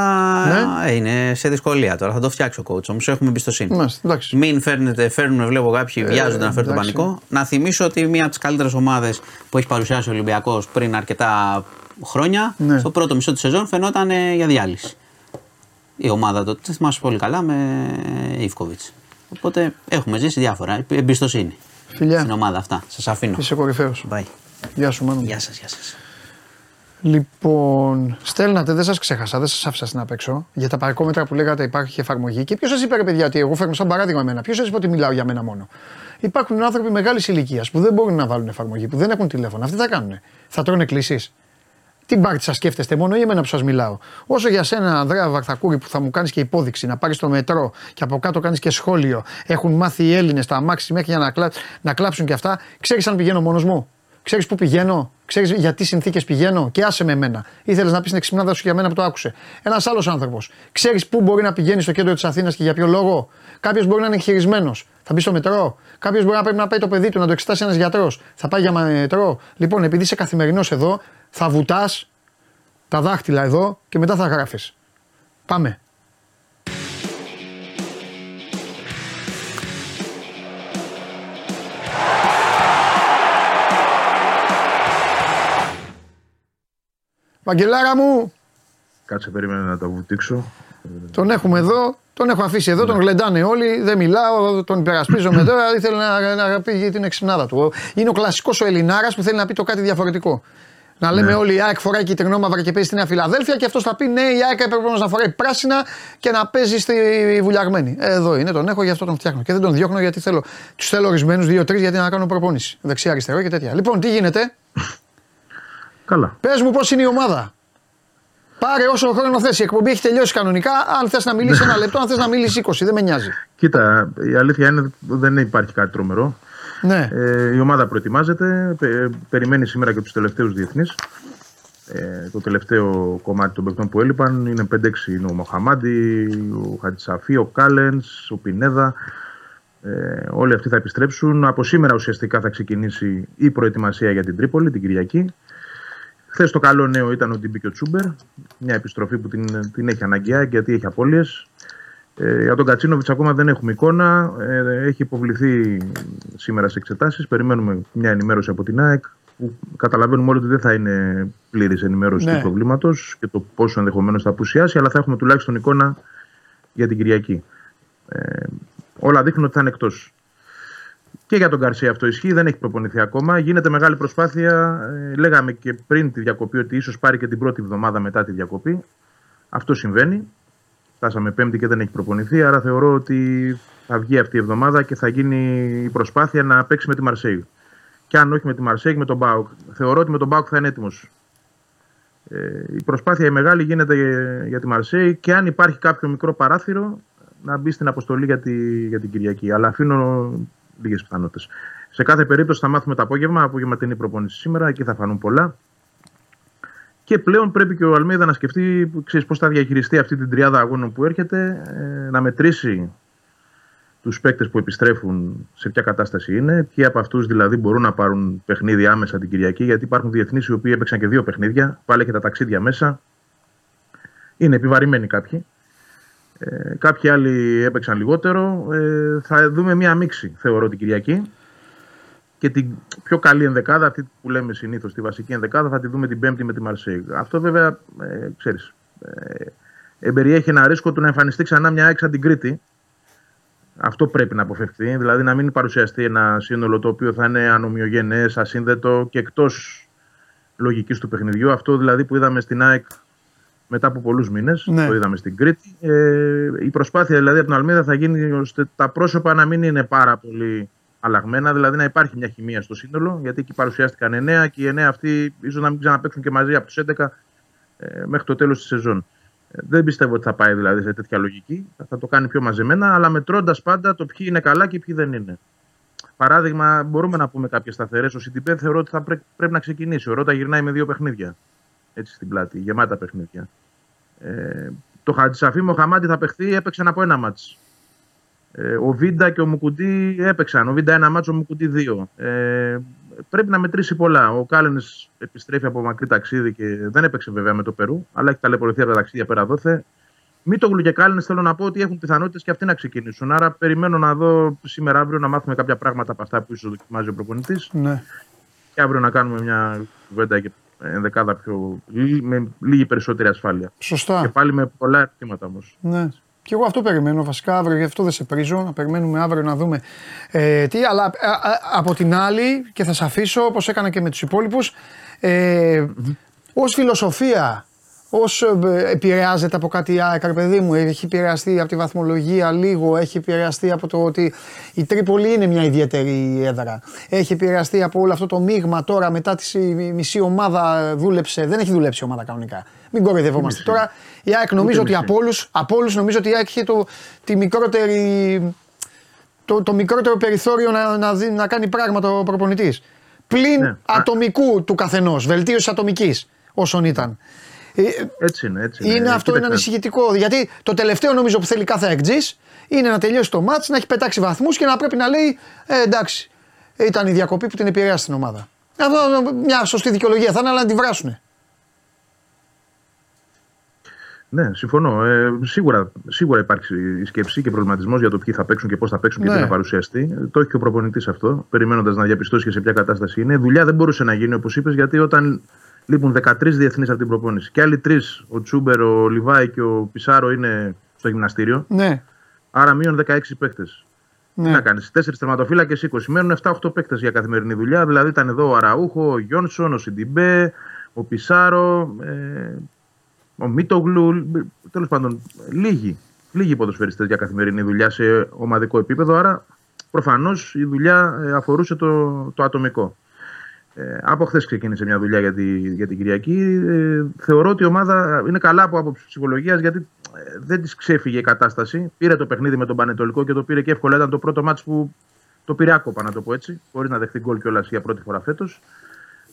Ναι. ε, είναι σε δυσκολία τώρα. Θα το φτιάξει ο coach όμω. Έχουμε εμπιστοσύνη. Μάλιστα, εντάξει. Μην φέρνετε, φέρνουν, βλέπω κάποιοι Ε, βιάζονται να φέρουν τον εντάξει. πανικό. Να θυμίσω ότι μία από τις καλύτερες ομάδες που έχει παρουσιάσει ο Ολυμπιακός πριν αρκετά χρόνια, Ναι. στο πρώτο μισό της σεζόν φαινόταν ε, για διάλυση. Η ομάδα τότε, δεν θυμάσαι πολύ καλά, με Ιβκοβιτς. Οπότε έχουμε ζήσει διάφορα. Εμπιστοσύνη Φιλιά. στην ομάδα αυτά. Σας αφήνω. Είσαι κορυφαίος. Bye. Γεια σου, μάνα. μου. Γεια σας, γεια σας. Λοιπόν, στέλνατε, δεν σας ξέχασα, δεν σας άφησα στην απ' έξω. Για τα παρκόμετρα που λέγατε υπάρχει εφαρμογή. Και ποιος σας είπε, ρε παιδιά, ότι εγώ φέρνω σαν παράδειγμα εμένα; Ποιος σας είπε ότι μιλάω για μένα μόνο; Υπάρχουν άνθρωποι μεγάλης ηλικίας που δεν μπορούν να βάλουν εφαρμογή, που δεν έχουν τηλέφωνο. Αυτοί θα κάνουν. Θα τρώνε κλήσει. Τι μπάρτι σας σκέφτεστε, μόνο ή εμένα που σας μιλάω; Όσο για σένα, Ανδρέα Βαρθακούρη, που θα μου κάνεις και υπόδειξη να πάρεις το μετρό και από κάτω κάνεις και σχόλιο. Έχουν μάθει οι Έλληνες τα αμάξι μέχρι για να, κλά... να κλάψουν και αυτά. Ξέρεις αν πηγαίνω μόνος μου; Ξέρεις πού πηγαίνω; Ξέρεις για τι συνθήκες πηγαίνω; Και άσε με εμένα. Ήθελες να πεις την εξυπνάδα σου για μένα που το άκουσε. Ένας άλλος άνθρωπος. Ξέρεις πού μπορεί να πηγαίνει στο κέντρο της Αθήνας και για ποιο λόγο; Κάποιος μπορεί να είναι εγχειρισμένος. Θα μπει στο μετρό. Κάποιος μπορεί να πρέπει να πάει το παιδί του να το εξετάσει ένας γιατρός. Θα πάει για μετρό. Λοιπόν, επειδή είσαι καθημερινός εδώ, θα βουτάς τα δάχτυλα εδώ και μετά θα γράφεις. Πάμε. Βαγγελάρα μου. Κάτσε περίμενα να τα βουτήξω. Τον έχουμε εδώ, τον έχω αφήσει εδώ, τον ναι. γλεντάνε όλοι, δεν μιλάω, τον υπερασπίζομαι τώρα, ήθελε να, να πει την εξυπνάδα του. Είναι ο κλασικός ο Ελληνάρας που θέλει να πει το κάτι διαφορετικό. Να λέμε ναι. όλοι η ΑΕΚ φοράει κυτρινό μαύρα και παίζει στην Νέα Φιλαδέλφια και αυτός θα πει ναι, η ΑΕΚ έπρεπε να φοράει πράσινα και να παίζει στη βουλιαγμένη. Ε, εδώ είναι, τον έχω, γι' αυτό τον φτιάχνω. Και δεν τον διώχνω γιατί θέλω. Τους θέλω ορισμένους, δύο-τρεις γιατί να κάνω προπόνηση. Δεξιά-αριστερό και τέτοια. Λοιπόν, τι γίνεται; Καλά. Πες μου πώς είναι η ομάδα. Πάρε όσο χρόνο θες. Η εκπομπή έχει τελειώσει κανονικά. Αν θες να μιλήσεις ένα λεπτό, αν θες να μιλήσεις 20, δεν με νοιάζει. Κοίτα, η αλήθεια είναι ότι δεν υπάρχει κάτι τρομερό. Ναι. Ε, η ομάδα προετοιμάζεται. περιμένει σήμερα και τους τελευταίους διεθνείς. Ε, το τελευταίο κομμάτι των παιχτών που έλειπαν είναι 5-6 είναι ο Μοχαμάντι, ο Χατζησαφή, ο Κάλενς, ο Πινέδα. Ε, όλοι αυτοί θα επιστρέψουν. Από σήμερα ουσιαστικά θα ξεκινήσει η προετοιμασία για την Τρίπολη την Κυριακή. Χθες το καλό νέο ήταν ότι μπήκε ο Τσούμπερ. Μια επιστροφή που την, την έχει αναγκαία γιατί έχει απώλειες. Ε, για τον Κατσίνοβιτς ακόμα δεν έχουμε εικόνα. Ε, έχει υποβληθεί σήμερα σε εξετάσεις. Περιμένουμε μια ενημέρωση από την ΑΕΚ. Που καταλαβαίνουμε όλοι ότι δεν θα είναι πλήρης ενημέρωση ναι. του προβλήματος και το πόσο ενδεχομένως θα απουσιάσει, αλλά θα έχουμε τουλάχιστον εικόνα για την Κυριακή. Ε, όλα δείχνουν ότι θα είναι εκτός. Και για τον Καρσία αυτό ισχύει, δεν έχει προπονηθεί ακόμα. Γίνεται μεγάλη προσπάθεια. Ε, λέγαμε και πριν τη διακοπή ότι ίσως πάρει και την πρώτη εβδομάδα μετά τη διακοπή. Αυτό συμβαίνει. Φτάσαμε Πέμπτη και δεν έχει προπονηθεί. Άρα θεωρώ ότι θα βγει αυτή η εβδομάδα και θα γίνει η προσπάθεια να παίξει με τη Μαρσέη. Και αν όχι με τη Μαρσέη, με τον Μπάουκ. Θεωρώ ότι με τον Μπάουκ θα είναι έτοιμος. Ε, η προσπάθεια η μεγάλη γίνεται για τη Μαρσέη και αν υπάρχει κάποιο μικρό παράθυρο να μπει στην αποστολή για, τη, για την Κυριακή. Αλλά αφήνω λίγες πιθανότητες. Σε κάθε περίπτωση θα μάθουμε το απόγευμα. Απόγευμα την προπόνηση σήμερα. Εκεί θα φανούν πολλά. Και πλέον πρέπει και ο Αλμίδα να σκεφτεί πώς θα διαχειριστεί αυτή την τριάδα αγώνων που έρχεται, ε, να μετρήσει τους παίκτες που επιστρέφουν σε ποια κατάσταση είναι, ποιοι από αυτούς δηλαδή μπορούν να πάρουν παιχνίδι άμεσα την Κυριακή, γιατί υπάρχουν διεθνείς οι οποίοι έπαιξαν και δύο παιχνίδια, πάλι και τα ταξίδια μέσα. Είναι επιβαρημένοι κάποιοι. Ε, κάποιοι άλλοι έπαιξαν λιγότερο. Ε, θα δούμε μία μίξη, θεωρώ, την Κυριακή. Και την πιο καλή ενδεκάδα, αυτή που λέμε συνήθως, τη βασική ενδεκάδα, θα τη δούμε την Πέμπτη με τη Μαρσέη. Αυτό βέβαια, ε, ξέρεις, ε, εμπεριέχει ένα ρίσκο του να εμφανιστεί ξανά μια έξα την Κρήτη. Αυτό πρέπει να αποφευθεί. Δηλαδή να μην παρουσιαστεί ένα σύνολο το οποίο θα είναι ανομοιογενές, ασύνδετο και εκτός λογικής του παιχνιδιού. Αυτό δηλαδή που είδαμε στην ΑΕΚ μετά από πολλούς μήνες. Ναι. Το είδαμε στην Κρήτη. Ε, η προσπάθεια δηλαδή από την Αλμίδα θα γίνει ώστε τα πρόσωπα να μην είναι πάρα πολύ αλλαγμένα, δηλαδή να υπάρχει μια χημεία στο σύνολο. Γιατί εκεί παρουσιάστηκαν 9 και οι 9 αυτοί ίσως να μην ξαναπέξουν και μαζί από τους 11 ε, μέχρι το τέλος της σεζόν. Ε, δεν πιστεύω ότι θα πάει δηλαδή σε τέτοια λογική. Θα το κάνει πιο μαζεμένα, αλλά μετρώντας πάντα το ποιοι είναι καλά και ποιοι δεν είναι. Παράδειγμα, μπορούμε να πούμε κάποιες σταθερές. Ο Σιντιπέ θεωρώ ότι θα πρέ, πρέπει να ξεκινήσει. Ο Ρότα γυρνάει με δύο παιχνίδια. Έτσι στην πλάτη, γεμάτα παιχνίδια. Ε, το Χατζησαφή Μοχαμάτι θα παιχθεί, έπαιξε από ένα μάτς. Ε, ο Βίντα και ο Μουκουντή έπαιξαν. Ο Βίντα ένα μάτσο, ο Μουκουντή δύο. Ε, πρέπει να μετρήσει πολλά. Ο Κάλεν επιστρέφει από μακρύ ταξίδι και δεν έπαιξε βέβαια με το Περού, αλλά έχει ταλαιπωρηθεί από τα ταξίδια πέρα δόθε. Μήτογλου και Κάλεν θέλω να πω ότι έχουν πιθανότητες και αυτοί να ξεκινήσουν. Άρα περιμένω να δω σήμερα αύριο να μάθουμε κάποια πράγματα από αυτά που ίσως δοκιμάζει ο προπονητής. Ναι. Και αύριο να κάνουμε μια κουβέντα και ενδεκάδα πιο, με λίγη περισσότερη ασφάλεια. Σωστά. Και πάλι με πολλά ερωτήματα όμως. Ναι. Και εγώ αυτό περιμένω βασικά αύριο, γι' αυτό δεν σε πρίζω. Να περιμένουμε αύριο να δούμε ε, τι. Αλλά ε, ε, από την άλλη, και θα σε αφήσω όπως έκανα και με τους υπόλοιπους, ε, ως φιλοσοφία, ως ε, επηρεάζεται από κάτι η ΑΕΚ, ρε παιδί μου, έχει επηρεαστεί από τη βαθμολογία λίγο, έχει επηρεαστεί από το ότι η Τρίπολη είναι μια ιδιαίτερη έδρα. Έχει επηρεαστεί από όλο αυτό το μείγμα τώρα μετά τη μισή ομάδα δούλεψε, δεν έχει δουλέψει η ομάδα κανονικά. Μην κοροϊδευόμαστε τώρα. Η ΑΕΚ νομίζω ότι από όλους, από όλους νομίζω ότι η ΑΕΚ έχει το, τη μικρότερη, το, το μικρότερο περιθώριο να, να, δει- να κάνει πράγματα ο προπονητής. Πλην Ναι. ατομικού του καθενός, βελτίωση ατομικής όσων ήταν. Ε, Έτσι είναι. Έτσι είναι είναι. αυτό είναι Κοίταξε, ανησυχητικό. Γιατί το τελευταίο νομίζω που θέλει κάθε εκτζής είναι να τελειώσει το μάτς, να έχει πετάξει βαθμούς και να πρέπει να λέει ε, εντάξει, ήταν η διακοπή που την επηρέασε την ομάδα. Αυτό μια σωστή δικαιολογία θα είναι, αλλά να τη βράσουνε. Ναι, συμφωνώ. Ε, σίγουρα, σίγουρα υπάρχει η σκέψη και προβληματισμός για το ποιοι θα παίξουν και πώς θα παίξουν και Ναι. τι θα παρουσιαστεί. Ε, Το έχει και ο προπονητής αυτό, περιμένοντας να διαπιστώσει και σε ποια κατάσταση είναι. Δουλειά δεν μπορούσε να γίνει, όπως είπες, γιατί όταν λείπουν 13 διεθνείς από την προπόνηση και άλλοι τρεις, ο Τσούμπερ, ο Λιβάη και ο Πισάρο, είναι στο γυμναστήριο. Ναι, Άρα μείον 16 παίκτες. Τι ναι. να κάνεις, 4 τερματοφύλακες 20. Μένουν 7-8 παίκτες για καθημερινή δουλειά. Δηλαδή ήταν εδώ ο Αραούχο, ο Γιόνσον, ο Σιντιμπέ, ο Πισάρο, ε, ο Μίτογλου. Τέλος πάντων, λίγοι, λίγοι ποδοσφαιριστές για καθημερινή δουλειά σε ομαδικό επίπεδο. Άρα προφανώς η δουλειά ε, αφορούσε το, το ατομικό. Ε, από χθες ξεκίνησε μια δουλειά για, τη, για την Κυριακή. Ε, θεωρώ ότι η ομάδα είναι καλά από άποψη ψυχολογίας γιατί ε, δεν της ξέφυγε η κατάσταση. Πήρε το παιχνίδι με τον Πανετολικό και το πήρε και εύκολα. Ήταν το πρώτο μάτσο που το πήρε άκοπα, να το πω έτσι, χωρίς να δεχτεί γκολ κιόλας για πρώτη φορά φέτος.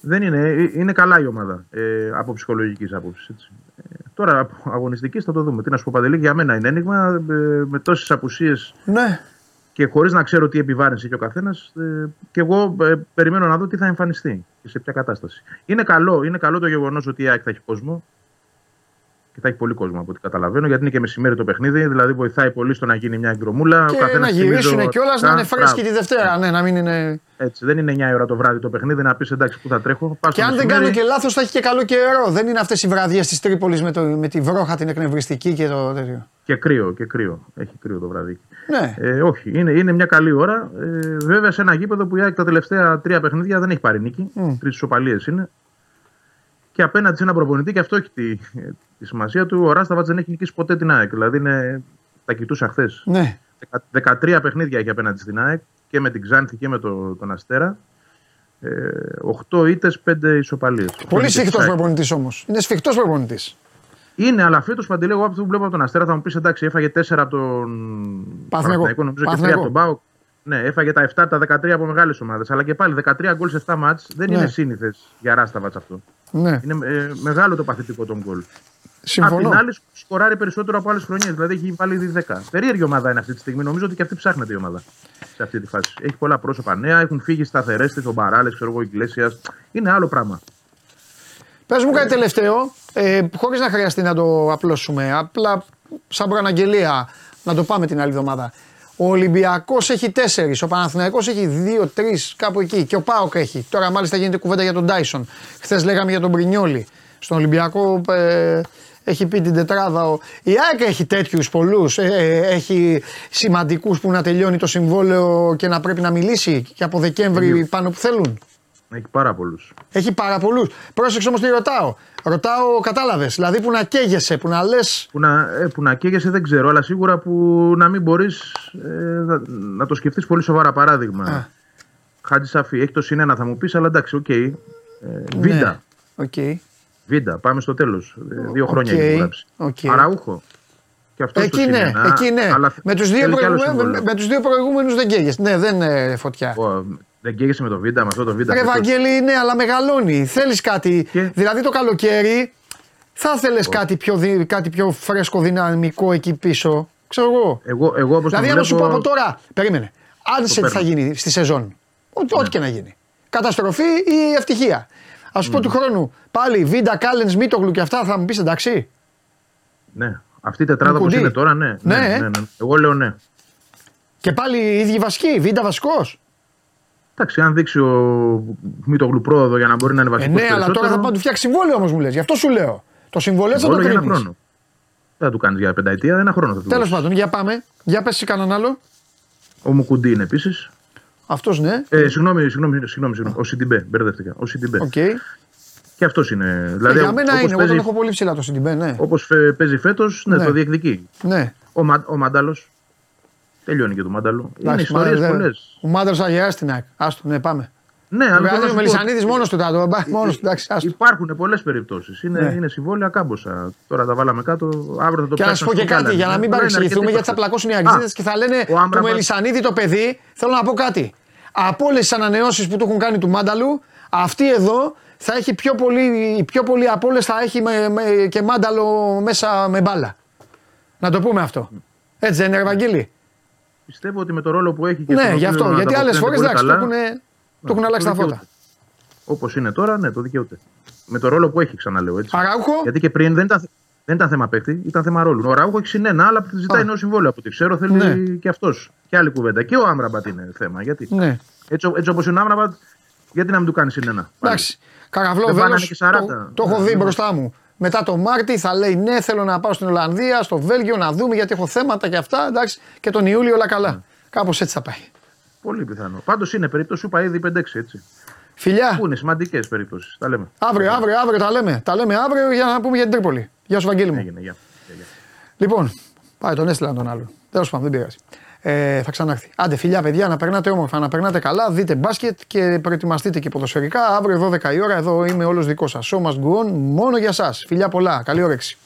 Δεν είναι, ε, είναι καλά η ομάδα ε, από ψυχολογικής άποψης. Έτσι. Ε, τώρα από αγωνιστικής θα το δούμε. Τι να σου πω, Παντελή, για μένα είναι ένιγμα ε, με τόσες απουσίες Ναι, και χωρίς να ξέρω τι επιβάρυνση έχει ο καθένας, ε, και εγώ ε, περιμένω να δω τι θα εμφανιστεί και σε ποια κατάσταση. Είναι καλό, είναι καλό το γεγονός ότι η ΑΕΚ θα έχει κόσμο. Και θα έχει πολύ κόσμο από ό,τι καταλαβαίνω, γιατί είναι και μεσημέρι το παιχνίδι, δηλαδή βοηθάει πολύ στο να γίνει μια εγκρομούλα. Ο και καθένας να θυμίζω- γυρίσουν κιόλας να είναι Μπράβο. φρέσκοι τη Δευτέρα. Ναι, να μην είναι. Έτσι, δεν είναι 9 ώρα το βράδυ το παιχνίδι να πεις εντάξει που θα τρέχω. Πας Και το αν δεν μεσημέρι. κάνω και λάθος, θα έχει και καλό καιρό. Δεν είναι αυτές οι βραδιές της Τρίπολης με, το- με τη βρόχα την εκνευριστική και το τέτοιο. Και κρύο, και κρύο. Έχει κρύο το βράδυ. Ναι. Ε, όχι, είναι, είναι μια καλή ώρα. Ε, βέβαια σε ένα γήπεδο που η ΑΕΚ τα τελευταία τρία παιχνίδια δεν έχει πάρει νίκη. Μμ. Τρεις ισοπαλίες είναι. Και απέναντι σε ένα προπονητή, και αυτό έχει τη, τη σημασία του, ο Ράσταβατ δεν έχει νικήσει ποτέ την ΑΕΚ. Δηλαδή είναι, τα κοιτούσα χθες. Ναι. 13 παιχνίδια έχει απέναντι στην ΑΕΚ και με την Ξάνθη και με το, τον Αστέρα. Ε, 8 ήττες, 5 ισοπαλίες. Πολύ σφιχτός προπονητής όμως. Είναι σφιχτός προπονητής. Είναι, αλλά φέτο παντελή, εγώ αυτό που βλέπω από τον Αστέρα θα μου πεις εντάξει, έφαγε 4 από τον Παναθηναϊκό. νομίζω και 3 Παναθηναϊκό. από τον Μπάουκ. Ναι, έφαγε τα 7 από τα 13 από μεγάλες ομάδες. Αλλά και πάλι 13 γκολ σε 7 μάτς δεν Ναι. είναι σύνηθες για Ράσταβατ αυτό. Ναι. Είναι ε, μεγάλο το παθητικό των γκολ. Συμφωνώ. Απ' την άλλη, σκοράρει περισσότερο από άλλες χρονιές. Δηλαδή έχει βάλει ήδη 10. Περίεργη ομάδα είναι αυτή τη στιγμή. Νομίζω ότι και αυτή ψάχνεται η ομάδα σε αυτή τη φάση. Έχει πολλά πρόσωπα νέα, έχουν φύγει σταθερές τη, ο Μπαράλες, ξέρω εγώ, η Iglesia. Είναι άλλο πράγμα. Πες μου κάτι τελευταίο, ε, χωρίς να χρειαστεί να το απλώσουμε, απλά σαν προαναγγελία να το πάμε την άλλη εβδομάδα. Ο Ολυμπιακός έχει τέσσερις, ο Παναθηναϊκός έχει δύο, τρεις, κάπου εκεί και ο Πάοκ έχει. Τώρα μάλιστα γίνεται κουβέντα για τον Τάισον. Χθες λέγαμε για τον Μπρινιόλη. Στον Ολυμπιακό ε, έχει πει την τετράδα. Ο... Η ΑΕΚ έχει τέτοιους πολλούς, ε, ε, έχει σημαντικούς που να τελειώνει το συμβόλαιο και να πρέπει να μιλήσει και από Δεκέμβρη πάνω που θέλουν. Έχει πάρα πολλούς. Έχει πάρα πολλούς. Πρόσεξε όμως τι ρωτάω. Ρωτάω, κατάλαβες. Δηλαδή που να καίγεσαι, που να λε. Που να, ε, που να καίγεσαι δεν ξέρω, αλλά σίγουρα που να μην μπορείς ε, να, να το σκεφτείς πολύ σοβαρά. Παράδειγμα. Χάτζη Σαφή, έχεις το συν ένα, θα μου πεις, αλλά εντάξει, οκ. Ε, Βίντα. Οκ. Βίντα, πάμε στο τέλος. δύο χρόνια Οκ, έχει γράψει. οκ. Αραούχο. Και αυτό Εκεί ναι, εκεί ναι. με τους δύο, προηγούμενου, με τους δύο προηγούμενους δεν καίγεσαι. Ναι, δεν είναι φωτιά. Δεν καίγεσαι με το Βίντα, με αυτό το Βίντα. Ρε Βαγγέλη, ναι, αλλά μεγαλώνει. Θέλεις κάτι; Δηλαδή το καλοκαίρι θα ήθελε κάτι, πιο, δι- κάτι πιο φρέσκο, δυναμικό εκεί πίσω; Ξέρω εγώ. Εγώ, εγώ όπως δηλαδή, τον αν σου πω βλέπω- από τώρα, περίμενε. Αν σε τι θα παίρνω. γίνει στη σεζόν; Ό,τι ό,τι και να γίνει. Καταστροφή ή ευτυχία; Α σου πω του χρόνου πάλι Βίντα, Κάλενς, Μίτογλου και αυτά θα μου πεις εντάξει. Ναι, αυτή η τετράδα Με όπως κουντί. είναι τώρα, ναι. Ναι, ναι, ε. ναι, ναι. Εγώ λέω ναι. Και πάλι οι ίδιοι βασικοί, Βίντα βασικός. Εντάξει, αν δείξει ο Μητογλου πρόοδο για να μπορεί να είναι Ε, βασικός. ναι, αλλά τώρα θα πάω να του φτιάξει συμβόλαιο όμως μου λες. Γι' αυτό σου λέω. Το συμβόλαιο θα το για ένα κρίνεις. χρόνο. Δεν θα του κάνεις για πενταετία, ένα χρόνο θα του Τέλος δώσεις. πάντων, για πάμε. Για πες κανέναν άλλο. Ο Μουκουντί είναι επίσης. Αυτός ναι. Ε, συγγνώμη, συγγνώμη, συγγνώμη, συγγνώμη, ο Σιντιμπέ, μπερδεύτηκα. Ο Σιντιμπέ. Οκ. Και αυτός είναι. Ε, Δηλαδή, για μένα όπως είναι, εγώ τον παίζει- έχω πολύ ψηλά το Σιντιμπέ, ναι. Όπως παίζει φέτος, ναι, Ναι. το διεκδικεί. ναι. Ο, Μα, ο Μάνταλος. Τελειώνει και το Μάνταλο. Είναι Εντάξει, μα, ιστορίες δε- πολλές. Ο Μάνταλος θα γεράσει την ΑΕΚ. Άστο, ναι, πάμε. Ναι, Ο αλλά θέλω να σου πω- Μελισανίδης μόνος του τάτο. Μόνος του, εντάξει, άστο. Υπάρχουν πολλές περιπτώσεις. Είναι, Ναι. είναι συμβόλαια κάμποσα. Τώρα τα βάλαμε κάτω. Αύριο θα το Και να σου πω πιάσουμε και στο κάτι, κάλαντι. για να μην Αλλά είναι παρεξηγηθούμε, αρκετοί γιατί θα παίκτες. πλακώσουν οι Α, αγγλίδε και θα λένε ο το Άμραμπατ- Μελισανίδη το παιδί. Θέλω να πω κάτι. Από όλες τις ανανεώσεις που του έχουν κάνει του Μάνταλου, αυτή εδώ θα έχει πιο πολύ, πιο πολύ από όλες θα έχει με, με- και Μάνταλο μέσα με μπάλα. Να το πούμε αυτό. Έτσι δεν είναι, Ευαγγέλη; Πιστεύω ότι με το ρόλο που έχει και Ναι, γι' αυτό. Γιατί άλλες φορές εντάξει, το έχουν, το έχουν αλλάξει τα φώτα. Όπως είναι τώρα, ναι, το δικαιούται. Με το ρόλο που έχει, ξαναλέω έτσι. Αράουχο; Γιατί και πριν δεν ήταν, δεν ήταν θέμα παίκτη, ήταν θέμα ρόλου. Ο Ραούχο έχει συνένα, αλλά ζητάει νέο συμβόλαιο από ό,τι ξέρω. Θέλει Ναι. και αυτός. Και άλλη κουβέντα. Και ο Άμραμπατ είναι θέμα. Γιατί. Ναι. Έτσι, έτσι όπως είναι ο Άμραμπατ, γιατί να μην του κάνει συνένα. Εντάξει. Καραβλό Δεν πάνε βέλος, και 40. το, το έχω δει μπροστά μου. Μετά το Μάρτι θα λέει ναι, θέλω να πάω στην Ολλανδία, στο Βέλγιο να δούμε γιατί έχω θέματα και αυτά. Εντάξει, και τον Ιούλιο όλα καλά. Ναι. Κάπως έτσι θα πάει. Πολύ πιθανό. Πάντως είναι περίπτωση, σου είπα ήδη 5-6 έτσι. Φιλιά. Που είναι σημαντικές περιπτώσεις. Τα λέμε. Αύριο, αύριο, αύριο τα λέμε. Τα λέμε αύριο για να πούμε για την Τρίπολη. Γεια σου, Βαγγέλη μου. Έγινε, γεια. Γεια, γεια. Λοιπόν, πάει τον έστειλαν τον άλλον. Τέλος πάντων, δεν πειράζει. Ε, θα ξανάρθει. Άντε, φιλιά, παιδιά, να περνάτε όμορφα, να περνάτε καλά. Δείτε μπάσκετ και προετοιμαστείτε και ποδοσφαιρικά. Αύριο 12 η ώρα εδώ είμαι όλος δικός σας. Show must go on, μόνο για εσά. Φιλιά πολλά. Καλή όρεξη.